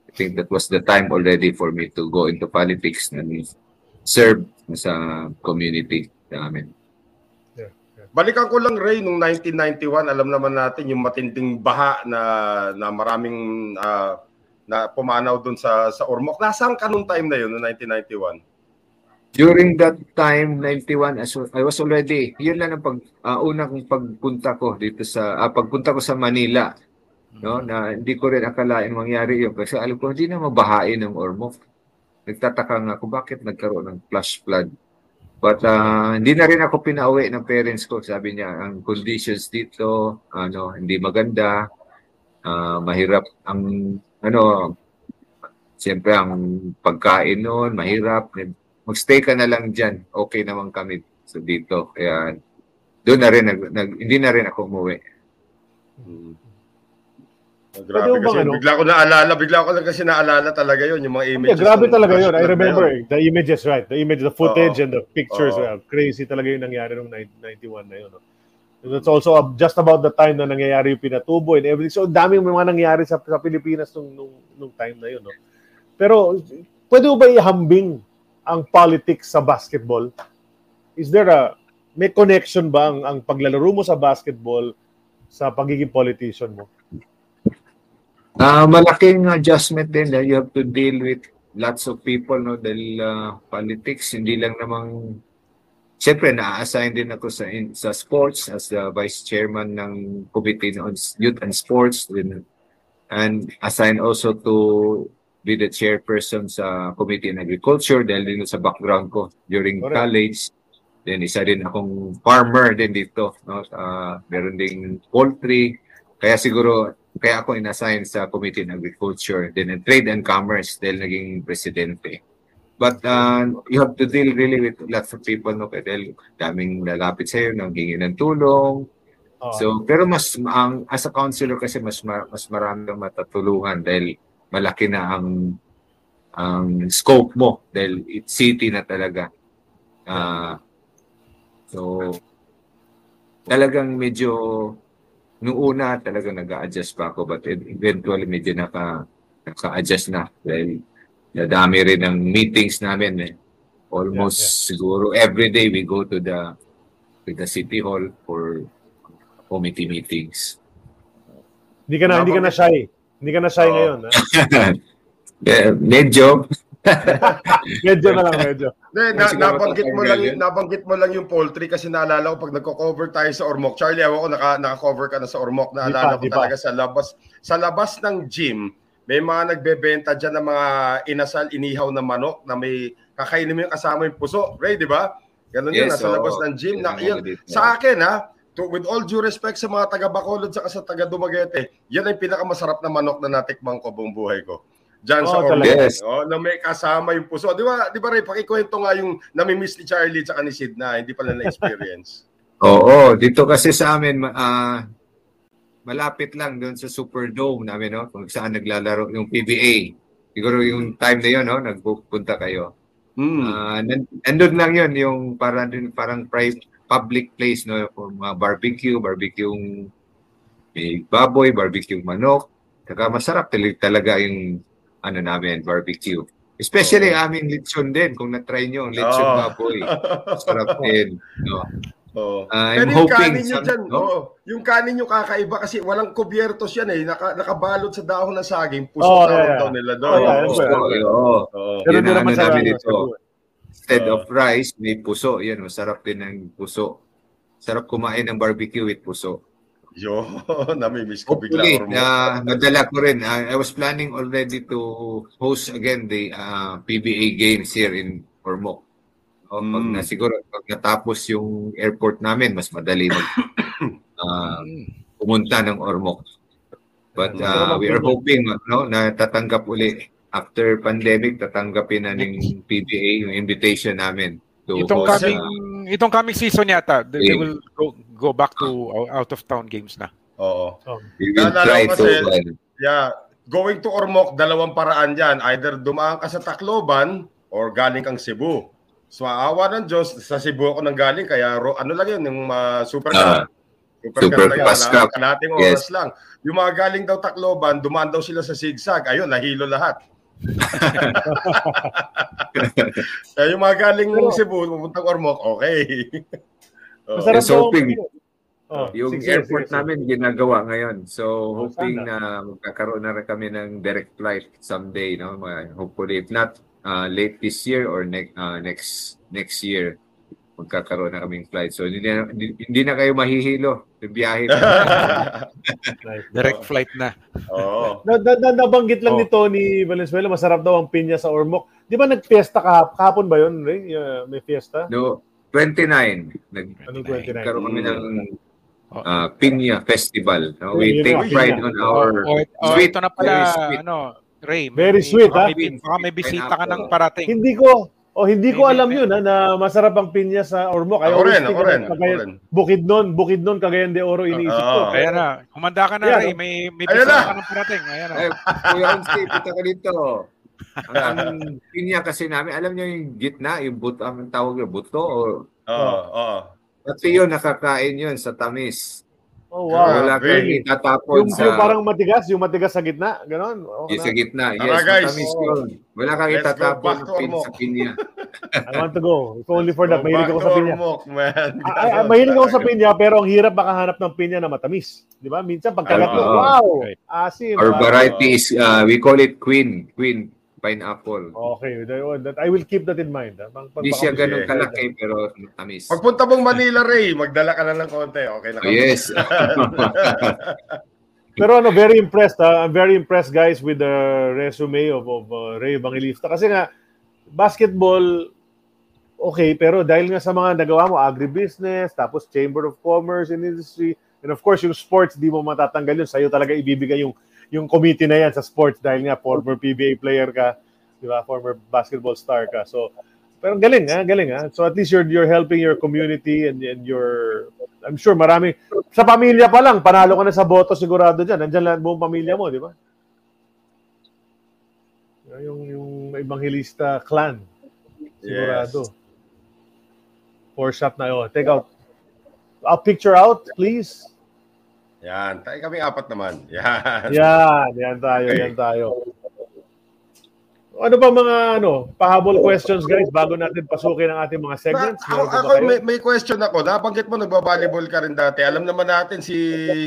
I think that was the time already for me to go into politics and serve sa community namin. Balikan ko lang Ray nung 1991, alam naman natin yung matinding baha na na maraming ah, na pumanaw doon sa sa Ormoc. Nasaan ka nung time na yun, noong 1991? During that time, 91, as I was already, yun lang ang pag, ah, unang pagpunta ko dito sa, ah, pagpunta ko sa Manila. No, na hindi ko rin akalain mangyari yun kasi alam ko hindi na mabahain ng Ormoc. Nagtataka nga ako bakit nagkaroon ng flash flood. But ah, hindi na rin ako pinauwi ng parents ko. Sabi niya, ang conditions dito, ano, hindi maganda. Ah, mahirap ang, ano, siyempre ang pagkain noon, mahirap. Magstay ka na lang dyan. Okay naman kami so dito. Kaya doon na rin, nag, nag- hindi na rin ako umuwi. Hmm. Pwede Grabe kasi ano? bigla ko naalala, bigla ko lang kasi naalala talaga yun, yung mga Yeah, images. grabe ng talaga yun. I remember yun. eh. the images, right? The image, the footage Oo. and the pictures. Yeah, crazy talaga yung nangyari nung 1991 na yun. No? And it's also just about the time na nangyayari yung pinatubo and everything. So, daming mga nangyari sa, sa Pilipinas nung, nung, nung time na yun. No? Pero, pwede ba ihambing ang politics sa basketball? Is there a, may connection ba ang, ang paglalaro mo sa basketball sa pagiging politician mo? Ah, malaking adjustment din dahil you have to deal with lots of people no dahil ah, politics hindi lang namang Siyempre, na-assign din ako sa in- sa sports as the vice chairman ng Committee on Youth and Sports din and assigned also to be the chairperson sa Committee on Agriculture dahil din sa background ko during Correct. college. Then isa din akong farmer din dito, no? Ah, meron ding poultry. Kaya siguro kaya ako inassign sa Committee on Agriculture, then in Trade and Commerce dahil naging presidente. But uh, you have to deal really with lots of people, no? Kaya dahil daming lalapit sa'yo, nang hingi ng tulong. Oo. So, pero mas, ang, as a counselor kasi mas, ma- mas marami kang matatulungan dahil malaki na ang ang scope mo dahil it's city na talaga. Ah, so, talagang medyo nung una talagang nag-a-adjust pa ako but eventually medyo naka naka-adjust na dahil nadami rin ng meetings namin eh. Almost siguro every day we go to the to the city hall for committee meetings. Hindi ka na, hindi ka na shy. Hindi ka na shy Oo. ngayon. Ha? yeah, medyo Medyo na lang, medyo. Hindi, na, nabanggit mo lang yun. nabanggit mo lang yung poultry kasi naalala ko pag nagko-cover tayo sa Ormoc. Charlie, ako ko naka naka-cover ka na sa Ormoc. Naalala ko talaga sa labas sa labas ng gym, may mga nagbebenta diyan ng mga inasal inihaw na manok na may kakainin mo yung kasama yung puso. Ray, di ba? Ganun yun, Yes, nasa oo. labas ng gym. Na, dito. sa akin ha, to, with all due respect sa mga taga Bacolod sa sa taga Dumaguete, yan ang pinakamasarap na manok na natikman ko buong buhay ko. Diyan sa Oh, Ormoc. talaga? Yes. Oh, na may kasama yung puso. Di ba, di ba Ray, pakikwento nga yung namimiss ni Charlie at ni Sid na hindi pala na-experience. Oo, dito kasi sa amin, ah, malapit lang doon sa Superdome namin, no? Kung saan naglalaro yung PBA. Siguro yung time na yun, no? Nagpupunta kayo. Hmm. Ah, nan- nandun lang yun, yung parang, parang private public place, no? For mga barbecue, barbecue may baboy, barbecue manok. Saka masarap tal- talaga yung ano namin, barbecue. Especially aming lechon din, kung na-try nyo, ang lechon Oo. baboy. Sarap din. No? Ah, Pero I'm yung hoping kanin nyo some- dyan, no? oo. yung kanin nyo kakaiba kasi walang kubyertos yan eh. Naka, nakabalot sa dahon ng saging. Puso tawag yeah, yeah. daw nila doon. Oh, yeah, right. oo. Oo. Pero Yun ang naman ano sa namin ito. sa- Instead Oo. of rice, may puso. Yan, masarap din ng puso. Sarap kumain ng barbecue with puso. Yo, namimiss ko bigla. Hopefully, Ormo. na madala ko rin. Ah, I was planning already to host again the ah, PBA games here in Ormoc. O, pag Mm. na, siguro, pag natapos yung airport namin, mas madali mag ah, Mm. pumunta ng Ormoc. But ah, we are hoping no, na tatanggap uli after pandemic, tatanggapin na ng PBA yung invitation namin to Itong host, coming ah, itong coming season yata, they, they will go, go back to out of town games na. Oo. we will Naalala try to kasi- Yeah, going to Ormoc, dalawang paraan yan. Either dumaan ka sa Tacloban or galing kang Cebu. So, awa ng Diyos, sa Cebu ako nang galing, kaya ro, ano lang yun, yung uh, super cup. Super, Super Fast yun, kalating Yes. lang. Yung mga galing daw Tacloban, dumaan daw sila sa zigzag. Ayun, nahilo lahat. Kaya yung mga galing Pero- Cebu, pupuntang Ormoc, okay. Oo. Masarap ang- hoping. Oh, Yung sige, airport sige, sige. namin ginagawa ngayon. So Oh, hoping sana. na magkakaroon na rin kami ng direct flight someday, no? Hopefully if not uh, late this year or next next next year magkakaroon na kaming flight. So hindi na, hindi, hindi na kayo mahihilo sa biyahe. Nice. Direct flight na. Oo. Na, na, na- nabanggit lang Oh. ni Tony Valenzuela, masarap daw ang pinya sa Ormoc. Di ba nag-fiesta kahap, kahapon ba yun, Ray? Yeah, may fiesta? no, 29. Anong 29? Nagkaroon kami ng Oh. uh, Pinya Festival. No? We take pride on our Oh, oh, sweet, ito na pala, very sweet. ano, Ray. Very sweet, baka ha? May, baka may bisita ka ng parating. Hindi ko, oh, hindi ko alam yun, ha, na masarap ang pinya sa Ormoc. Ako rin, ako rin, Cagayan- rin. Bukidnon, Bukidnon, Cagayan de Oro, iniisip ko. Oo. Ayan na. Humanda ka na, Ray. oh. May, may na. ka ng parating. Ayan na. Eh, Kuya Onski, punta ka dito. Ang, pinya kasi namin, alam niyo yung gitna, yung buto, ang tawag yung buto, o Oo, oo. pati yun, nakakain yun sa tamis. Oh, wow. Wala kang itatapon Yung, sa, yung parang matigas, yung matigas sa gitna, ganon. Oh, yung sa gitna. Tara, Yes, guys. matamis yun. Wala kang Let's go itatapon ng pin sa pinya. I want to go. If only for that, Go mahilig back ako to sa pinya. Ormoc, man. Ay, ay, mahilig ako sa pinya, pero ang hirap makahanap ng pinya na matamis. Di ba? Minsan pagkagat mo, wow! Asim. Our variety is, uh, we call it queen. Queen pineapple. Okay, that- that- I will keep that in mind. ah. Pag, Hindi siya ganun kalaki, pero matamis. Pagpunta mong Manila, Ray, magdala ka na ng konti. Okay na Oh, yes. Pero ano, very impressed. ah. I'm very impressed, guys, with the resume of, of uh, Ray Evangelista. Kasi nga, basketball, okay, pero dahil nga sa mga nagawa mo, agribusiness, tapos Chamber of Commerce and Industry, and of course, yung sports, di mo matatanggal yun. Sa'yo talaga ibibigay yung, yung committee na yan sa sports dahil nga former PBA player ka, di ba? Former basketball star ka. So, pero galing, ha? Galing, ha? So at least you're, you're helping your community and, and your, I'm sure marami, sa pamilya pa lang, panalo ka na sa boto sigurado dyan. Nandiyan lang buong pamilya mo, di ba? Yung, yung Evangelista clan. Sigurado. Four shot na yun. Take out. A picture out, please. Yan, tayo kami apat naman. Yan. Yan, yan tayo, yan tayo. Ano ba mga ano, pahabol questions guys bago natin pasukin ang ating mga segments? Ako, ba ako kayo? may, may question ako. Nabanggit mo nagba-volleyball ka rin dati. Alam naman natin si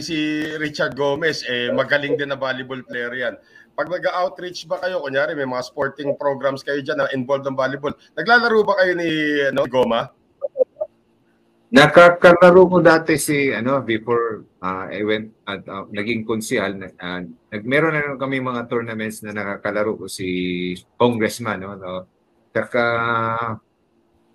si Richard Gomez eh magaling din na volleyball player 'yan. Pag nag-outreach ba kayo, kunyari may mga sporting programs kayo diyan na involved ng volleyball. Naglalaro ba kayo ni ano, Goma? Nakakalaro ko dati si ano before uh, I went at uh, naging konsihal na uh, nagmeron na kami mga tournaments na nakakalaro ko si congressman no no Saka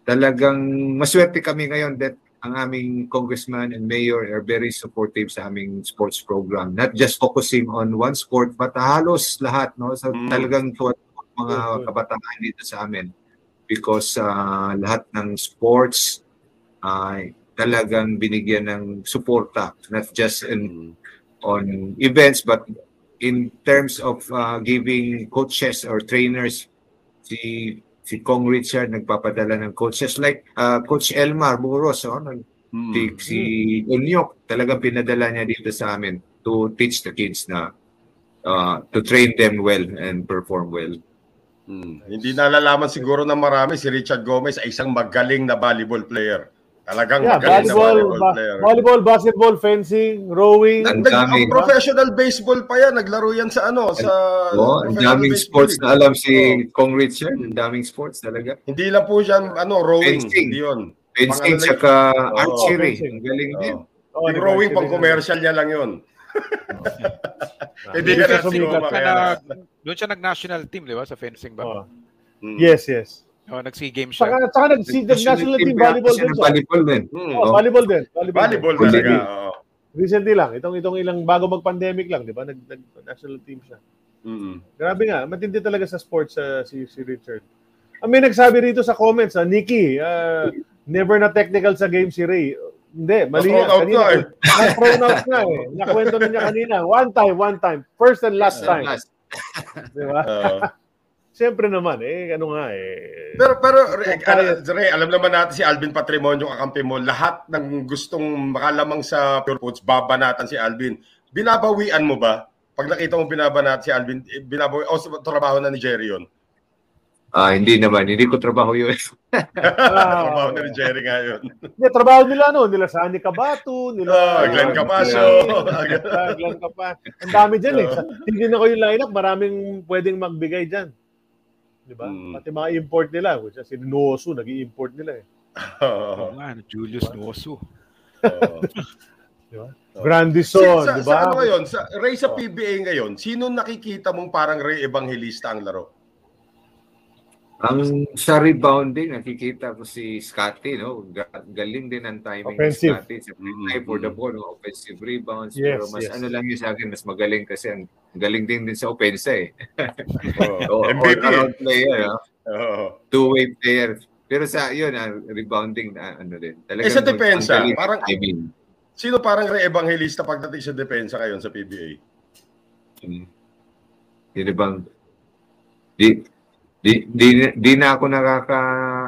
talagang maswerte kami ngayon that ang aming congressman and mayor are very supportive sa aming sports program. Not just focusing on one sport, but halos lahat. No? So, Mm. talagang tuwa mga good. kabataan dito sa amin. Because ah, lahat ng sports ay talagang binigyan ng suporta. Not just in, on events, but in terms of uh, giving coaches or trainers si si Kong Richard nagpapadala ng coaches like uh, Coach Elmar Buros oh, nag- Mm. si, si Unyok talagang pinadala niya dito sa amin to teach the kids na uh, to train them well and perform well. Mm. Hindi nalalaman siguro ng marami si Richard Gomez ay isang magaling na volleyball player. Talagang Yeah, magaling na volleyball, volleyball ba- player. volleyball, basketball, fencing, rowing. Ang Nag, dami, ang professional baseball pa yan. Naglaro yan sa ano, sa Oh, ang daming sports league. na alam si Oh. Kong Richard, ang daming sports talaga. Hindi lang po siya ano, rowing. Fencing. Hindi yun. Fencing Pang- saka Oh, archery, fencing. ang galing din. Oh. Oh, yung rowing pang commercial niya lang yun. Hindi ka na kaya nag, doon siya nag-national team, di ba? Sa fencing ba? Oh. Mm. Yes, yes. Oh, nag-SEA Games siya. Saka, saka nag-seed national team volleyball din siya. volleyball din. Mm. Oh, volleyball din. Volleyball, Volleyball din. talaga. Volleyball. oo. Recently lang. Itong itong ilang bago mag-pandemic lang, di ba? Nag, nag national team siya. Mm. Grabe nga, matindi talaga sa sports uh, si si Richard. Ang may nagsabi rito sa comments, ah, Nikki, uh, never na technical sa game si Ray. Hindi, mali Na-thrown yan. out Kanina, na eh. na-thrown out na eh. Nakwento na niya kanina. One time, one time. First and last time. Last. Di ba? Oo. Siyempre naman, eh, ano nga eh. Pero pero Ray, ano, Ray, alam naman natin si Alvin Patrimonio kakampi mo, lahat ng gustong makalamang sa Pure Foods, babanatan si Alvin. Binabawian mo ba? Pag nakita mo binabanat si Alvin, eh, binabawi, o sa trabaho na ni Jerry yun. Ah, hindi naman, hindi ko trabaho yun. trabaho na ni Jerry nga yun. Hindi, trabaho nila, no? Nila Sani Cabato, nila... Oh, Glenn Capacio. Ah, Glenn Capa. Ang dami dyan eh. Sa- Tingnan ko yung lineup, maraming pwedeng magbigay dyan. Di ba? Mm. Pati mga import nila. Which is, si Nuosu, nag-i-import nila eh. Oo nga, ano, Julius Nuosu. Oo. Grandison, sa, di sa ano ba? ngayon, sa Ray sa PBA ngayon, sino nakikita mong parang Ray Evangelista ang laro? Ang sa rebounding, nakikita ko si Scotty, no? Ga- Galing din ang timing Offensive. ni Scotty. Sa play for the ball, no? offensive rebounds. Yes, pero mas yes. ano lang yun sa akin, mas magaling kasi ang galing din din sa opensa eh. Oh, MVP. all-around player, no? Oo. two-way player. Pero sa yun, ang rebounding na ano din. Talagang Eh, sa depensa, galing parang- sa timing. Sino parang Ray Evangelista pagdating sa depensa ngayon sa PBA? Hmm. Yun bang di di di, di na ako nakaka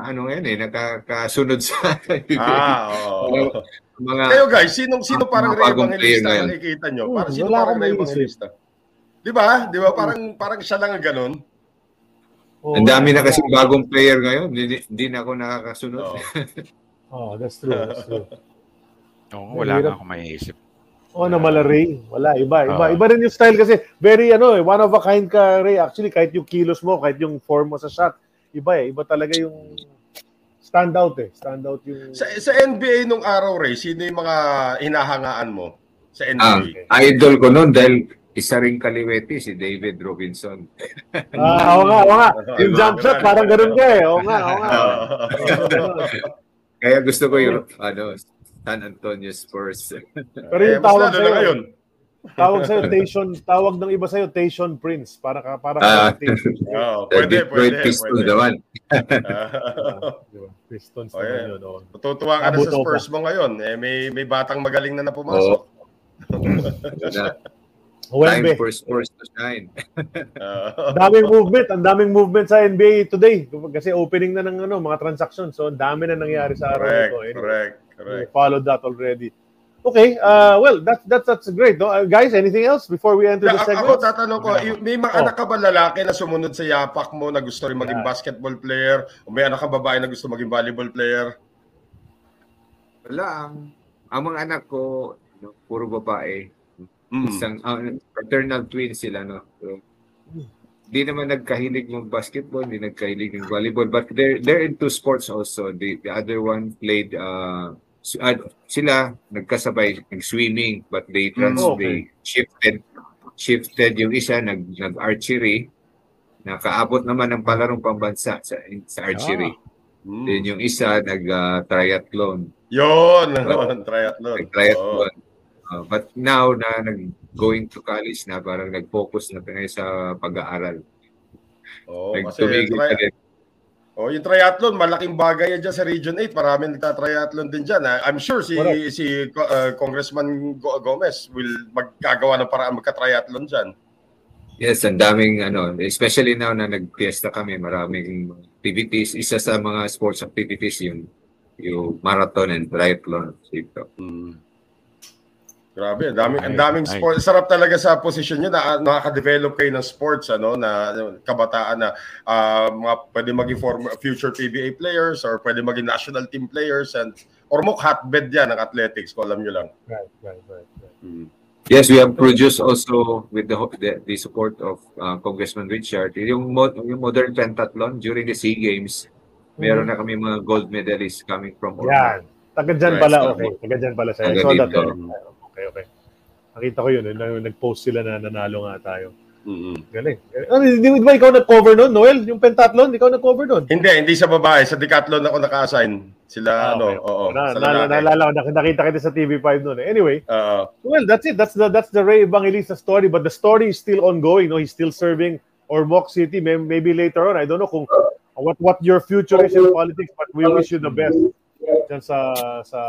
ano ngayon eh nakakasunod sa Ah, oo. mga Kayo guys, sino sino parang Ray Bagong player Evangelista ngayon. ang nakikita nyo? Parang sino wala parang akong Ray maisip. Evangelista? Di ba? Di ba? Parang parang siya lang ang ganun. Oo. ang dami na kasi bagong player ngayon hindi, hindi na ako nakakasunod. Oo. Oh, that's true. That's true. Oo, wala nga akong maiisip. Oh, na mala Ray. Wala, iba. Iba, Ah. iba rin yung style kasi very ano eh, one of a kind ka Ray. Actually, kahit yung kilos mo, kahit yung form mo sa shot, iba eh. Iba talaga yung stand out eh. Stand out yung... Sa, sa NBA nung araw, Ray, sino yung mga hinahangaan mo sa Ang NBA? idol ko noon dahil isa ring kaliwete si David Robinson. Ah, oo nga, oo nga. Yung jump shot, parang ganun ka eh. Oo nga, oo nga. Kaya gusto ko yung ano San Antonio Spurs. Pero eh, yung mas tawag lalo na sa'yo, ngayon. tawag sa'yo, Tation, tawag ng iba sa'yo, Tation Prince. Para ka, para Ah, ka. Oo, The pwede, Detroit pwede. Pistons pwede. naman. Ah, ba? Pistons Oh, naman yeah. yun. oo. Tutuwa ka na sa Spurs mo ngayon. Eh, may, may batang magaling na na pumasok. Time Wembe. for Spurs to shine. Oo. daming movement, ang daming movement sa NBA today kasi opening na ng ano, mga transactions. So, ang dami na nangyari sa araw correct, nito. Anyway, correct, we correct. followed that already. Okay, uh, well, that's that's that's great. No? Uh, guys, anything else before we enter the Yeah, segment? ako tatanong ko, y- may mga Oh. anak ka ba lalaki na sumunod sa yapak mo na gusto rin maging Yeah. basketball player? O may anak ka babae na gusto maging volleyball player? Wala ang ang mga anak ko no, puro babae. Mm. Isang ah, fraternal twins sila no. So, di naman nagkahilig ng basketball, di nagkahilig ng volleyball, but they're they're into sports also. The, the other one played uh, sila nagkasabay nag-swimming but they trans Mm, okay. they shifted shifted yung isa nag nag-archery nakaabot naman ng palarong pambansa sa sa archery. Hmm. Then yung isa, nag-triathlon. Yun, yun, triathlon. Oo. nag-triathlon. Uh, but now na nag-going to college na, parang nag-focus na tayo sa pag-aaral. Oo, kasi Nagtumigil tri-. Oh, yung triathlon, malaking bagay yan dyan sa Region 8. Marami nagta-triathlon din dyan. ah. I'm sure si Correct. si uh, Congressman Go- Gomez will magkagawa ng paraan magka-triathlon dyan. Yes, ang daming ano, especially now na nag-fiesta kami, maraming activities. Isa sa mga sports activities yung yung marathon and triathlon dito. Hmm. Grabe, ang daming, ang daming nice. sport. Sarap talaga sa position nyo na nakaka-develop kayo ng sports, ano, na kabataan na ah, mga pwede maging form, future PBA players or pwede maging national team players and or mo hotbed yan ng athletics, kung alam nyo lang. Right, right, right. right. Hmm. Yes, we have produced also with the the, the support of uh, Congressman Richard yung, mo- yung modern pentathlon during the SEA Games. Meron na kami mga gold medalists coming from all Yan. Taga dyan Right, pala, so- okay. Taga dyan pala siya. Saw that. Okay, okay. Nakita ko yun. eh, na- Nag-post sila na nanalo nga tayo. Mm-mm. Galing. Ano, hindi di ba ikaw nag-cover nun, Noel? Yung pentathlon, ikaw nag-cover nun? Hindi, hindi sa babae. Sa decathlon ako naka-assign. Sila, Ah, ano, okay. oo. Na, na, lalaki. naalala ko, nak- nakita kita sa TV5 nun. eh. Anyway, Oo. well, that's it. That's the that's the Ray Evangelista story. But the story is still ongoing. No, he's still serving Ormoc City. May, maybe later on, I don't know kung what what your future is in politics, but we wish you the best dyan sa sa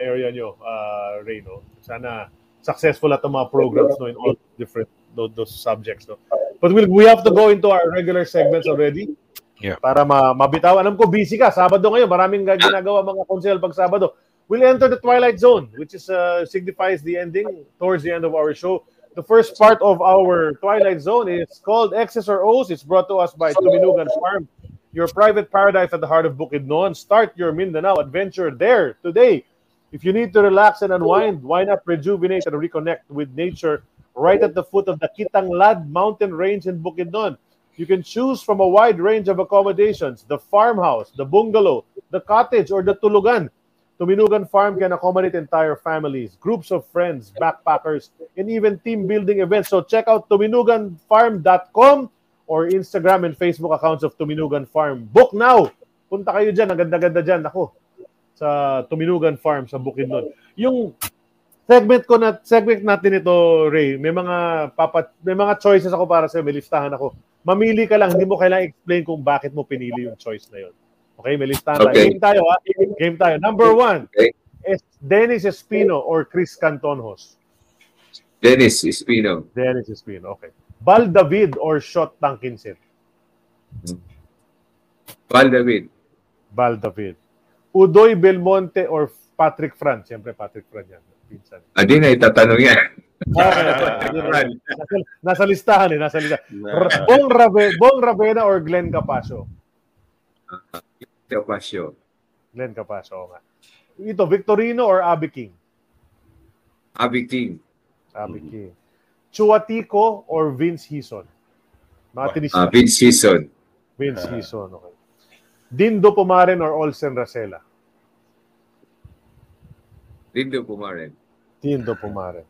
area nyo, uh, Ray. No? Sana successful at mga programs no, in all different those, those subjects. No? But we'll, we have to go into our regular segments already. Yeah. Para ma mabitaw. Alam ko, busy ka. Sabado ngayon. Maraming ga- ginagawa mga konsel pag Sabado. We'll enter the Twilight Zone, which is uh, signifies the ending towards the end of our show. The first part of our Twilight Zone is called X's or O's. It's brought to us by Tuminugan Farm, your private paradise at the heart of Bukidnon. Start your Mindanao adventure there today. If you need to relax and unwind, why not rejuvenate and reconnect with nature right at the foot of the Kitanglad mountain range in Bukidnon? You can choose from a wide range of accommodations the farmhouse, the bungalow, the cottage, or the tulugan. Tuminugan Farm can accommodate entire families, groups of friends, backpackers, and even team building events. So check out tuminuganfarm.com or Instagram and Facebook accounts of Tuminugan Farm. Book now! Punta kayo dyan. Ang ganda-ganda dyan. Ako, sa Tuminugan Farm sa Bukidnon. Yung segment ko na segment natin ito, Ray, may mga papat may mga choices ako para sa may listahan ako. Mamili ka lang, hindi mo kailangan explain kung bakit mo pinili yung choice na yun. Okay, may listahan tayo. Okay. Game tayo, ha? Game tayo. Number one, Okay. is Dennis Espino or Chris Cantonhos? Dennis Espino. Dennis Espino, okay. Bal David or Shot Tankinsit? Val David. Bal David. Udoy Belmonte or Patrick Fran? Siyempre, Patrick Fran yan. Pinsan. Ah, di na itatanong yan. Okay, okay. nasa, nasa listahan eh, nasa listahan. Bong, Rave, Bong Ravena or Glenn Capasio? Teopasio. Glenn Capasio, nga. Ito, Victorino or Abby King? Abig Team. Abby King. Chuatico or Vince Hison? Mga tinis Uh, Vince Season. Vince Hison, okay. Dindo Pumaren or Olsen Racela? Lindo Pumaren. Dindo Pumaren.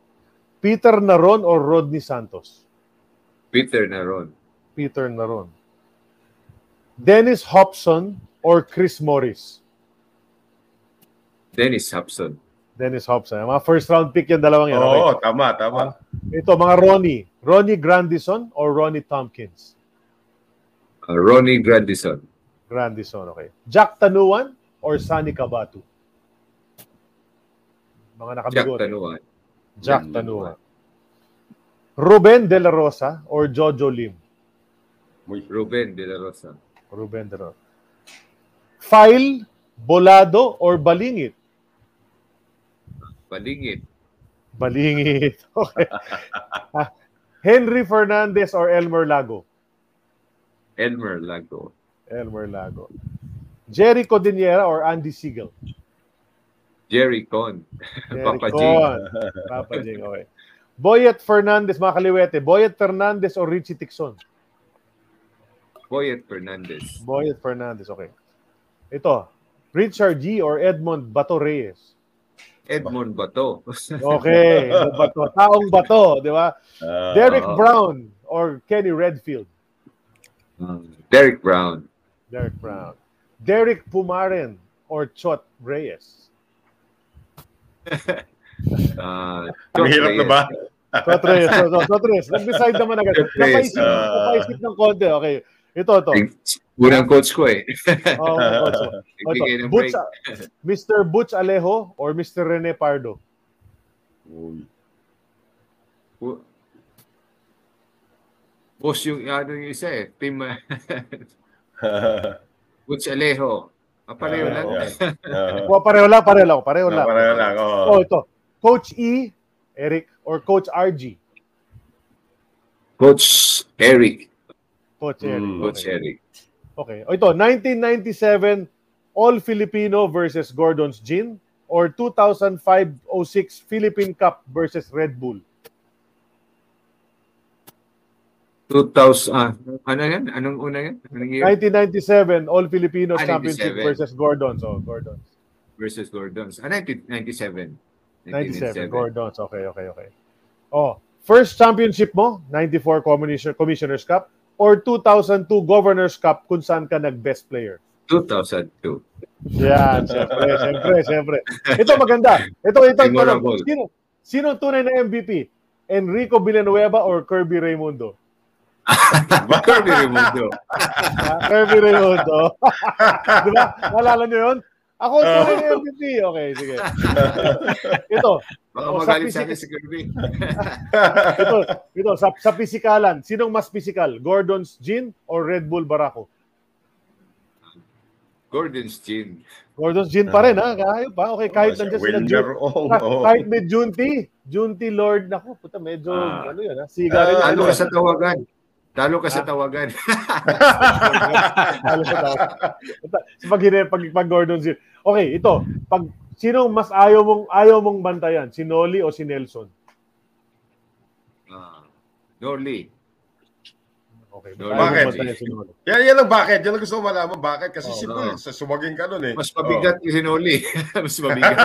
Peter Naron or Rodney Santos? Peter Naron. Peter Naron. Dennis Hobson or Chris Morris? Dennis Hobson. Dennis Hobson. Mga first round pick yung dalawang yan. Oo, Okay. tama, tama. Ito, mga Ronnie. Ronnie Grandison or Ronnie Tompkins? Uh, Ronnie Grandison. Grandison, okay. Jack Tanuan or Sunny Cabatu? Mga Jack nakabigot. Tanuan. Jack Jack Tanuan. Ruben De La Rosa or Jojo Lim? Uy. Ruben De La Rosa. Ruben De La Rosa. File, Bolado or Balingit? Balingit. Balingit. Okay. Ah, Henry Fernandez or Elmer Lago? Elmer Lago. Elmer Lago. Jerry Codiniera or Andy Siegel? Jerry Con. Jerry Papa J. Con. Papa Jing, okay. Boyet Fernandez, mga kaliwete. Boyet Fernandez or Richie Tixon? Boyet Fernandez. Boyet Fernandez, okay. Ito, Richard G. or Edmond Bato Reyes? Edmond Bato. Okay, Bato. Taong Bato, di ba? Ah, Derek. Brown or Kenny Redfield? Um, Derek Brown. Derek Brown. Derek Pumaren or Chot Reyes? Uh, Ang hirap na ba? Chot Reyes. So, so, Chot Reyes. Nag-decide naman agad. Chot Reyes, Napaisip, ah. napaisip ng konti. Okay. Ito, ito. Unang coach ko eh. Oh, oh, so, Nagbigay ito. Butch, break. Mr. Butch Alejo or Mr. Rene Pardo? Uy. Boss yung ano yung isa eh. Team uh, Butch Alejo. Ah, pareho Ah, lang. yeah. Ah, O, pareho lang, pareho lang. Pareho lang. pareho lang. oo. Oh, ito. Coach E, Eric, or Coach RG? Coach Eric. Coach Eric. Mm. Coach. Eric. Okay. O, ito. 1997 All-Filipino versus Gordon's Gin or 2005-06 Philippine Cup versus Red Bull? 2000, ah, ano yan? Anong una yan? Anong year? 1997 All-Filipinos Ah, Championship 97. versus Gordon's. Oh, Gordon's. Versus Gordon's. Ah, 1997. 97 Gordon's. Okay, okay, okay. Oh, first championship mo, 94 Commissioner, Commissioner's Cup or 2002 Governor's Cup kung saan ka nag-best player? 2002. Yan, siyempre, siyempre, siyempre. Ito maganda. Ito, ito, ito. Sino, sino tunay na MVP? Enrico Villanueva or Kirby Raimundo? Kirby Raimundo. Ah, Kirby Raimundo. Di ba? Nalala nyo yun? Ako ang tunay na MVP. Okay, sige. Ito, Baka Oh, magalit sa akin si Kirby. ito, ito, sa, sa pisikalan, sinong mas pisikal? Gordon's Gin or Red Bull Barako? Gordon's Gin. Gordon's Gin pa rin, ha? Kahit pa. Okay, kahit Oh, nandiyan sila Ong. oo. kahit may Junti, Junti Lord, naku, puta, medyo, Ah. ano yun, ha? Siga rin. Ah, Talo ano, sa tawagan. Talo ka sa tawagan. Talo sa. Sa pag, pag, pag Gordon's Gin. Okay, ito, pag, sinong mas ayaw mong, ayaw mong bantayan? Si Noli o si Nelson? Ah, Norley. Okay, Noli. Bakit? si Noli. Yan, yan ang bakit. Yan ang gusto ko malaman. Bakit? Kasi Oh, simple. no. Sa sumagin ka nun eh. Mas mabigat oh. si Norley. Mas mabigat.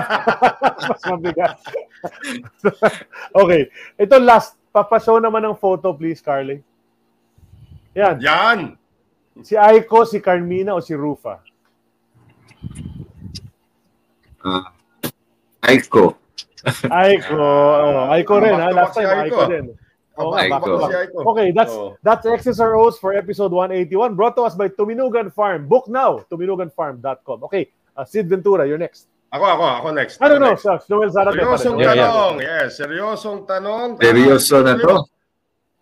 mas mabigat. okay. Ito last. Papashow naman ng photo, please, Carly. Yan. Oh. Yan. Si Aiko, si Carmina, o si Rufa? Ah, Aiko. Aiko. Oh, Aiko rin, ha? Last time, Aiko. Aiko. Si Aiko. Okay, that's Oo. that's X's or O's for episode 181 brought to us by Tuminugan Farm. Book now, tuminuganfarm.com. Okay, uh, Sid Ventura, you're next. Ako, ako, ako next. Ano no, next. shucks, Noel Zarate. Seryosong Yeah, yeah. tanong. Yes, seryosong tanong. Seryoso na to.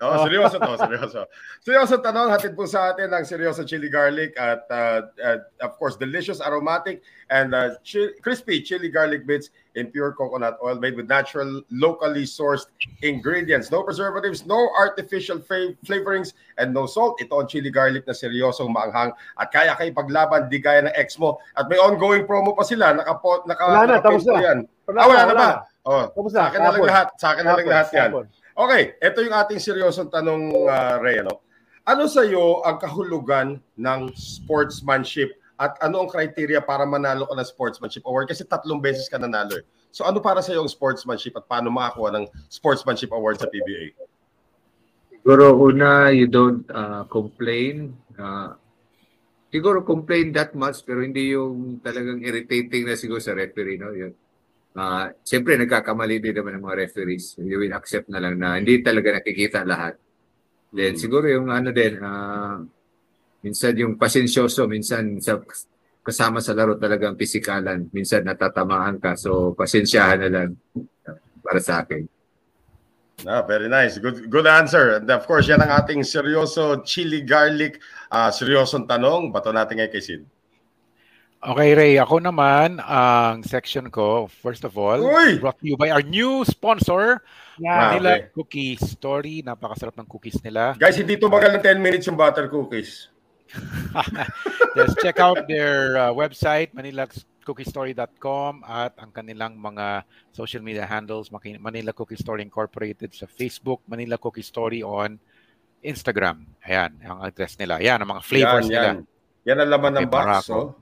Oh, seryoso to, seryoso. Seryoso tanong, hatid po sa atin ang seryoso chili garlic at uh, uh, of course delicious aromatic and uh, chi- crispy chili garlic bits in pure coconut oil made with natural locally sourced ingredients. No preservatives, no artificial fa- flavorings and no salt. Ito ang chili garlic na seryosong maanghang at kaya kayo paglaban di gaya ng ex mo. At may ongoing promo pa sila. Naka, naka, Wala na, tapos po na. yan. Ah, wala na ba? Oh, Tapos sa na, akin na lang lahat. Sa akin na lang lahat yan. tapos. Okay, ito yung ating seryosong tanong, uh, Ray. Ano? ano sa iyo ang kahulugan ng sportsmanship at ano ang criteria para manalo ka ng sportsmanship award? Kasi tatlong beses ka nanalo. Eh. So ano para sa iyo ang sportsmanship at paano makakuha ng sportsmanship award sa PBA? Siguro una, you don't uh, complain. Uh, siguro complain that much pero hindi yung talagang irritating na siguro sa referee. No? Yun. Uh, Siyempre, nagkakamali din naman ng mga referees. You will accept na lang na hindi talaga nakikita lahat. Then Hmm. siguro yung ano din, uh, minsan yung pasensyoso, minsan sa kasama sa laro talagang pisikalan. Minsan natatamaan ka. So, pasensyahan na lang para sa akin. Ah, very nice. Good good answer. And of course, yan ang ating seryoso chili garlic uh, seryosong tanong. Bato natin ngayon kay Sid. Okay, Ray. Ako naman, ang section ko, first of all, Uy! brought to you by our new sponsor, Yeah. Manila okay. Cookie Story. Napakasarap ng cookies nila. Guys, hindi tumagal ng 10 minutes yung butter cookies. Just check out their uh, website, manilacookie.story.com at ang kanilang mga social media handles, Manila Cookie Story Incorporated sa Facebook, Manila Cookie Story on Instagram. Ayan, ang address nila. Ayan, ang mga flavors yan, nila. yan. Yan ang laman ng box. Barako. Oh.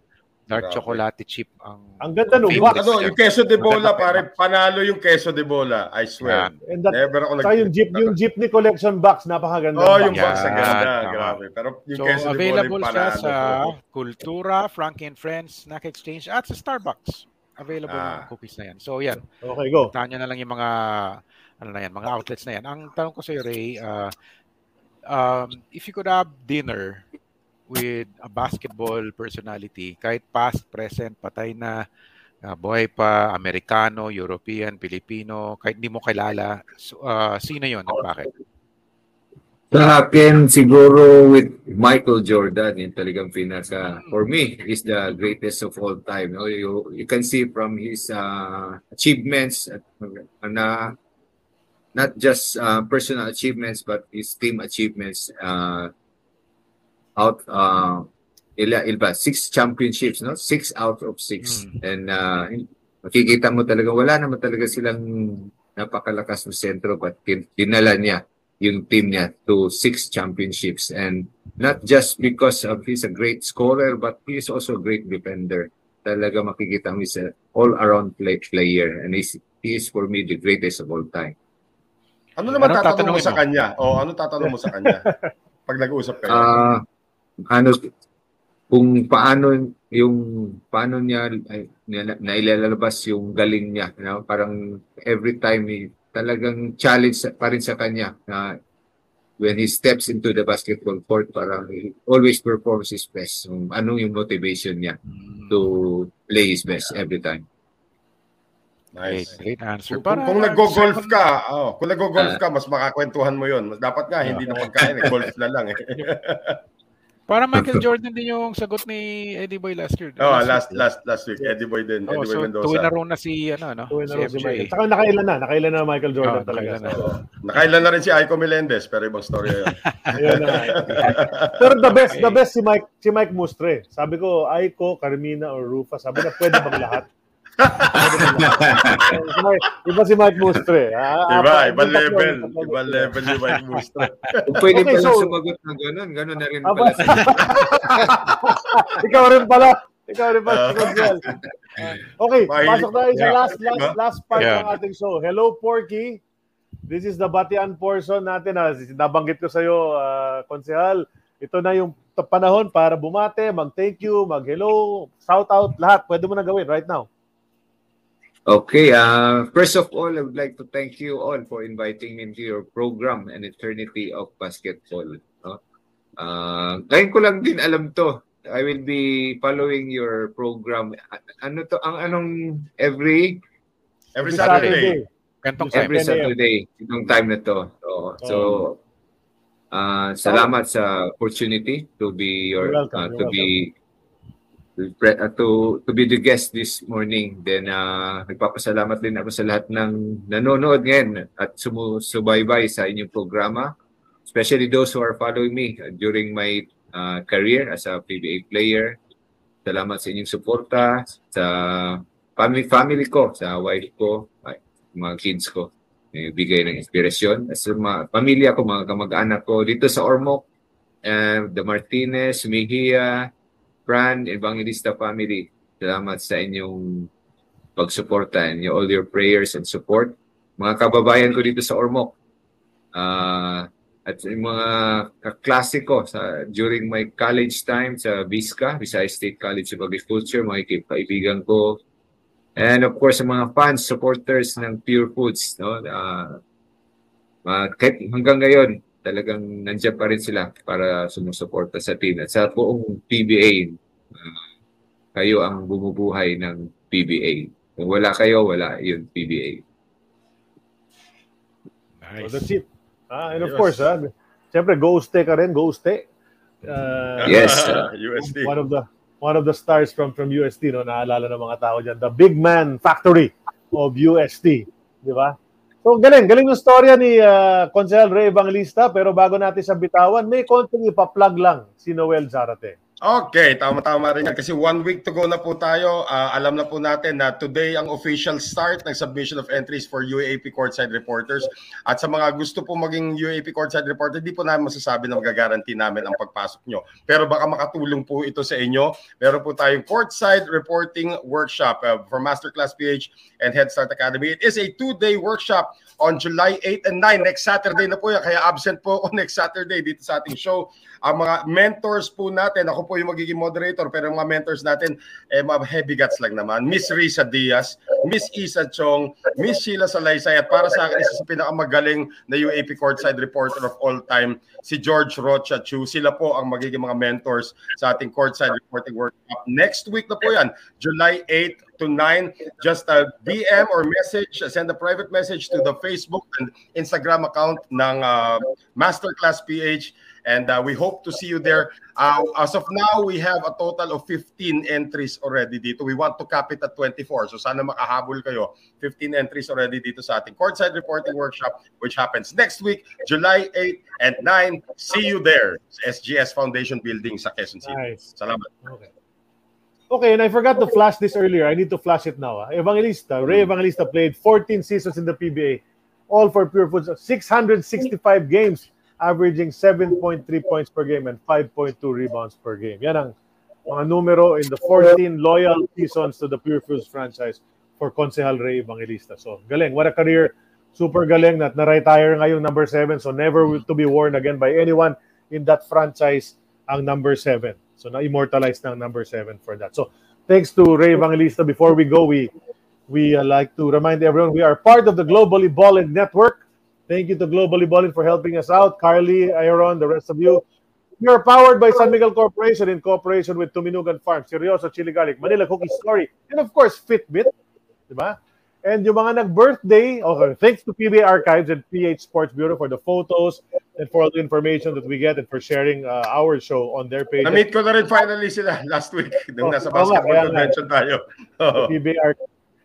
Dark Grabe. chocolate chip ang Ang ganda nung box. Ano, yung queso de bola, pare, panalo yung queso de bola. I swear. And that, Never ako saka yung jeep, yung jeepney collection box, napakaganda. Oh, yung Yan, box ang ganda. tama. Grabe. Pero yung So, queso de bola available yung siya panalo. sa Kultura, Frankie and Friends, Snack Exchange, at sa Starbucks. Available Ah. yung cookies na yan. So, yan. Okay, go. Puntahan nyo na lang yung mga ano na yan, mga outlets na yan. Ang tanong ko sa iyo, Ray, uh, um, if you could have dinner with a basketball personality, kahit past, present, patay na, uh, buhay pa, Amerikano, European, Pilipino, kahit hindi mo kilala, so, uh, sino yon at bakit? Sa akin, siguro with Michael Jordan, yung talagang pinaka, for me, is the greatest of all time. No? You, you can see from his uh, achievements, at, na, not just uh, personal achievements, but his team achievements. Uh, out, uh, ila, iba, six championships, no? Six out of six. Mm. And uh, makikita mo talaga, wala naman talaga silang napakalakas na sentro, but tin- dinala niya yung team niya to six championships and not just because of he's a great scorer but he is also a great defender talaga makikita mo he's a all-around play player and he's, he is for me the greatest of all time Ano naman Anong tatanong mo tatanungin sa kanya? O, ano tatanong mo sa kanya? Pag nag-uusap kayo. ah ano kung paano yung paano niya ay, nailalabas yung galing niya you know? parang every time he, talagang challenge pa rin sa kanya na when he steps into the basketball court parang he always performs his best so, ano yung motivation niya to play his best every time Great, nice. great answer. Kung, kung, kung nag-golf ka, oh, kung nag-golf ka, mas makakwentuhan mo yun. Dapat nga, hindi na pagkain, eh, golf na lang. Eh. Para Michael Jordan din yung sagot ni Eddie Boy last year. Oh, week. last last last week, Eddie Boy din, Oh, Eddie Boy so Mendoza. tuwin na rin na si ano no, Tuwin na si. Michael. Saka nakailan na, nakailan na Michael Jordan Oh, talaga. nakailan na. Nakailan na rin si Aiko Melendez, pero ibang story yun. ayun na. Pero the best, the best si Mike, si Mike Mustre. Sabi ko, Aiko, Carmina, or Rufa. Sabi na, pwede bang lahat? Si Iba si Mike Mustre. Ah, Iba, ah, ibang yung tatlo, level. Ibang level ni Mike Mustra. kung pwede Okay, pa lang so- sumagot ng ganun ganun na rin pala Ikaw rin pala. Ikaw rin pala. Ah. si. Ah, okay, pasok tayo sa Yeah. last last last part Yeah. ng ating show. Hello, Porky. This is the Batian portion natin. Ha. Nabanggit ko sa iyo, uh, Konsehal. Ito na yung panahon para bumate, mag-thank you, mag-hello, shout out, lahat. Pwede mo na gawin right now. Okay, uh, first of all, I would like to thank you all for inviting me into your program, An Eternity of Basketball. No? Uh, ngayon ko lang din alam to. I will be following your program. Ano to? Ang anong every Every Saturday. Gantong time. every 10 a.m. Saturday itong time na to. So, so uh, salamat sa opportunity to be your uh, to be pre- uh, to to be the guest this morning. Then uh, nagpapasalamat din ako sa lahat ng nanonood ngayon at sumusubaybay sa inyong programa. Especially those who are following me uh, during my uh, career as a PBA player. Salamat sa inyong suporta, sa family, family ko, sa wife ko, ay, mga kids ko. Eh, bigay ng inspirasyon. Sa mga pamilya ko, mga kamag-anak ko dito sa Ormoc, uh, the Martinez, Mejia, Fran, Evangelista family. Salamat sa inyong pagsuporta and all your prayers and support. Mga kababayan ko dito sa Ormoc, ah, at yung mga kaklase ko sa, during my college time sa VISCA, Visayas State College of Agriculture, mga kaibigan ko, And of course, sa mga fans, supporters ng Pure Foods, no? ah, kahit hanggang ngayon, talagang nandiyan pa rin sila para sumusuporta sa team. At sa buong PBA, ah, kayo ang bumubuhay ng PBA. Kung wala kayo, wala yung PBA. Nice. that's it. Ah, and of course, ah, siyempre, go stay ka rin, go stay. Uh, Yes, uh, USD. one of the one of the stars from from UST no naalala ng mga tao diyan the big man factory of UST di ba so galing. Galing yung storya ni uh, Consel Ray Evangelista pero bago natin sa bitawan may konting ipa-plug lang si Noel Zarate Okay, tama-tama rin yan. Kasi one week to go na po tayo. Ah, alam na po natin na today ang official start ng submission of entries for UAP courtside reporters. At sa mga gusto po maging UAP courtside reporter, di po namin masasabi na magagaranti namin ang pagpasok nyo. Pero baka makatulong po ito sa inyo. Meron po tayong courtside reporting workshop uh, for Masterclass PH and Head Start Academy. It is a two-day workshop on July 8 and 9. Next Saturday na po yan. Kaya absent po ako next Saturday dito sa ating show. Ang mga mentors po natin, ako po yung magiging moderator, pero yung mga mentors natin, eh, mga heavy guts lang naman. Miss Risa Diaz, Miss Isa Chong, Miss Sheila Salaysay, at para sa akin, isa sa pinakamagaling na UAP courtside reporter of all time, si George Rocha Chu. Sila po ang magiging mga mentors sa ating courtside reporting workshop. Next week na po yan, July 8 to 9. Just a DM or message, send a private message to the Facebook and Instagram account ng uh, Masterclass PH and uh, we hope to see you there. Uh, as of now, we have a total of 15 entries already dito. We want to cap it at 24. So sana makahabol kayo. 15 entries already dito sa ating courtside reporting workshop which happens next week, July 8 and 9. See you there. SGS Foundation Building sa Quezon City. Nice. Salamat. Okay. Okay, and I forgot to flash this earlier. I need to flash it now. ah. Evangelista, Ray Evangelista played 14 seasons in the PBA, all for Pure Foods, 665 games, averaging 7.3 points per game and 5.2 rebounds per game. Yan ang mga numero in the 14 loyal seasons to the Pure Foods franchise for Consehal Ray Evangelista. So, galing. What a career. Super galing na na-retire ngayong number 7. So, never to be worn again by anyone in that franchise ang number 7. So na-immortalize ng number 7 for that. So thanks to Ray Evangelista. Before we go, we we uh, like to remind everyone we are part of the Globally Ballin Network. Thank you to Globally Ballin for helping us out. Carly, Aaron, the rest of you. We are powered by San Miguel Corporation in cooperation with Tuminugan Farm, Seryoso Chili Garlic, Manila Cookie Story, and of course, Fitbit. Diba? And yung mga nag-birthday, okay, thanks to PBA Archives and PH Sports Bureau for the photos and for all the information that we get and for sharing uh, our show on their page. Na-meet ko na rin finally sila last week nung Oh, nasa basketball nga. convention tayo. Oo. PBR.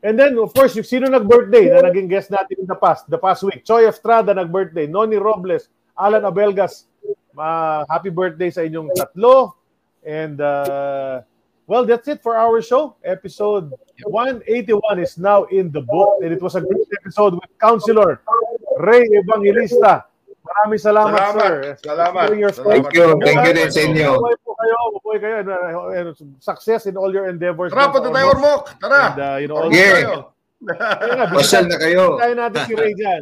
And then, of course, yung sino nag-birthday na naging guest natin in the past, the past week. Choi Estrada nag-birthday. Noni Robles, Alan Abelgas, uh, happy birthday sa inyong tatlo. And, uh, well, that's it for our show. Episode 181 is now in the book. And it was a great episode with Counselor Ray Evangelista. Maraming salamat, Salamat. sir. Salamat. Your Salamat. Thank you. Thank you din sa inyo. Mabuhay po kayo. Mabuhay kayo. And Success in all your endeavors. Tara, punta tayo, Ormoc. Tara. And, uh, you know, all Yeah. tayo. Pasyal na kayo. Kaya natin si Ray dyan.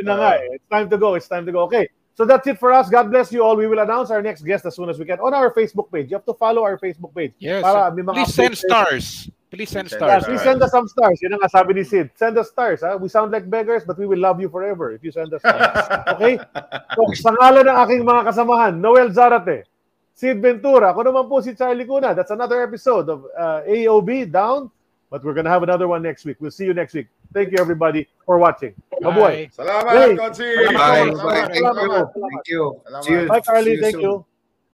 Yun na nga eh. It's time to go. It's time to go. Okay. So that's it for us. God bless you all. We will announce our next guest as soon as we can on our Facebook page. You have to follow our Facebook page. Yes. Para may mga Please send stars. Please send Send Yeah, stars. please send us some stars. Yun ang sabi ni Sid. Send us stars. Ha? We sound like beggars, but we will love you forever if you send us stars. Okay? So, sa ngalan ng aking mga kasamahan, Noel Zarate, Sid Ventura, ako naman po si Charlie Cuna. That's another episode of uh, AOB Down, but we're gonna have another one next week. We'll see you next week. Thank you, everybody, for watching. Mabuhay. Bye. Salamat, Hey. Bye. Salamat. Bye. Thank you. Salamat. See you. Bye, Carly. Thank soon. you.